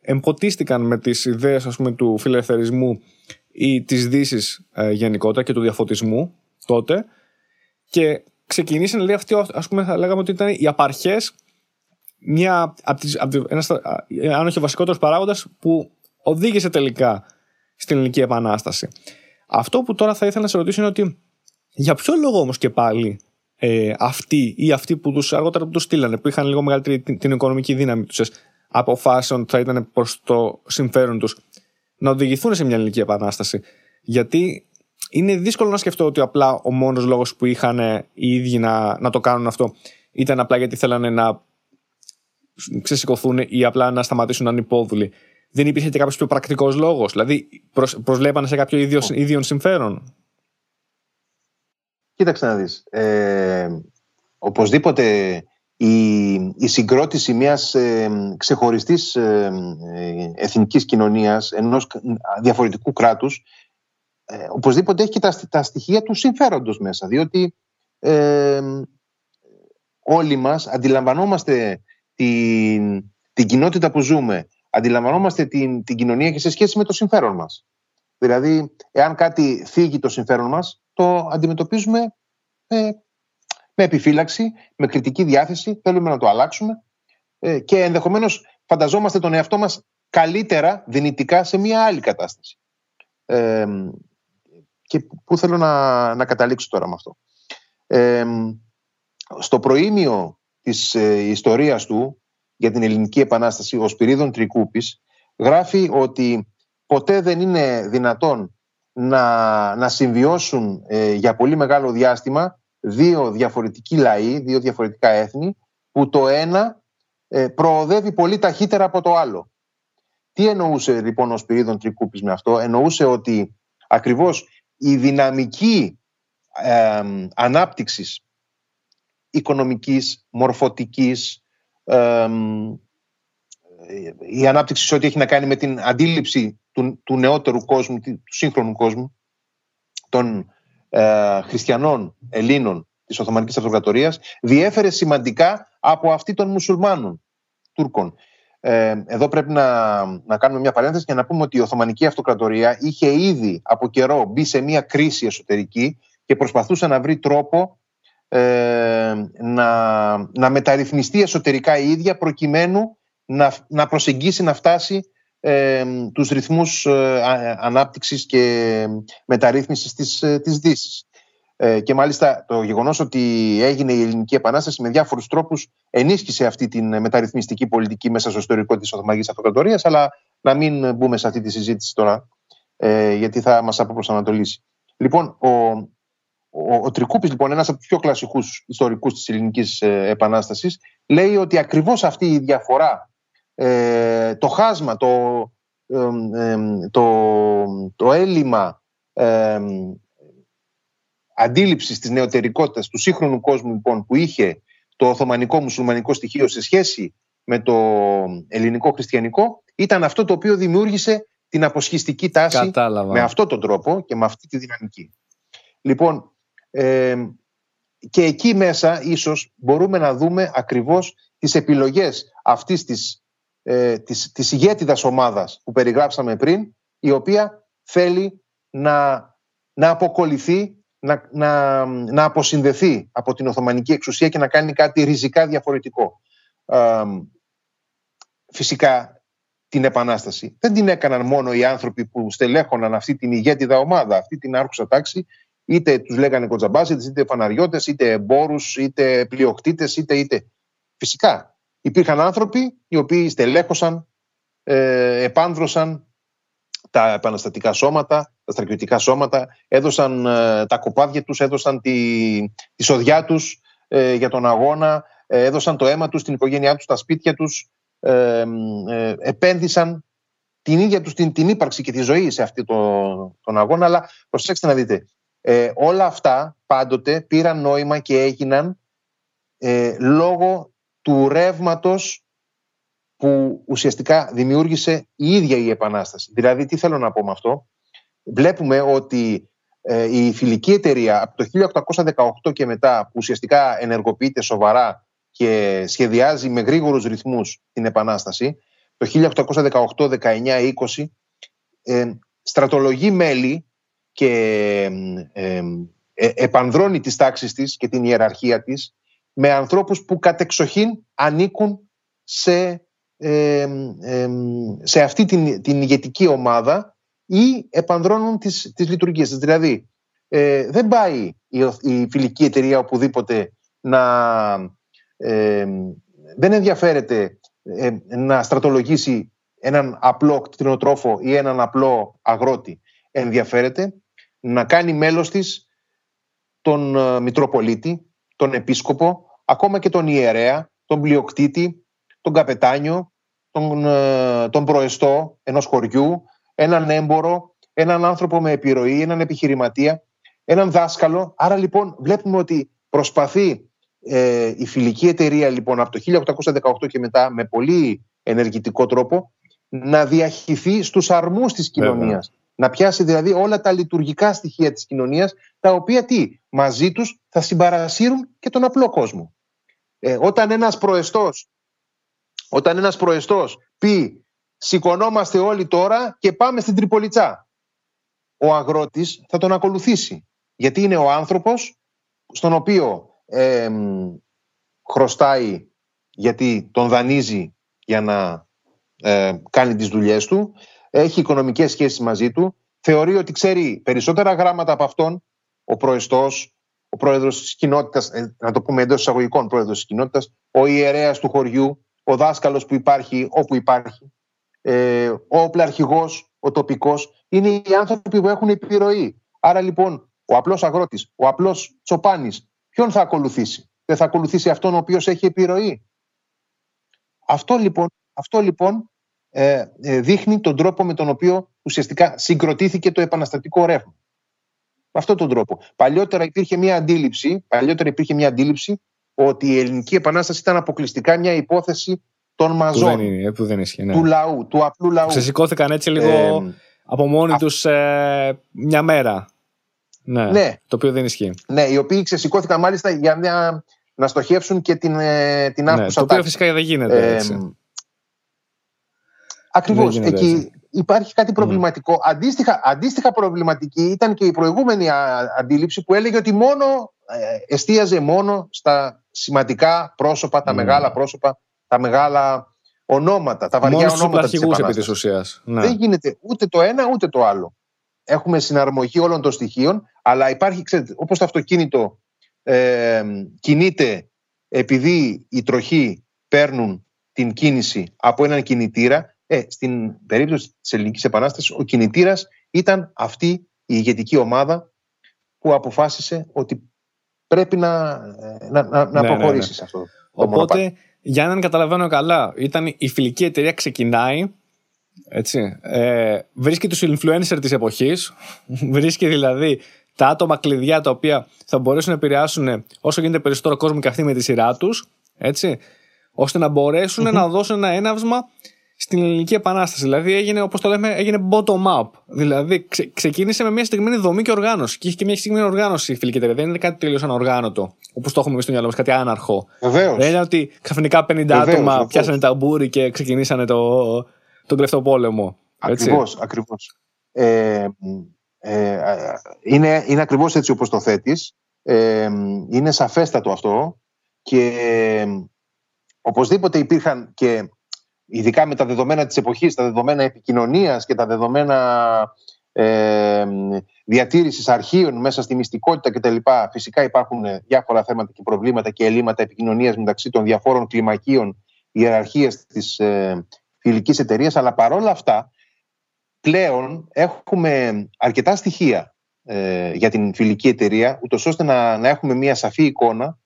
εμποτίστηκαν με τις ιδέες ας πούμε, του φιλελευθερισμού ή της δύσης ε, γενικότερα και του διαφωτισμού τότε και ξεκινήσαν λέει αυτοί ας πούμε θα λέγαμε ότι ήταν οι απαρχές μια, από τις, από ένας, αν όχι ο βασικότερος παράγοντας που οδήγησε τελικά στην ελληνική επανάσταση. Αυτό που τώρα θα ήθελα να σε ρωτήσω είναι ότι για ποιο λόγο όμως και πάλι ε, αυτοί ή αυτοί που τους αργότερα που τους στείλανε που είχαν λίγο μεγαλύτερη την, την οικονομική δύναμη τους αποφάσεων θα ήταν προς το συμφέρον τους να οδηγηθούν σε μια ελληνική επανάσταση. Γιατί είναι δύσκολο να σκεφτώ ότι απλά ο μόνος λόγος που είχαν οι ίδιοι να, να το κάνουν αυτό ήταν απλά γιατί θέλανε να ξεσηκωθούν ή απλά να σταματήσουν να είναι υπόδουλοι. Δεν υπήρχε και κάποιος πιο πρακτικός λόγος. Δηλαδή, προσβλέπανε σε κάποιο ίδιο, ίδιο συμφέρον. Κοίταξε να δεις. Ε, οπωσδήποτε η, η συγκρότηση μιας ε, ξεχωριστής ε, ε, εθνικής κοινωνίας, ενός διαφορετικού κράτους, ε, οπωσδήποτε έχει και τα, τα στοιχεία του συμφέροντος μέσα, διότι όλοι μας αντιλαμβανόμαστε την, την κοινότητα που ζούμε, αντιλαμβανόμαστε την, την κοινωνία και σε σχέση με το συμφέρον μας. Δηλαδή, εάν κάτι θίγει το συμφέρον μας, το αντιμετωπίζουμε με επιφύλαξη, με κριτική διάθεση, θέλουμε να το αλλάξουμε ε, και ενδεχομένως φανταζόμαστε τον εαυτό μας καλύτερα, δυνητικά, σε μια άλλη κατάσταση. Ε, και πού θέλω να, να καταλήξω τώρα με αυτό. Ε, στο προήμιο της ε, ιστορίας του για την Ελληνική Επανάσταση, ο Σπυρίδων Τρικούπης γράφει ότι ποτέ δεν είναι δυνατόν να, να συμβιώσουν ε, για πολύ μεγάλο διάστημα δύο διαφορετικοί λαοί, δύο διαφορετικά έθνη, που το ένα ε, προοδεύει πολύ ταχύτερα από το άλλο. Τι εννοούσε λοιπόν ο Σπυρίδων Τρικούπης με αυτό; Εννοούσε ότι ακριβώς η δυναμική ε, ανάπτυξης οικονομικής, μορφωτικής, η ανάπτυξη σε ό,τι έχει να κάνει με την αντίληψη του, του νεότερου κόσμου, του σύγχρονου κόσμου, των ε, χριστιανών Ελλήνων της Οθωμανικής Αυτοκρατορίας, διέφερε σημαντικά από αυτή των μουσουλμάνων Τούρκων. Ε, εδώ πρέπει να, να κάνουμε μια παρένθεση και να πούμε ότι η Οθωμανική Αυτοκρατορία είχε ήδη από καιρό μπει σε μια κρίση εσωτερική και προσπαθούσε να βρει τρόπο ε, να, να μεταρρυθμιστεί εσωτερικά η ίδια προκειμένου να, να προσεγγίσει να φτάσει ε, τους ρυθμούς ε, ανάπτυξης και μεταρρύθμισης της, ε, της Δύσης. Ε, και μάλιστα το γεγονός ότι έγινε η Ελληνική Επανάσταση με διάφορους τρόπους ενίσχυσε αυτή την μεταρρυθμιστική πολιτική μέσα στο ιστορικό της Οθωμανικής Αυτοκρατορίας αλλά να μην μπούμε σε αυτή τη συζήτηση τώρα ε, γιατί θα μας αποπροσανατολίσει. Λοιπόν, ο, ο, ο Τρικούπης, λοιπόν, ένας από τους πιο κλασικούς ιστορικούς της Ελληνικής ε, Επανάστασης, λέει ότι ακριβώς αυτή η διαφορά, ε, το χάσμα, το, το, το έλλειμμα ε, αντίληψης της νεωτερικότητας του σύγχρονου κόσμου λοιπόν, που είχε το Οθωμανικό μουσουλμανικό στοιχείο σε σχέση με το ελληνικό χριστιανικό ήταν αυτό το οποίο δημιούργησε την αποσχιστική τάση με αυτόν τον τρόπο και με αυτή τη δυναμική. Λοιπόν, και εκεί μέσα ίσως μπορούμε να δούμε ακριβώς τις επιλογές αυτής της, ε, της, της ηγέτιδας ομάδας που περιγράψαμε πριν η οποία θέλει να, να αποκολληθεί, να, να, να αποσυνδεθεί από την Οθωμανική εξουσία και να κάνει κάτι ριζικά διαφορετικό. φυσικά την Επανάσταση δεν την έκαναν μόνο οι άνθρωποι που στελέχωναν αυτή την ηγέτιδα ομάδα, αυτή την άρχουσα τάξη, είτε τους λέγανε κοτζαμπάζιδε, είτε φαναριώτες, είτε εμπόρους, είτε πλειοκτήτες, είτε, είτε. Φυσικά υπήρχαν άνθρωποι οι οποίοι στελέχωσαν, ε, επάνδρωσαν τα επαναστατικά σώματα, τα στρατιωτικά σώματα, έδωσαν ε, τα κοπάδια τους, έδωσαν τη, τη σοδιά τους ε, για τον αγώνα, ε, έδωσαν το αίμα τους, την οικογένειά τους, τα σπίτια τους, επένδυσαν την ίδια τους την, την ύπαρξη και τη ζωή σε αυτή το, τον αγώνα, αλλά προσέξτε να δείτε, ε, όλα αυτά πάντοτε πήραν νόημα και έγιναν ε, λόγω του ρεύματος που ουσιαστικά δημιούργησε η ίδια η Επανάσταση. Δηλαδή, τι θέλω να πω με αυτό; Βλέπουμε ότι ε, η φιλική εταιρεία από το 1818 και μετά που ουσιαστικά ενεργοποιείται σοβαρά και σχεδιάζει με γρήγορους ρυθμούς την Επανάσταση, το 1818, 19, 20, ε, στρατολογεί μέλη και ε, επανδρώνει τις τάξεις της και την ιεραρχία της με ανθρώπους που κατεξοχήν ανήκουν σε, σε αυτή την, την ηγετική ομάδα ή επανδρώνουν τις, τις λειτουργίες της. Δηλαδή, ε, δεν πάει η, η φιλική εταιρεία οπουδήποτε να... δεν ενδιαφέρεται να στρατολογήσει έναν απλό κτηνοτρόφο ή έναν απλό αγρότη. Ενδιαφέρεται να κάνει μέλος της τον ε, Μητροπολίτη, τον Επίσκοπο, ακόμα και τον Ιερέα, τον Πλειοκτήτη, τον Καπετάνιο, τον, ε, τον Προεστό ενός χωριού, έναν έμπορο, έναν άνθρωπο με επιρροή, έναν επιχειρηματία, έναν δάσκαλο. Άρα λοιπόν βλέπουμε ότι προσπαθεί ε, η φιλική εταιρεία λοιπόν από το 1818 και μετά με πολύ ενεργητικό τρόπο να διαχυθεί στους αρμούς της κοινωνίας να πιάσει δηλαδή όλα τα λειτουργικά στοιχεία της κοινωνίας, τα οποία τι, μαζί τους θα συμπαρασύρουν και τον απλό κόσμο. Ε, όταν ένας προεστός όταν ένας προεστός πει σηκωνόμαστε όλοι τώρα και πάμε στην Τριπολιτσά ο αγρότης θα τον ακολουθήσει γιατί είναι ο άνθρωπος στον οποίο ε, χρωστάει γιατί τον δανείζει για να ε, κάνει τις δουλειές του έχει οικονομικές σχέσεις μαζί του θεωρεί ότι ξέρει περισσότερα γράμματα από αυτόν ο προεστός, ο πρόεδρος της κοινότητας, ε, να το πούμε εντός εισαγωγικών πρόεδρος της κοινότητας, ο ιερέας του χωριού, ο δάσκαλος που υπάρχει όπου υπάρχει, ε, ο πλαρχηγός, ο τοπικός, είναι οι άνθρωποι που έχουν επιρροή. Άρα λοιπόν ο απλός αγρότης, ο απλός τσοπάνης, ποιον θα ακολουθήσει; Δεν θα ακολουθήσει αυτόν ο οποίος έχει επιρροή. Αυτό λοιπόν, αυτό λοιπόν ε, ε, δείχνει τον τρόπο με τον οποίο ουσιαστικά συγκροτήθηκε το επαναστατικό ρεύμα. Με αυτόν τον τρόπο. Παλιότερα υπήρχε μια αντίληψη, παλιότερα υπήρχε μια αντίληψη ότι η ελληνική επανάσταση ήταν αποκλειστικά μια υπόθεση των μαζών. Που δεν, είναι, που δεν ισχύει, ναι. Του λαού, του απλού λαού. Ξεσηκώθηκαν έτσι λίγο ε, από μόνοι α... τους ε, μια μέρα. Ναι, ναι, Το οποίο δεν ισχύει. Ναι, οι οποίοι ξεσηκώθηκαν μάλιστα για μια, να στοχεύσουν και την, ε, την ναι, Το οποίο φυσικά δεν γίνεται ε, έτσι. Ακριβώς. Εκεί υπάρχει κάτι προβληματικό. Αντίστοιχα, αντίστοιχα προβληματική ήταν και η προηγούμενη αντίληψη που έλεγε ότι μόνο ε, εστίαζε μόνο στα σημαντικά πρόσωπα, τα μεγάλα πρόσωπα, τα μεγάλα ονόματα, τα βαριά μόνος ονόματα της επί της ουσίας. Ναι. Δεν γίνεται ούτε το ένα ούτε το άλλο. Έχουμε συναρμογή όλων των στοιχείων, αλλά υπάρχει, ξέρετε, όπως το αυτοκίνητο ε, κινείται επειδή οι τροχοί παίρνουν την κίνηση από έναν κινητήρα, ε, στην περίπτωση της Ελληνικής Επανάστασης ο κινητήρας ήταν αυτή η ηγετική ομάδα που αποφάσισε ότι πρέπει να, ε, να, να, να ναι, προχωρήσει ναι, ναι. αυτό. Οπότε, για να καταλαβαίνω καλά, ήταν η φιλική εταιρεία ξεκινάει έτσι, ε, βρίσκει τους influencer της εποχής βρίσκει δηλαδή τα άτομα κλειδιά τα οποία θα μπορέσουν να επηρεάσουν όσο γίνεται περισσότερο κόσμο και αυτοί με τη σειρά τους έτσι, ώστε να μπορεσουν να δώσουν ένα έναυσμα στην ελληνική επανάσταση. Δηλαδή έγινε, όπως το λέμε, έγινε bottom-up. Δηλαδή ξε, ξεκίνησε με μια συγκεκριμένη δομή και οργάνωση. Και είχε και μια συγκεκριμένη οργάνωση η φιλική εταιρεία. Δεν είναι κάτι τελείως ανοργάνωτο. Όπως το έχουμε εμείς στο μυαλό μας, κάτι άναρχο. Βεβαίως. Δεν είναι ότι ξαφνικά 50 Βεβαίως, άτομα βεβαίως. πιάσανε ταμπούρι και ξεκινήσανε το, τον κλεφτοπόλεμο. Ακριβώς, ακριβώς. Ε, ε, είναι, είναι ακριβώς έτσι όπως το θέτεις. Ε, είναι σαφέστατο αυτό και ε, οπωσδήποτε υπήρχαν και ειδικά με τα δεδομένα της εποχής, τα δεδομένα επικοινωνίας και τα δεδομένα ε, διατήρησης αρχείων μέσα στη μυστικότητα κτλ. Φυσικά υπάρχουν διάφορα θέματα και προβλήματα και ελλείμματα επικοινωνίας μεταξύ των διαφόρων κλιμακίων ιεραρχίας της ε, φιλικής εταιρείας, αλλά παρόλα αυτά πλέον έχουμε αρκετά στοιχεία ε, για την φιλική εταιρεία, ούτως ώστε να, να έχουμε μια σαφή εικόνα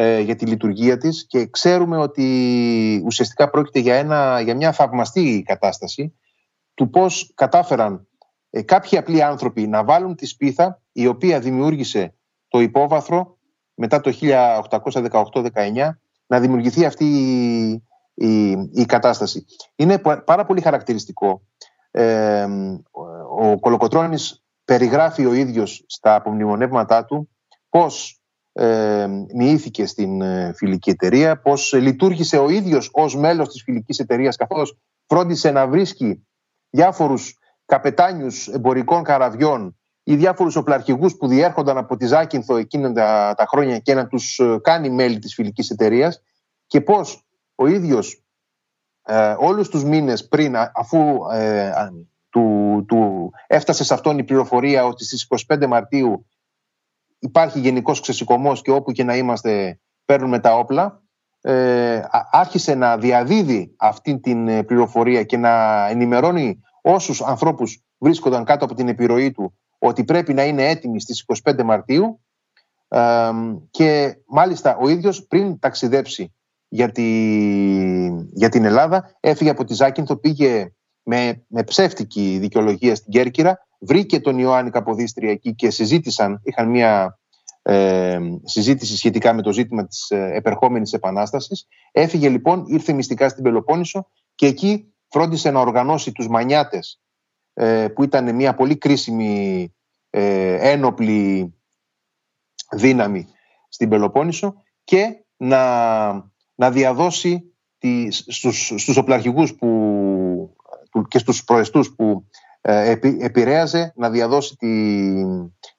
ε, για τη λειτουργία της και ξέρουμε ότι ουσιαστικά πρόκειται για, ένα, για μια θαυμαστή κατάσταση του πώς κατάφεραν ε, κάποιοι απλοί άνθρωποι να βάλουν τη σπίθα η οποία δημιούργησε το υπόβαθρο μετά το 1818-19 να δημιουργηθεί αυτή η, η, κατάσταση. Είναι πάρα πολύ χαρακτηριστικό. Ε, ο Κολοκοτρώνης περιγράφει ο ίδιος στα απομνημονεύματά του πώς ε, μοιήθηκε στην ε, φιλική εταιρεία, πώς λειτουργήσε ο ίδιος ως μέλος της φιλικής εταιρείας καθώς φρόντισε να βρίσκει διάφορους καπετάνιους εμπορικών καραβιών ή διάφορους οπλαρχηγούς που διέρχονταν από τη Ζάκυνθο εκείνα τα, τα χρόνια και να τους ε, κάνει μέλη της φιλικής εταιρείας και πώς ο ίδιος ε, όλους τους μήνες πριν αφού ε, του, του έφτασε σε αυτόν η πληροφορία ότι στις 25 Μαρτίου υπάρχει γενικός ξεσηκωμός και όπου και να είμαστε παίρνουμε τα όπλα. Ε, άρχισε να διαδίδει αυτή την ε, πληροφορία και να ενημερώνει όσους ανθρώπους βρίσκονταν κάτω από την επιρροή του ότι πρέπει να είναι έτοιμοι στις 25 Μαρτίου ε, και μάλιστα ο ίδιος πριν ταξιδέψει για, τη, για την Ελλάδα έφυγε από τη Ζάκυνθο, πήγε με, με ψεύτικη δικαιολογία στην Κέρκυρα βρήκε τον Ιωάννη Καποδίστρια εκεί και συζήτησαν, είχαν μια ε, συζήτηση σχετικά με το ζήτημα της ε, επερχόμενης επανάστασης. Έφυγε λοιπόν, ήρθε μυστικά στην Πελοπόννησο και εκεί φρόντισε να οργανώσει τους Μανιάτες ε, που ήταν μια πολύ κρίσιμη ε, ένοπλη δύναμη στην Πελοπόννησο και να, να διαδώσει τις, στους, στους οπλαρχηγούς που, και στους προεστούς που ε, επηρέαζε να διαδώσει τη,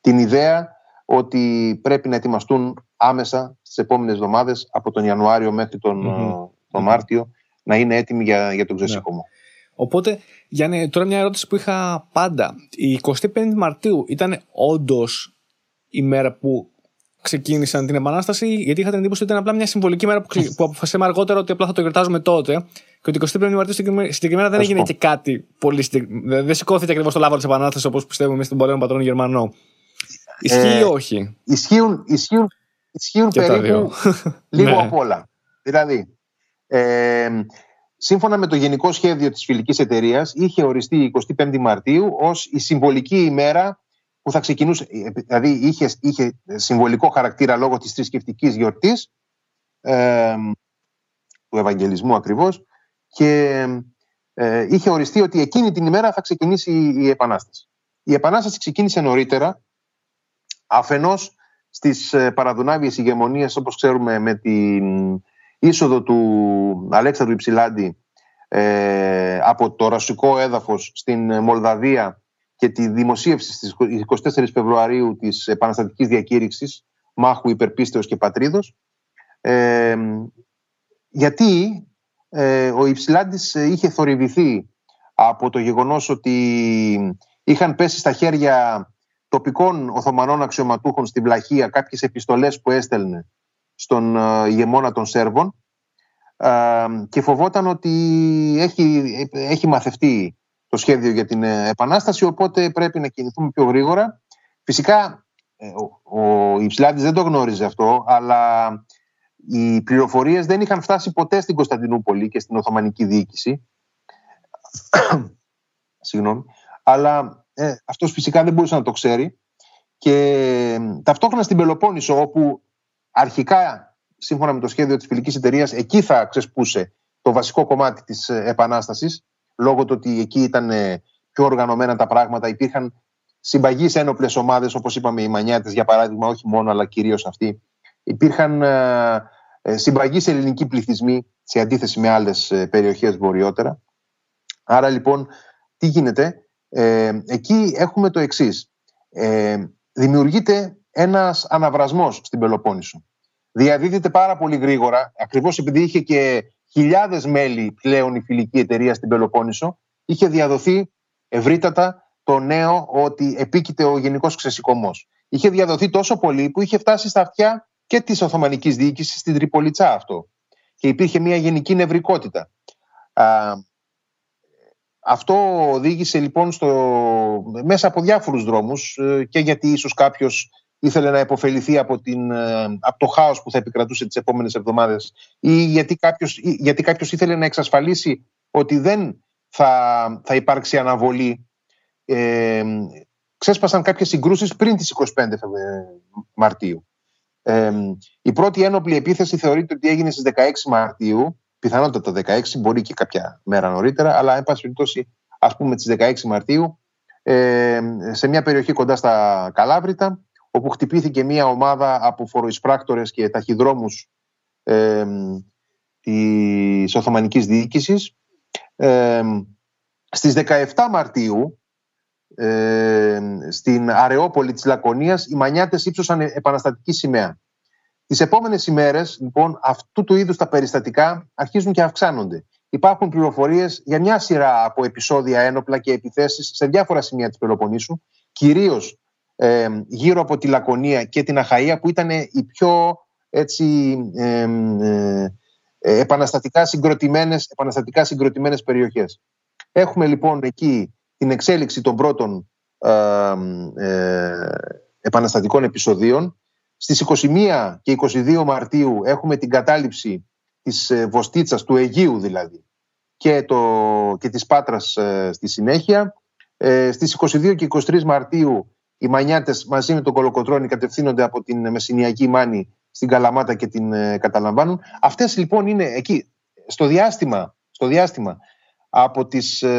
την ιδέα ότι πρέπει να ετοιμαστούν άμεσα στις επόμενες εβδομάδες από τον Ιανουάριο μέχρι τον, τον Μάρτιο να είναι έτοιμοι για, για τον ναι. ξεσηκωμό. Οπότε, Γιάννη, τώρα μια ερώτηση που είχα πάντα. Η 25η Μαρτίου ήταν όντως η μέρα που ξεκίνησαν την Επανάσταση, γιατί είχα την εντύπωση ότι ήταν απλά μια συμβολική μέρα που, που αποφασίσαμε αργότερα ότι απλά θα το γιορτάζουμε τότε. Και ότι 25η Μαρτίου συγκεκριμένα δεν έγινε και κάτι πολύ συγκεκριμένο. Δεν σηκώθηκε ακριβώς το λάβο της Επανάστασης όπως πιστεύουμε εμεί στον πολέμο πατρών Γερμανών. Ισχύει ή ε, όχι; Ισχύουν, ισχύουν, ισχύουν περίπου λίγο ναι. απ' όλα. Δηλαδή, ε, σύμφωνα με το γενικό σχέδιο της φιλικής εταιρείας είχε οριστεί η 25η Μαρτίου ως η συμβολική ημέρα που θα ξεκινούσε, δηλαδή είχε, είχε συμβολικό χαρακτήρα λόγω της θρησκευτικής γιορτής ε, του Ευαγγελισμού ακριβώς και ε, είχε οριστεί ότι εκείνη την ημέρα θα ξεκινήσει η Επανάσταση. Η Επανάσταση ξεκίνησε νωρίτερα αφενός στις ε, παραδουνάβιες ηγεμονίες όπως ξέρουμε με την είσοδο του Αλέξανδρου Υψηλάντη ε, από το ρωσικό έδαφος στην Μολδαβία και τη δημοσίευση στις 24 Φεβρουαρίου της επαναστατικής διακήρυξης μάχου υπερπίστεως και πατρίδος. Ε, γιατί ε, ο Υψηλάντης είχε θορυβηθεί από το γεγονός ότι είχαν πέσει στα χέρια τοπικών Οθωμανών αξιωματούχων στην Βλαχία κάποιες επιστολές που έστελνε στον ε, ηγεμόνα των Σέρβων ε, και φοβόταν ότι έχει, έχει μαθευτεί το σχέδιο για την ε, Επανάσταση οπότε πρέπει να κινηθούμε πιο γρήγορα. Φυσικά ο, ο Υψηλάντης δεν το γνώριζε αυτό αλλά οι πληροφορίες δεν είχαν φτάσει ποτέ στην Κωνσταντινούπολη και στην Οθωμανική διοίκηση. Συγγνώμη. Αλλά ε, αυτός φυσικά δεν μπορούσε να το ξέρει και ταυτόχρονα στην Πελοπόννησο όπου αρχικά, σύμφωνα με το σχέδιο της φιλικής εταιρείας, εκεί θα ξεσπούσε το βασικό κομμάτι της ε, επανάστασης, λόγω του ότι εκεί ήταν ε, πιο οργανωμένα τα πράγματα, υπήρχαν συμπαγείς ένοπλες ομάδες, όπως είπαμε οι Μανιάτες για παράδειγμα, όχι μόνο αλλά κυρίως αυτοί. Υπήρχαν ε, συμπαγείς ελληνικοί πληθυσμοί σε αντίθεση με άλλες περιοχές βορειότερα. Άρα λοιπόν, τι γίνεται, εκεί έχουμε το εξής. Ε, δημιουργείται ένας αναβρασμός στην Πελοπόννησο. Διαδίδεται πάρα πολύ γρήγορα, ακριβώς επειδή είχε και χιλιάδες μέλη πλέον η φιλική εταιρεία στην Πελοπόννησο, είχε διαδοθεί ευρύτατα το νέο ότι επίκειται ο γενικός ξεσηκωμός. Είχε διαδοθεί τόσο πολύ που είχε φτάσει στα αυτιά και της Οθωμανικής διοίκησης στην Τριπολιτσά αυτό. Και υπήρχε μια γενική νευρικότητα. Αυτό οδήγησε λοιπόν στο, μέσα από διάφορους δρόμους ε, και γιατί ίσως κάποιος ήθελε να υποφεληθεί από, την, ε, από το χάος που θα επικρατούσε τις επόμενες εβδομάδες ή γιατί κάποιος, γιατί κάποιος ήθελε να εξασφαλίσει ότι δεν θα, θα υπάρξει αναβολή. Ε, ξέσπασαν κάποιες συγκρούσεις πριν τις 25 Μαρτίου. Ε, η πρώτη ένοπλη επίθεση θεωρείται ότι έγινε στις 16 Μαρτίου, πιθανότατα το 16, μπορεί και κάποια μέρα νωρίτερα, αλλά εν πάση περιπτώσει ας πούμε τις 16 Μαρτίου, ε, σε μια περιοχή κοντά στα Καλάβρητα, όπου χτυπήθηκε μια ομάδα από φοροεισπράκτορες και ταχυδρόμους ε, της Οθωμανικής Διοίκησης. Ε, στις 17 Μαρτίου, ε, στην Αρεόπολη της Λακωνίας, οι Μανιάτες ύψωσαν επαναστατική σημαία. Τις επόμενες ημέρες, λοιπόν, αυτού του είδους τα περιστατικά αρχίζουν και αυξάνονται. Υπάρχουν πληροφορίες για μια σειρά από επεισόδια ένοπλα και επιθέσεις σε διάφορα σημεία της Πελοποννήσου, κυρίως γύρω από τη Λακωνία και την Αχαΐα που ήταν οι πιο έτσι, ε, ε, επαναστατικά, συγκροτημένες, επαναστατικά συγκροτημένες περιοχές. Έχουμε λοιπόν εκεί την εξέλιξη των πρώτων ε, επαναστατικών επεισοδίων. Στις 21 και 22 Μαρτίου έχουμε την κατάληψη της Βοστίτσας, του Αιγείου δηλαδή, και, το, και της Πάτρας στη συνέχεια. Στις 22 και 23 Μαρτίου οι Μανιάτες μαζί με τον Κολοκοτρόνη κατευθύνονται από την Μεσσηνιακή Μάνη στην Καλαμάτα και την ε, καταλαμβάνουν. Αυτές λοιπόν είναι εκεί, στο διάστημα, στο διάστημα από τις 17,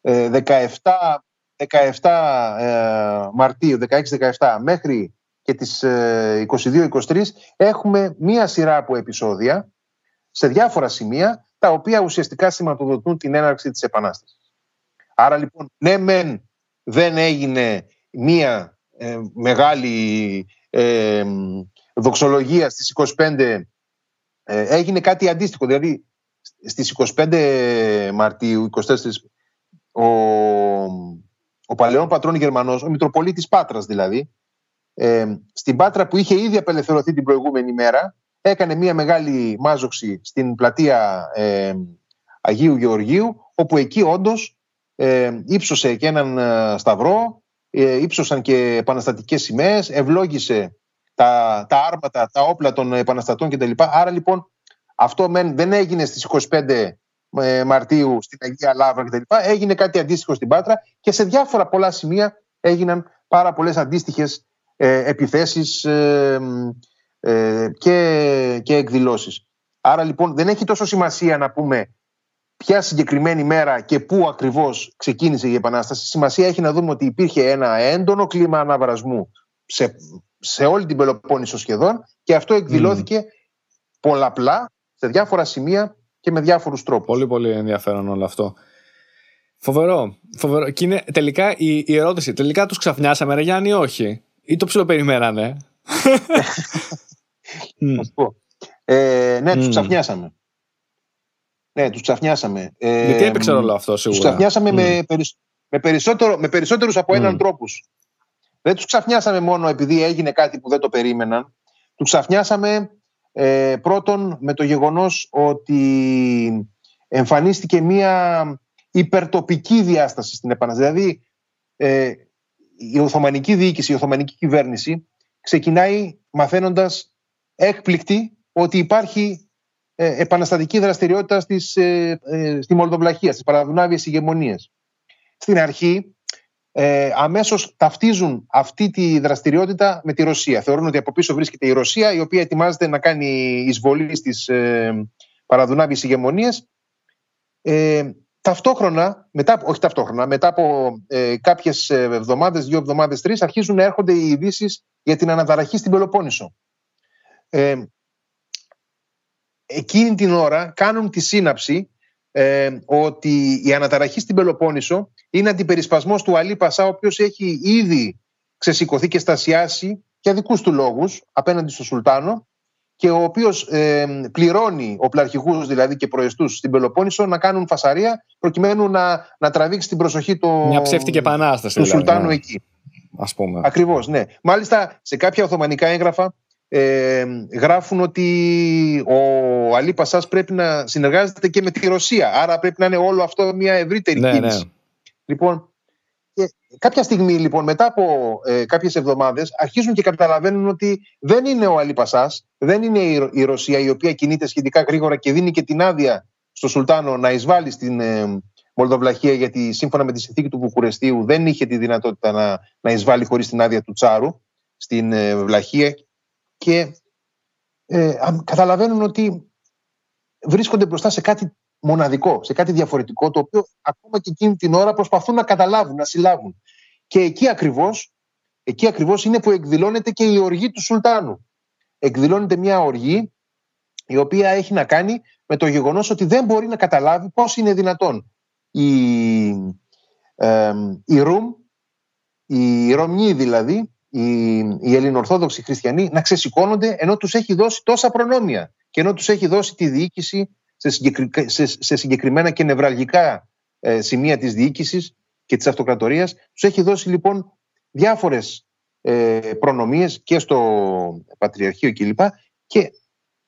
ε, 17 ε, Μαρτίου, 16-17 μέχρι και τις 22-23 ε, έχουμε μία σειρά από επεισόδια σε διάφορα σημεία τα οποία ουσιαστικά σηματοδοτούν την έναρξη της Επανάστασης. Άρα λοιπόν, ναι μεν δεν έγινε μία ε, μεγάλη ε, δοξολογία στις 25, ε, έγινε κάτι αντίστοιχο. Δηλαδή στις 25 Μαρτίου, 24, ο, ο παλαιόν πατρόν Γερμανός, ο Μητροπολίτης Πάτρας δηλαδή, ε, στην Πάτρα που είχε ήδη απελευθερωθεί την προηγούμενη μέρα, έκανε μια μεγάλη μάζοξη στην πλατεία ε, Αγίου Γεωργίου, όπου εκεί όντως ε, ύψωσε και έναν ε, σταυρό, ε, ύψωσαν και επαναστατικές σημαίες, ευλόγησε τα, τα άρματα, τα όπλα των επαναστατών κτλ. Άρα λοιπόν αυτό δεν έγινε στις 25 ε, Μαρτίου στην Αγία Λάβρα κτλ. Έγινε κάτι αντίστοιχο στην Πάτρα και σε διάφορα πολλά σημεία έγιναν πάρα πολλές αντίστοιχες ε, επιθέσεις ε, ε, και, και εκδηλώσεις. Άρα λοιπόν δεν έχει τόσο σημασία να πούμε ποια συγκεκριμένη μέρα και πού ακριβώς ξεκίνησε η Επανάσταση. Σημασία έχει να δούμε ότι υπήρχε ένα έντονο κλίμα αναβρασμού σε, σε όλη την Πελοπόννησο σχεδόν και αυτό εκδηλώθηκε πολλαπλά σε διάφορα σημεία και με διάφορους τρόπους. Πολύ πολύ ενδιαφέρον όλο αυτό. Φοβερό. φοβερό. Και είναι τελικά η, η ερώτηση, τελικά τους ξαφνιάσαμε ρε Γιάννη όχι; Ή το ψιλοπεριμένανε. ε, ναι, τους ξαφνιάσαμε. Ναι, τους ξαφνιάσαμε. Ε, Γιατί έπαιξε όλο αυτό σίγουρα. Τους ξαφνιάσαμε με, με, περισσότερο, με περισσότερους από έναν mm. τρόπους. Δεν τους ξαφνιάσαμε μόνο επειδή έγινε κάτι που δεν το περίμεναν. Τους ξαφνιάσαμε ε, πρώτον με το γεγονός ότι εμφανίστηκε μία υπερτοπική διάσταση στην Επανάσταση. Δηλαδή ε, η Οθωμανική διοίκηση, η Οθωμανική κυβέρνηση ξεκινάει μαθαίνοντας έκπληκτη ότι υπάρχει ε, επαναστατική δραστηριότητα στις, ε, ε, στη Μολδοβλαχία, στις παραδουνάβιες ηγεμονίες. Στην αρχή ε, αμέσως ταυτίζουν αυτή τη δραστηριότητα με τη Ρωσία. Θεωρούν ότι από πίσω βρίσκεται η Ρωσία η οποία ετοιμάζεται να κάνει εισβολή στις ε, παραδουνάβιες ηγεμονίες. Ε, ταυτόχρονα, μετά, όχι ταυτόχρονα, μετά από ε, κάποιες εβδομάδες, δύο εβδομάδες, τρεις, αρχίζουν να έρχονται οι ειδήσεις για την αναταραχή στην Πελοπόννησο. Ε, εκείνη την ώρα κάνουν τη σύναψη ε, ότι η αναταραχή στην Πελοπόννησο είναι αντιπερισπασμός του Αλή Πασά, ο οποίος έχει ήδη ξεσηκωθεί και στασιάσει για δικούς του λόγους απέναντι στο Σουλτάνο και ο οποίος ε, πληρώνει οπλαρχηγούς δηλαδή και προεστούς στην Πελοπόννησο να κάνουν φασαρία προκειμένου να, να τραβήξει την προσοχή του, Μια ψεύτικη επανάσταση, του δηλαδή, Σουλτάνου ναι. εκεί. Ας πούμε. Ακριβώς, ναι. Μάλιστα σε κάποια Οθωμανικά έγγραφα ε, γράφουν ότι ο Αλή Πασάς πρέπει να συνεργάζεται και με τη Ρωσία. Άρα πρέπει να είναι όλο αυτό μια ευρύτερη ναι, κίνηση. Ναι. Λοιπόν, και κάποια στιγμή λοιπόν μετά από ε, κάποιες εβδομάδες αρχίζουν και καταλαβαίνουν ότι δεν είναι ο Αλή Πασάς, δεν είναι η, Ρωσία η οποία κινείται σχετικά γρήγορα και δίνει και την άδεια στο Σουλτάνο να εισβάλλει στην ε, Μολδοβλαχία γιατί σύμφωνα με τη συνθήκη του Βουκουρεστίου δεν είχε τη δυνατότητα να, να εισβάλλει χωρίς την άδεια του Τσάρου στην ε, Βλαχία και ε, καταλαβαίνουν ότι βρίσκονται μπροστά σε κάτι μοναδικό, σε κάτι διαφορετικό, το οποίο ακόμα και εκείνη την ώρα προσπαθούν να καταλάβουν, να συλλάβουν. Και εκεί ακριβώς, εκεί ακριβώς είναι που εκδηλώνεται και η οργή του Σουλτάνου. Εκδηλώνεται μια οργή η οποία έχει να κάνει με το γεγονός ότι δεν μπορεί να καταλάβει πώς είναι δυνατόν η, ε, η Ρουμ, η Ρωμνή δηλαδή, οι, οι Ελληνοορθόδοξοι χριστιανοί να ξεσηκώνονται ενώ τους έχει δώσει τόσα προνόμια και ενώ τους έχει δώσει τη διοίκηση σε, σε, σε συγκεκριμένα και νευραλγικά ε, σημεία της διοίκησης και της αυτοκρατορίας. Τους έχει δώσει λοιπόν διάφορες ε, προνομίες και στο Πατριαρχείο κλπ. Και,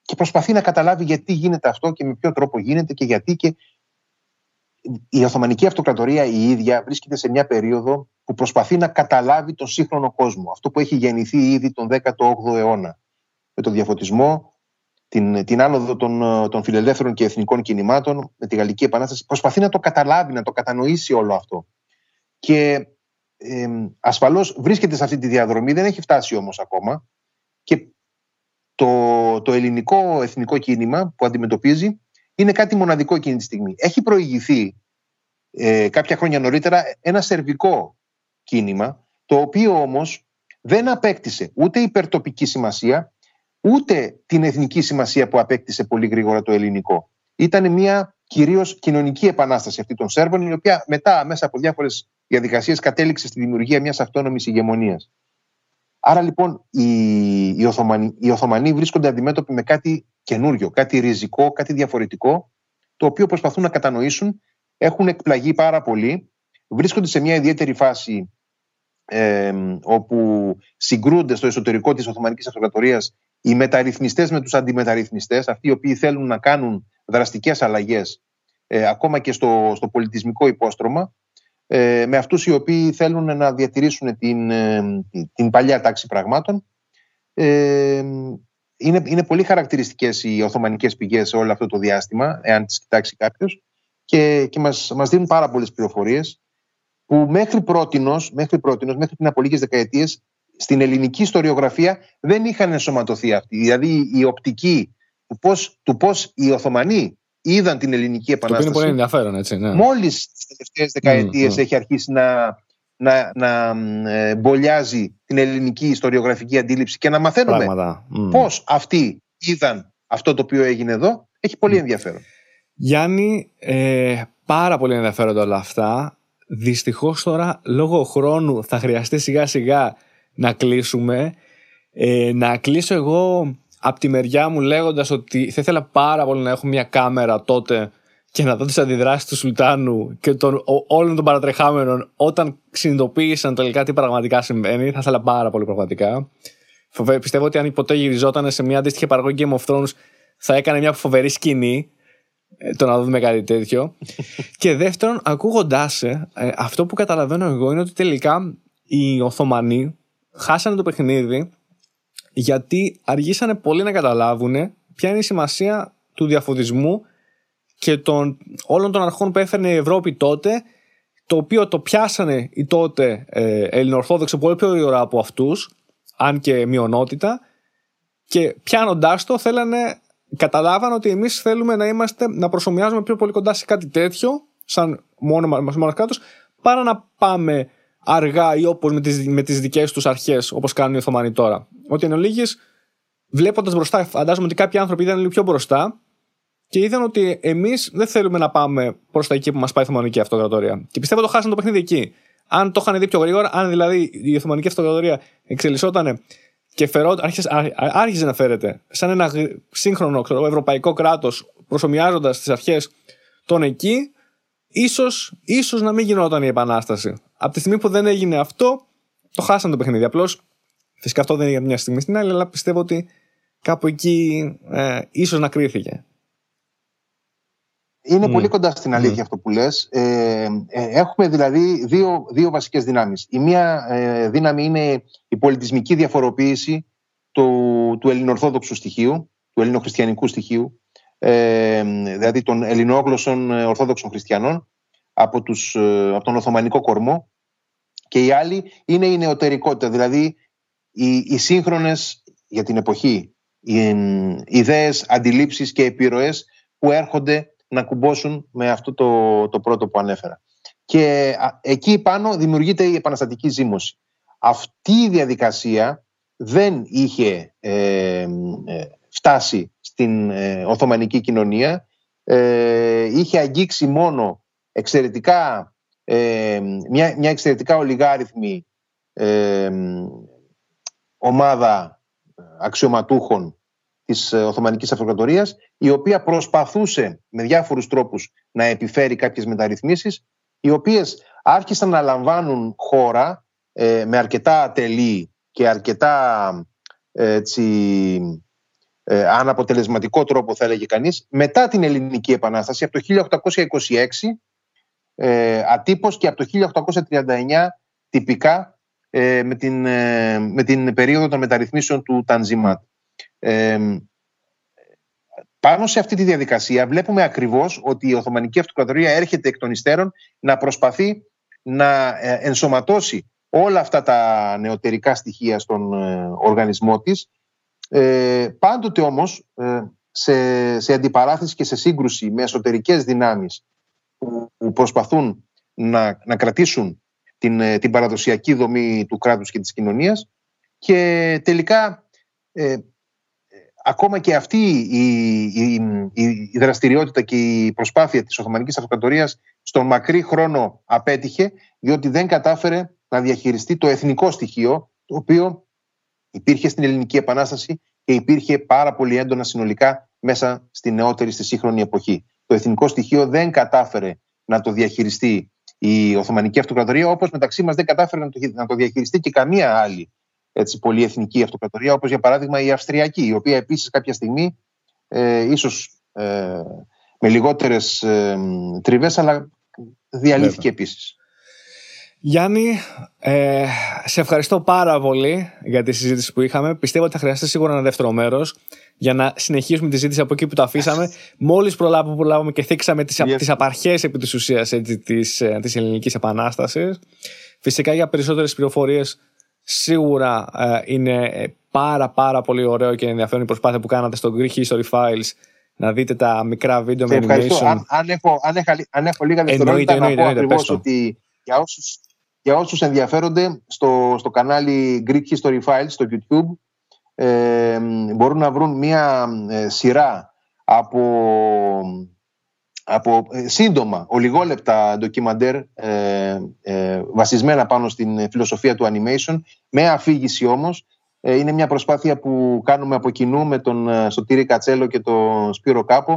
και προσπαθεί να καταλάβει γιατί γίνεται αυτό και με ποιο τρόπο γίνεται και γιατί και η Οθωμανική Αυτοκρατορία η ίδια βρίσκεται σε μια περίοδο που προσπαθεί να καταλάβει τον σύγχρονο κόσμο. Αυτό που έχει γεννηθεί ήδη τον 18ο αιώνα. Με τον διαφωτισμό, την, την άνοδο των, των φιλελεύθερων και εθνικών κινημάτων, με τη Γαλλική Επανάσταση. Προσπαθεί να το καταλάβει, να το κατανοήσει όλο αυτό. Και ε, ασφαλώς βρίσκεται σε αυτή τη διαδρομή, δεν έχει φτάσει όμως ακόμα. Και το, το ελληνικό εθνικό κίνημα που αντιμετωπίζει είναι κάτι μοναδικό εκείνη τη στιγμή. Έχει προηγηθεί ε, κάποια χρόνια νωρίτερα ένα σερβικό κίνημα, το οποίο όμως δεν απέκτησε ούτε υπερτοπική σημασία, ούτε την εθνική σημασία που απέκτησε πολύ γρήγορα το ελληνικό. Ήταν μια κυρίως κοινωνική επανάσταση αυτή των Σέρβων, η οποία μετά, μέσα από διάφορες διαδικασίες, κατέληξε στη δημιουργία μιας αυτόνομης ηγεμονίας. Άρα λοιπόν οι, οι, Οθωμανοί, οι Οθωμανοί βρίσκονται αντιμέτωποι με κάτι καινούριο, κάτι ριζικό, κάτι διαφορετικό, το οποίο προσπαθούν να κατανοήσουν, έχουν εκπλαγεί πάρα πολύ, βρίσκονται σε μια ιδιαίτερη φάση ε, όπου συγκρούνται στο εσωτερικό της Οθωμανικής Αυτοκρατορίας οι μεταρρυθμιστές με τους αντιμεταρρυθμιστές, αυτοί οι οποίοι θέλουν να κάνουν δραστικές αλλαγές ε, ακόμα και στο, στο πολιτισμικό υπόστρωμα, ε, με αυτούς οι οποίοι θέλουν να διατηρήσουν την, ε, την παλιά τάξη πραγμάτων. Ε, είναι, είναι πολύ χαρακτηριστικές οι Οθωμανικές πηγές σε όλο αυτό το διάστημα, εάν τις κοιτάξει κάποιος, και, και μας, μας δίνουν πάρα πολλές πληροφορίες που μέχρι πρότινος, μέχρι, πρότινος, μέχρι πριν από λίγες δεκαετίες στην ελληνική ιστοριογραφία δεν είχαν ενσωματωθεί αυτοί. Δηλαδή η οπτική του πώς, του πώς οι Οθωμανοί είδαν την ελληνική επανάσταση. Το είναι πολύ ενδιαφέρον, έτσι. Ναι. Μόλις τις τελευταίες δεκαετίες έχει αρχίσει να, να, να ε, μπολιάζει την ελληνική ιστοριογραφική αντίληψη και να μαθαίνουμε mm. πώς αυτοί είδαν αυτό το οποίο έγινε εδώ, έχει πολύ ενδιαφέρον. Γιάννη, ε, πάρα πολύ ενδιαφέροντα όλα αυτά. Δυστυχώς τώρα λόγω χρόνου θα χρειαστεί σιγά σιγά να κλείσουμε. Ε, να κλείσω εγώ από τη μεριά μου λέγοντας ότι θα ήθελα πάρα πολύ να έχω μια κάμερα τότε και να δω τις αντιδράσεις του Σουλτάνου και των, όλων των παρατρεχάμενων όταν συνειδητοποίησαν τελικά τι πραγματικά συμβαίνει. Θα ήθελα πάρα πολύ πραγματικά. Πιστεύω ότι αν ποτέ γυριζόταν σε μια αντίστοιχη παραγωγή Game of Thrones θα έκανε μια φοβερή σκηνή ε, το να δούμε κάτι τέτοιο. και δεύτερον, ακούγοντάς ε, αυτό που καταλαβαίνω εγώ είναι ότι τελικά οι Οθωμανοί χάσανε το παιχνίδι γιατί αργήσανε πολύ να καταλάβουν ποια είναι η σημασία του διαφωτισμού και των, όλων των αρχών που έφερνε η Ευρώπη τότε το οποίο το πιάσανε οι τότε ε, Ελληνοορθόδοξοι πολύ πιο γρήγορα από αυτούς αν και μειονότητα και πιάνοντάς το θέλανε καταλάβαν ότι εμείς θέλουμε να είμαστε να προσωμιάζουμε πιο πολύ κοντά σε κάτι τέτοιο σαν μόνο μας κράτος παρά να πάμε αργά ή όπως με τις με τις δικές τους αρχές, όπως κάνουν οι Οθωμανοί τώρα. Ότι εν ολίγης, βλέποντας μπροστά, φαντάζομαι ότι κάποιοι άνθρωποι ήταν λίγο πιο μπροστά και είδαν ότι εμείς δεν θέλουμε να πάμε προς τα εκεί που μας πάει η Οθωμανική Αυτοκρατορία. Και πιστεύω το χάσαν το παιχνίδι εκεί. Αν το είχαν δει πιο γρήγορα, αν δηλαδή η Οθωμανική Αυτοκρατορία εξελισσόταν και φερόταν, άρχιζε, άρχιζε να φέρεται σαν ένα σύγχρονο ξέρω, ευρωπαϊκό κράτος, προσωμιάζοντας τις αρχές των εκεί, ίσως, ίσως να μην γινόταν η επανάσταση. Από τη στιγμή που δεν έγινε αυτό, το χάσαν το παιχνίδι. Απλώς, φυσικά αυτό δεν έγινε μια στιγμή στην άλλη, αλλά πιστεύω ότι κάπου εκεί ε, ίσως να κρίθηκε. Είναι mm. πολύ κοντά στην αλήθεια mm. αυτό που λες. Ε, ε, έχουμε δηλαδή δύο, δύο βασικές δυνάμεις. Η μία ε, δύναμη είναι η πολιτισμική διαφοροποίηση του, του ελληνοορθόδοξου στοιχείου, του ελληνοχριστιανικού στοιχείου, ε, δηλαδή των ελληνόγλωσσων ε, ορθόδοξων χριστιανών από, τους, ε, από τον Οθωμανικό κορμό και η άλλη είναι η νεωτερικότητα, δηλαδή οι, οι σύγχρονες για την εποχή οι, οι ιδέες, αντιλήψεις και επιρροές που έρχονται να κουμπώσουν με αυτό το, το πρώτο που ανέφερα. Και εκεί πάνω δημιουργείται η επαναστατική ζήμωση. Αυτή η διαδικασία δεν είχε ε, φτάσει στην ε, Οθωμανική κοινωνία. Ε, είχε αγγίξει μόνο εξαιρετικά, ε, μια, μια εξαιρετικά ολιγάριθμη ε, ομάδα αξιωματούχων της Οθωμανικής Αυτοκρατορίας η οποία προσπαθούσε με διάφορους τρόπους να επιφέρει κάποιες μεταρρυθμίσεις οι οποίες άρχισαν να λαμβάνουν χώρα με αρκετά ατελή και αρκετά έτσι, ε, αναποτελεσματικό τρόπο θα έλεγε κανείς μετά την Ελληνική Επανάσταση από το 1826 ε, ατύπως και από το 1839 τυπικά ε, με, την, ε, με την περίοδο των μεταρρυθμίσεων του Τανζιμάτ. Ε, πάνω σε αυτή τη διαδικασία βλέπουμε ακριβώς ότι η Οθωμανική Αυτοκρατορία έρχεται εκ των υστέρων να προσπαθεί να ε, ενσωματώσει όλα αυτά τα νεωτερικά στοιχεία στον οργανισμό της. Ε, πάντοτε όμως ε, σε, σε αντιπαράθεση και σε σύγκρουση με εσωτερικές δυνάμεις που προσπαθούν να, να κρατήσουν την, ε, την παραδοσιακή δομή του κράτους και της κοινωνίας και τελικά ε, ακόμα και αυτή η, η, η, δραστηριότητα και η προσπάθεια της Οθωμανικής Αυτοκρατορίας στον μακρύ χρόνο απέτυχε διότι δεν κατάφερε να διαχειριστεί το εθνικό στοιχείο το οποίο υπήρχε στην Ελληνική Επανάσταση και υπήρχε πάρα πολύ έντονα συνολικά μέσα στη νεότερη, στη σύγχρονη εποχή. Το εθνικό στοιχείο δεν κατάφερε να το διαχειριστεί η Οθωμανική Αυτοκρατορία, όπως μεταξύ μας δεν κατάφερε να το, να το διαχειριστεί και καμία άλλη έτσι, πολυεθνική αυτοκρατορία, όπως για παράδειγμα η Αυστριακή, η οποία επίσης κάποια στιγμή, ε, ίσως ε, με λιγότερες ε, τριβές, αλλά διαλύθηκε επίσης. Γιάννη, ε, σε ευχαριστώ πάρα πολύ για τη συζήτηση που είχαμε. Πιστεύω ότι θα χρειαστεί σίγουρα ένα δεύτερο μέρος για να συνεχίσουμε τη συζήτηση από εκεί που το αφήσαμε. Μόλις προλάβουμε, προλάβουμε και θίξαμε τις yes. απαρχές επί της ουσίας της ε, Ελληνικής Επανάστασης. Φυσικά για περισσότερες πληροφορίες σίγουρα ε, είναι πάρα πάρα πολύ ωραίο και ενδιαφέρον η προσπάθεια που κάνατε στο Greek History Files να δείτε τα μικρά βίντεο με animation. Αν, αν, έχω, αν, έχω, αν έχω λίγα δευτερόλεπτα να πω ακριβώς ότι για όσους για όσους ενδιαφέρονται στο, στο κανάλι Greek History Files στο YouTube ε, μπορούν να βρουν μία ε, σειρά από, από ε, σύντομα, ολιγόλεπτα ντοκιμαντέρ ε, ε, βασισμένα πάνω στην φιλοσοφία του animation με αφήγηση όμως είναι μια προσπάθεια που κάνουμε από κοινού με τον Σωτήρη Κατσέλο και τον Σπύρο Κάπο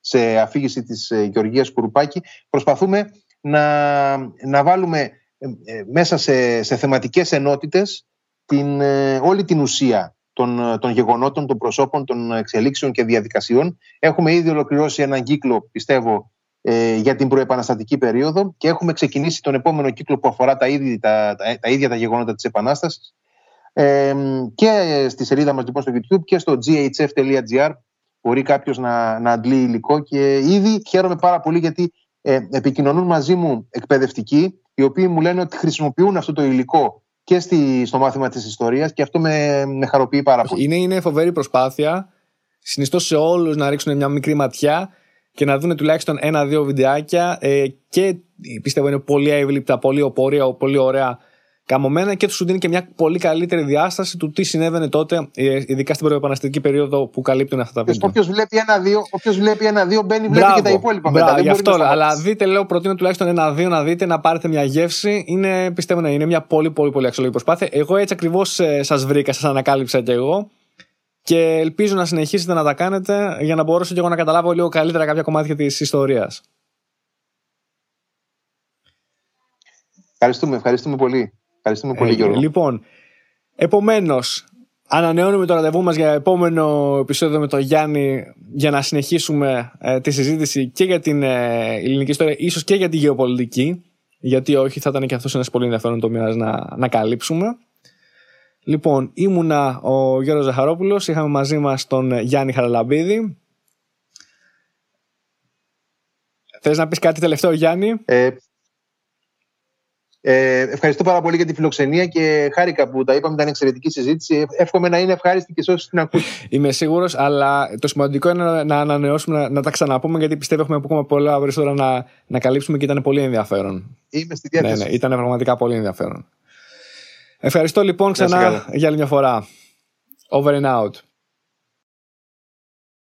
σε αφήγηση της Γεωργίας Κουρουπάκη. Προσπαθούμε να, να βάλουμε ε, ε, μέσα σε, σε θεματικές ενότητες την, ε, όλη την ουσία των, των γεγονότων, των προσώπων, των εξελίξεων και διαδικασιών. Έχουμε ήδη ολοκληρώσει έναν κύκλο, πιστεύω, για την προεπαναστατική περίοδο και έχουμε ξεκινήσει τον επόμενο κύκλο που αφορά τα, ίδια τα, τα, ίδια τα γεγονότα της Επανάστασης ε, και στη σελίδα μας λοιπόν στο YouTube και στο ghf.gr μπορεί κάποιος να, να αντλεί υλικό και ήδη χαίρομαι πάρα πολύ γιατί ε, επικοινωνούν μαζί μου εκπαιδευτικοί οι οποίοι μου λένε ότι χρησιμοποιούν αυτό το υλικό και στη, στο μάθημα της ιστορίας και αυτό με, με χαροποιεί πάρα πολύ. Είναι, είναι φοβερή προσπάθεια. Συνιστώ σε όλους να ρίξουν μια μικρή ματιά και να δουν τουλάχιστον ένα-δύο βιντεάκια ε, και πιστεύω είναι πολύ εύληπτα, πολύ οπόρια, πολύ ωραία καμωμένα και τους σου δίνει και μια πολύ καλύτερη διάσταση του τι συνέβαινε τότε, ε, ειδικά στην προεπαναστατική περίοδο που καλύπτουν αυτά τα βίντεο. Όποιος βλέπει ένα-δύο, όποιος βλέπει ένα-δύο μπαίνει, βλέπει μπράβο, και τα υπόλοιπα μπράβο, μετά. Γι' αυτό, αλλά δείτε, λέω, προτείνω τουλάχιστον ένα-δύο να δείτε, να πάρετε μια γεύση. Είναι, πιστεύω, να είναι μια πολύ, πολύ, πολύ αξιολογική προσπάθεια. Εγώ έτσι ακριβώς ε, σας βρήκα, σας ανακάλυψα κι εγώ. Και ελπίζω να συνεχίσετε να τα κάνετε για να μπορέσω και εγώ να καταλάβω λίγο καλύτερα κάποια κομμάτια της ιστορίας. Ευχαριστούμε, ευχαριστούμε πολύ. Ευχαριστούμε πολύ, ε, Γιώργο. Λοιπόν, επομένως, ανανεώνουμε το ραντεβού μας για επόμενο επεισόδιο με τον Γιάννη για να συνεχίσουμε ε, τη συζήτηση και για την ε, ελληνική ιστορία, ίσως και για τη γεωπολιτική. Γιατί όχι, θα ήταν και αυτός ένας πολύ ενδιαφέρον τομέας να, να καλύψουμε. Λοιπόν, ήμουνα ο Γιώργος Ζαχαρόπουλος, είχαμε μαζί μας τον Γιάννη Χαραλαμπίδη. Θες να πεις κάτι τελευταίο Γιάννη; Ε, ε, ευχαριστώ πάρα πολύ για τη φιλοξενία και χάρηκα που τα είπαμε. Ήταν εξαιρετική συζήτηση. Εύχομαι να είναι ευχάριστη και σε όσους την ακούσουν. Είμαι σίγουρος, αλλά το σημαντικό είναι να ανανεώσουμε, να, να τα ξαναπούμε, γιατί πιστεύω έχουμε ακόμα πολλά περισσότερα να, να καλύψουμε και ήταν πολύ ενδιαφέρον. Είμαι στη διάθεση. Ναι, ναι, ήταν πραγματικά πολύ ενδιαφέρον. Ευχαριστώ λοιπόν ξανά για άλλη μια φορά. Over and out.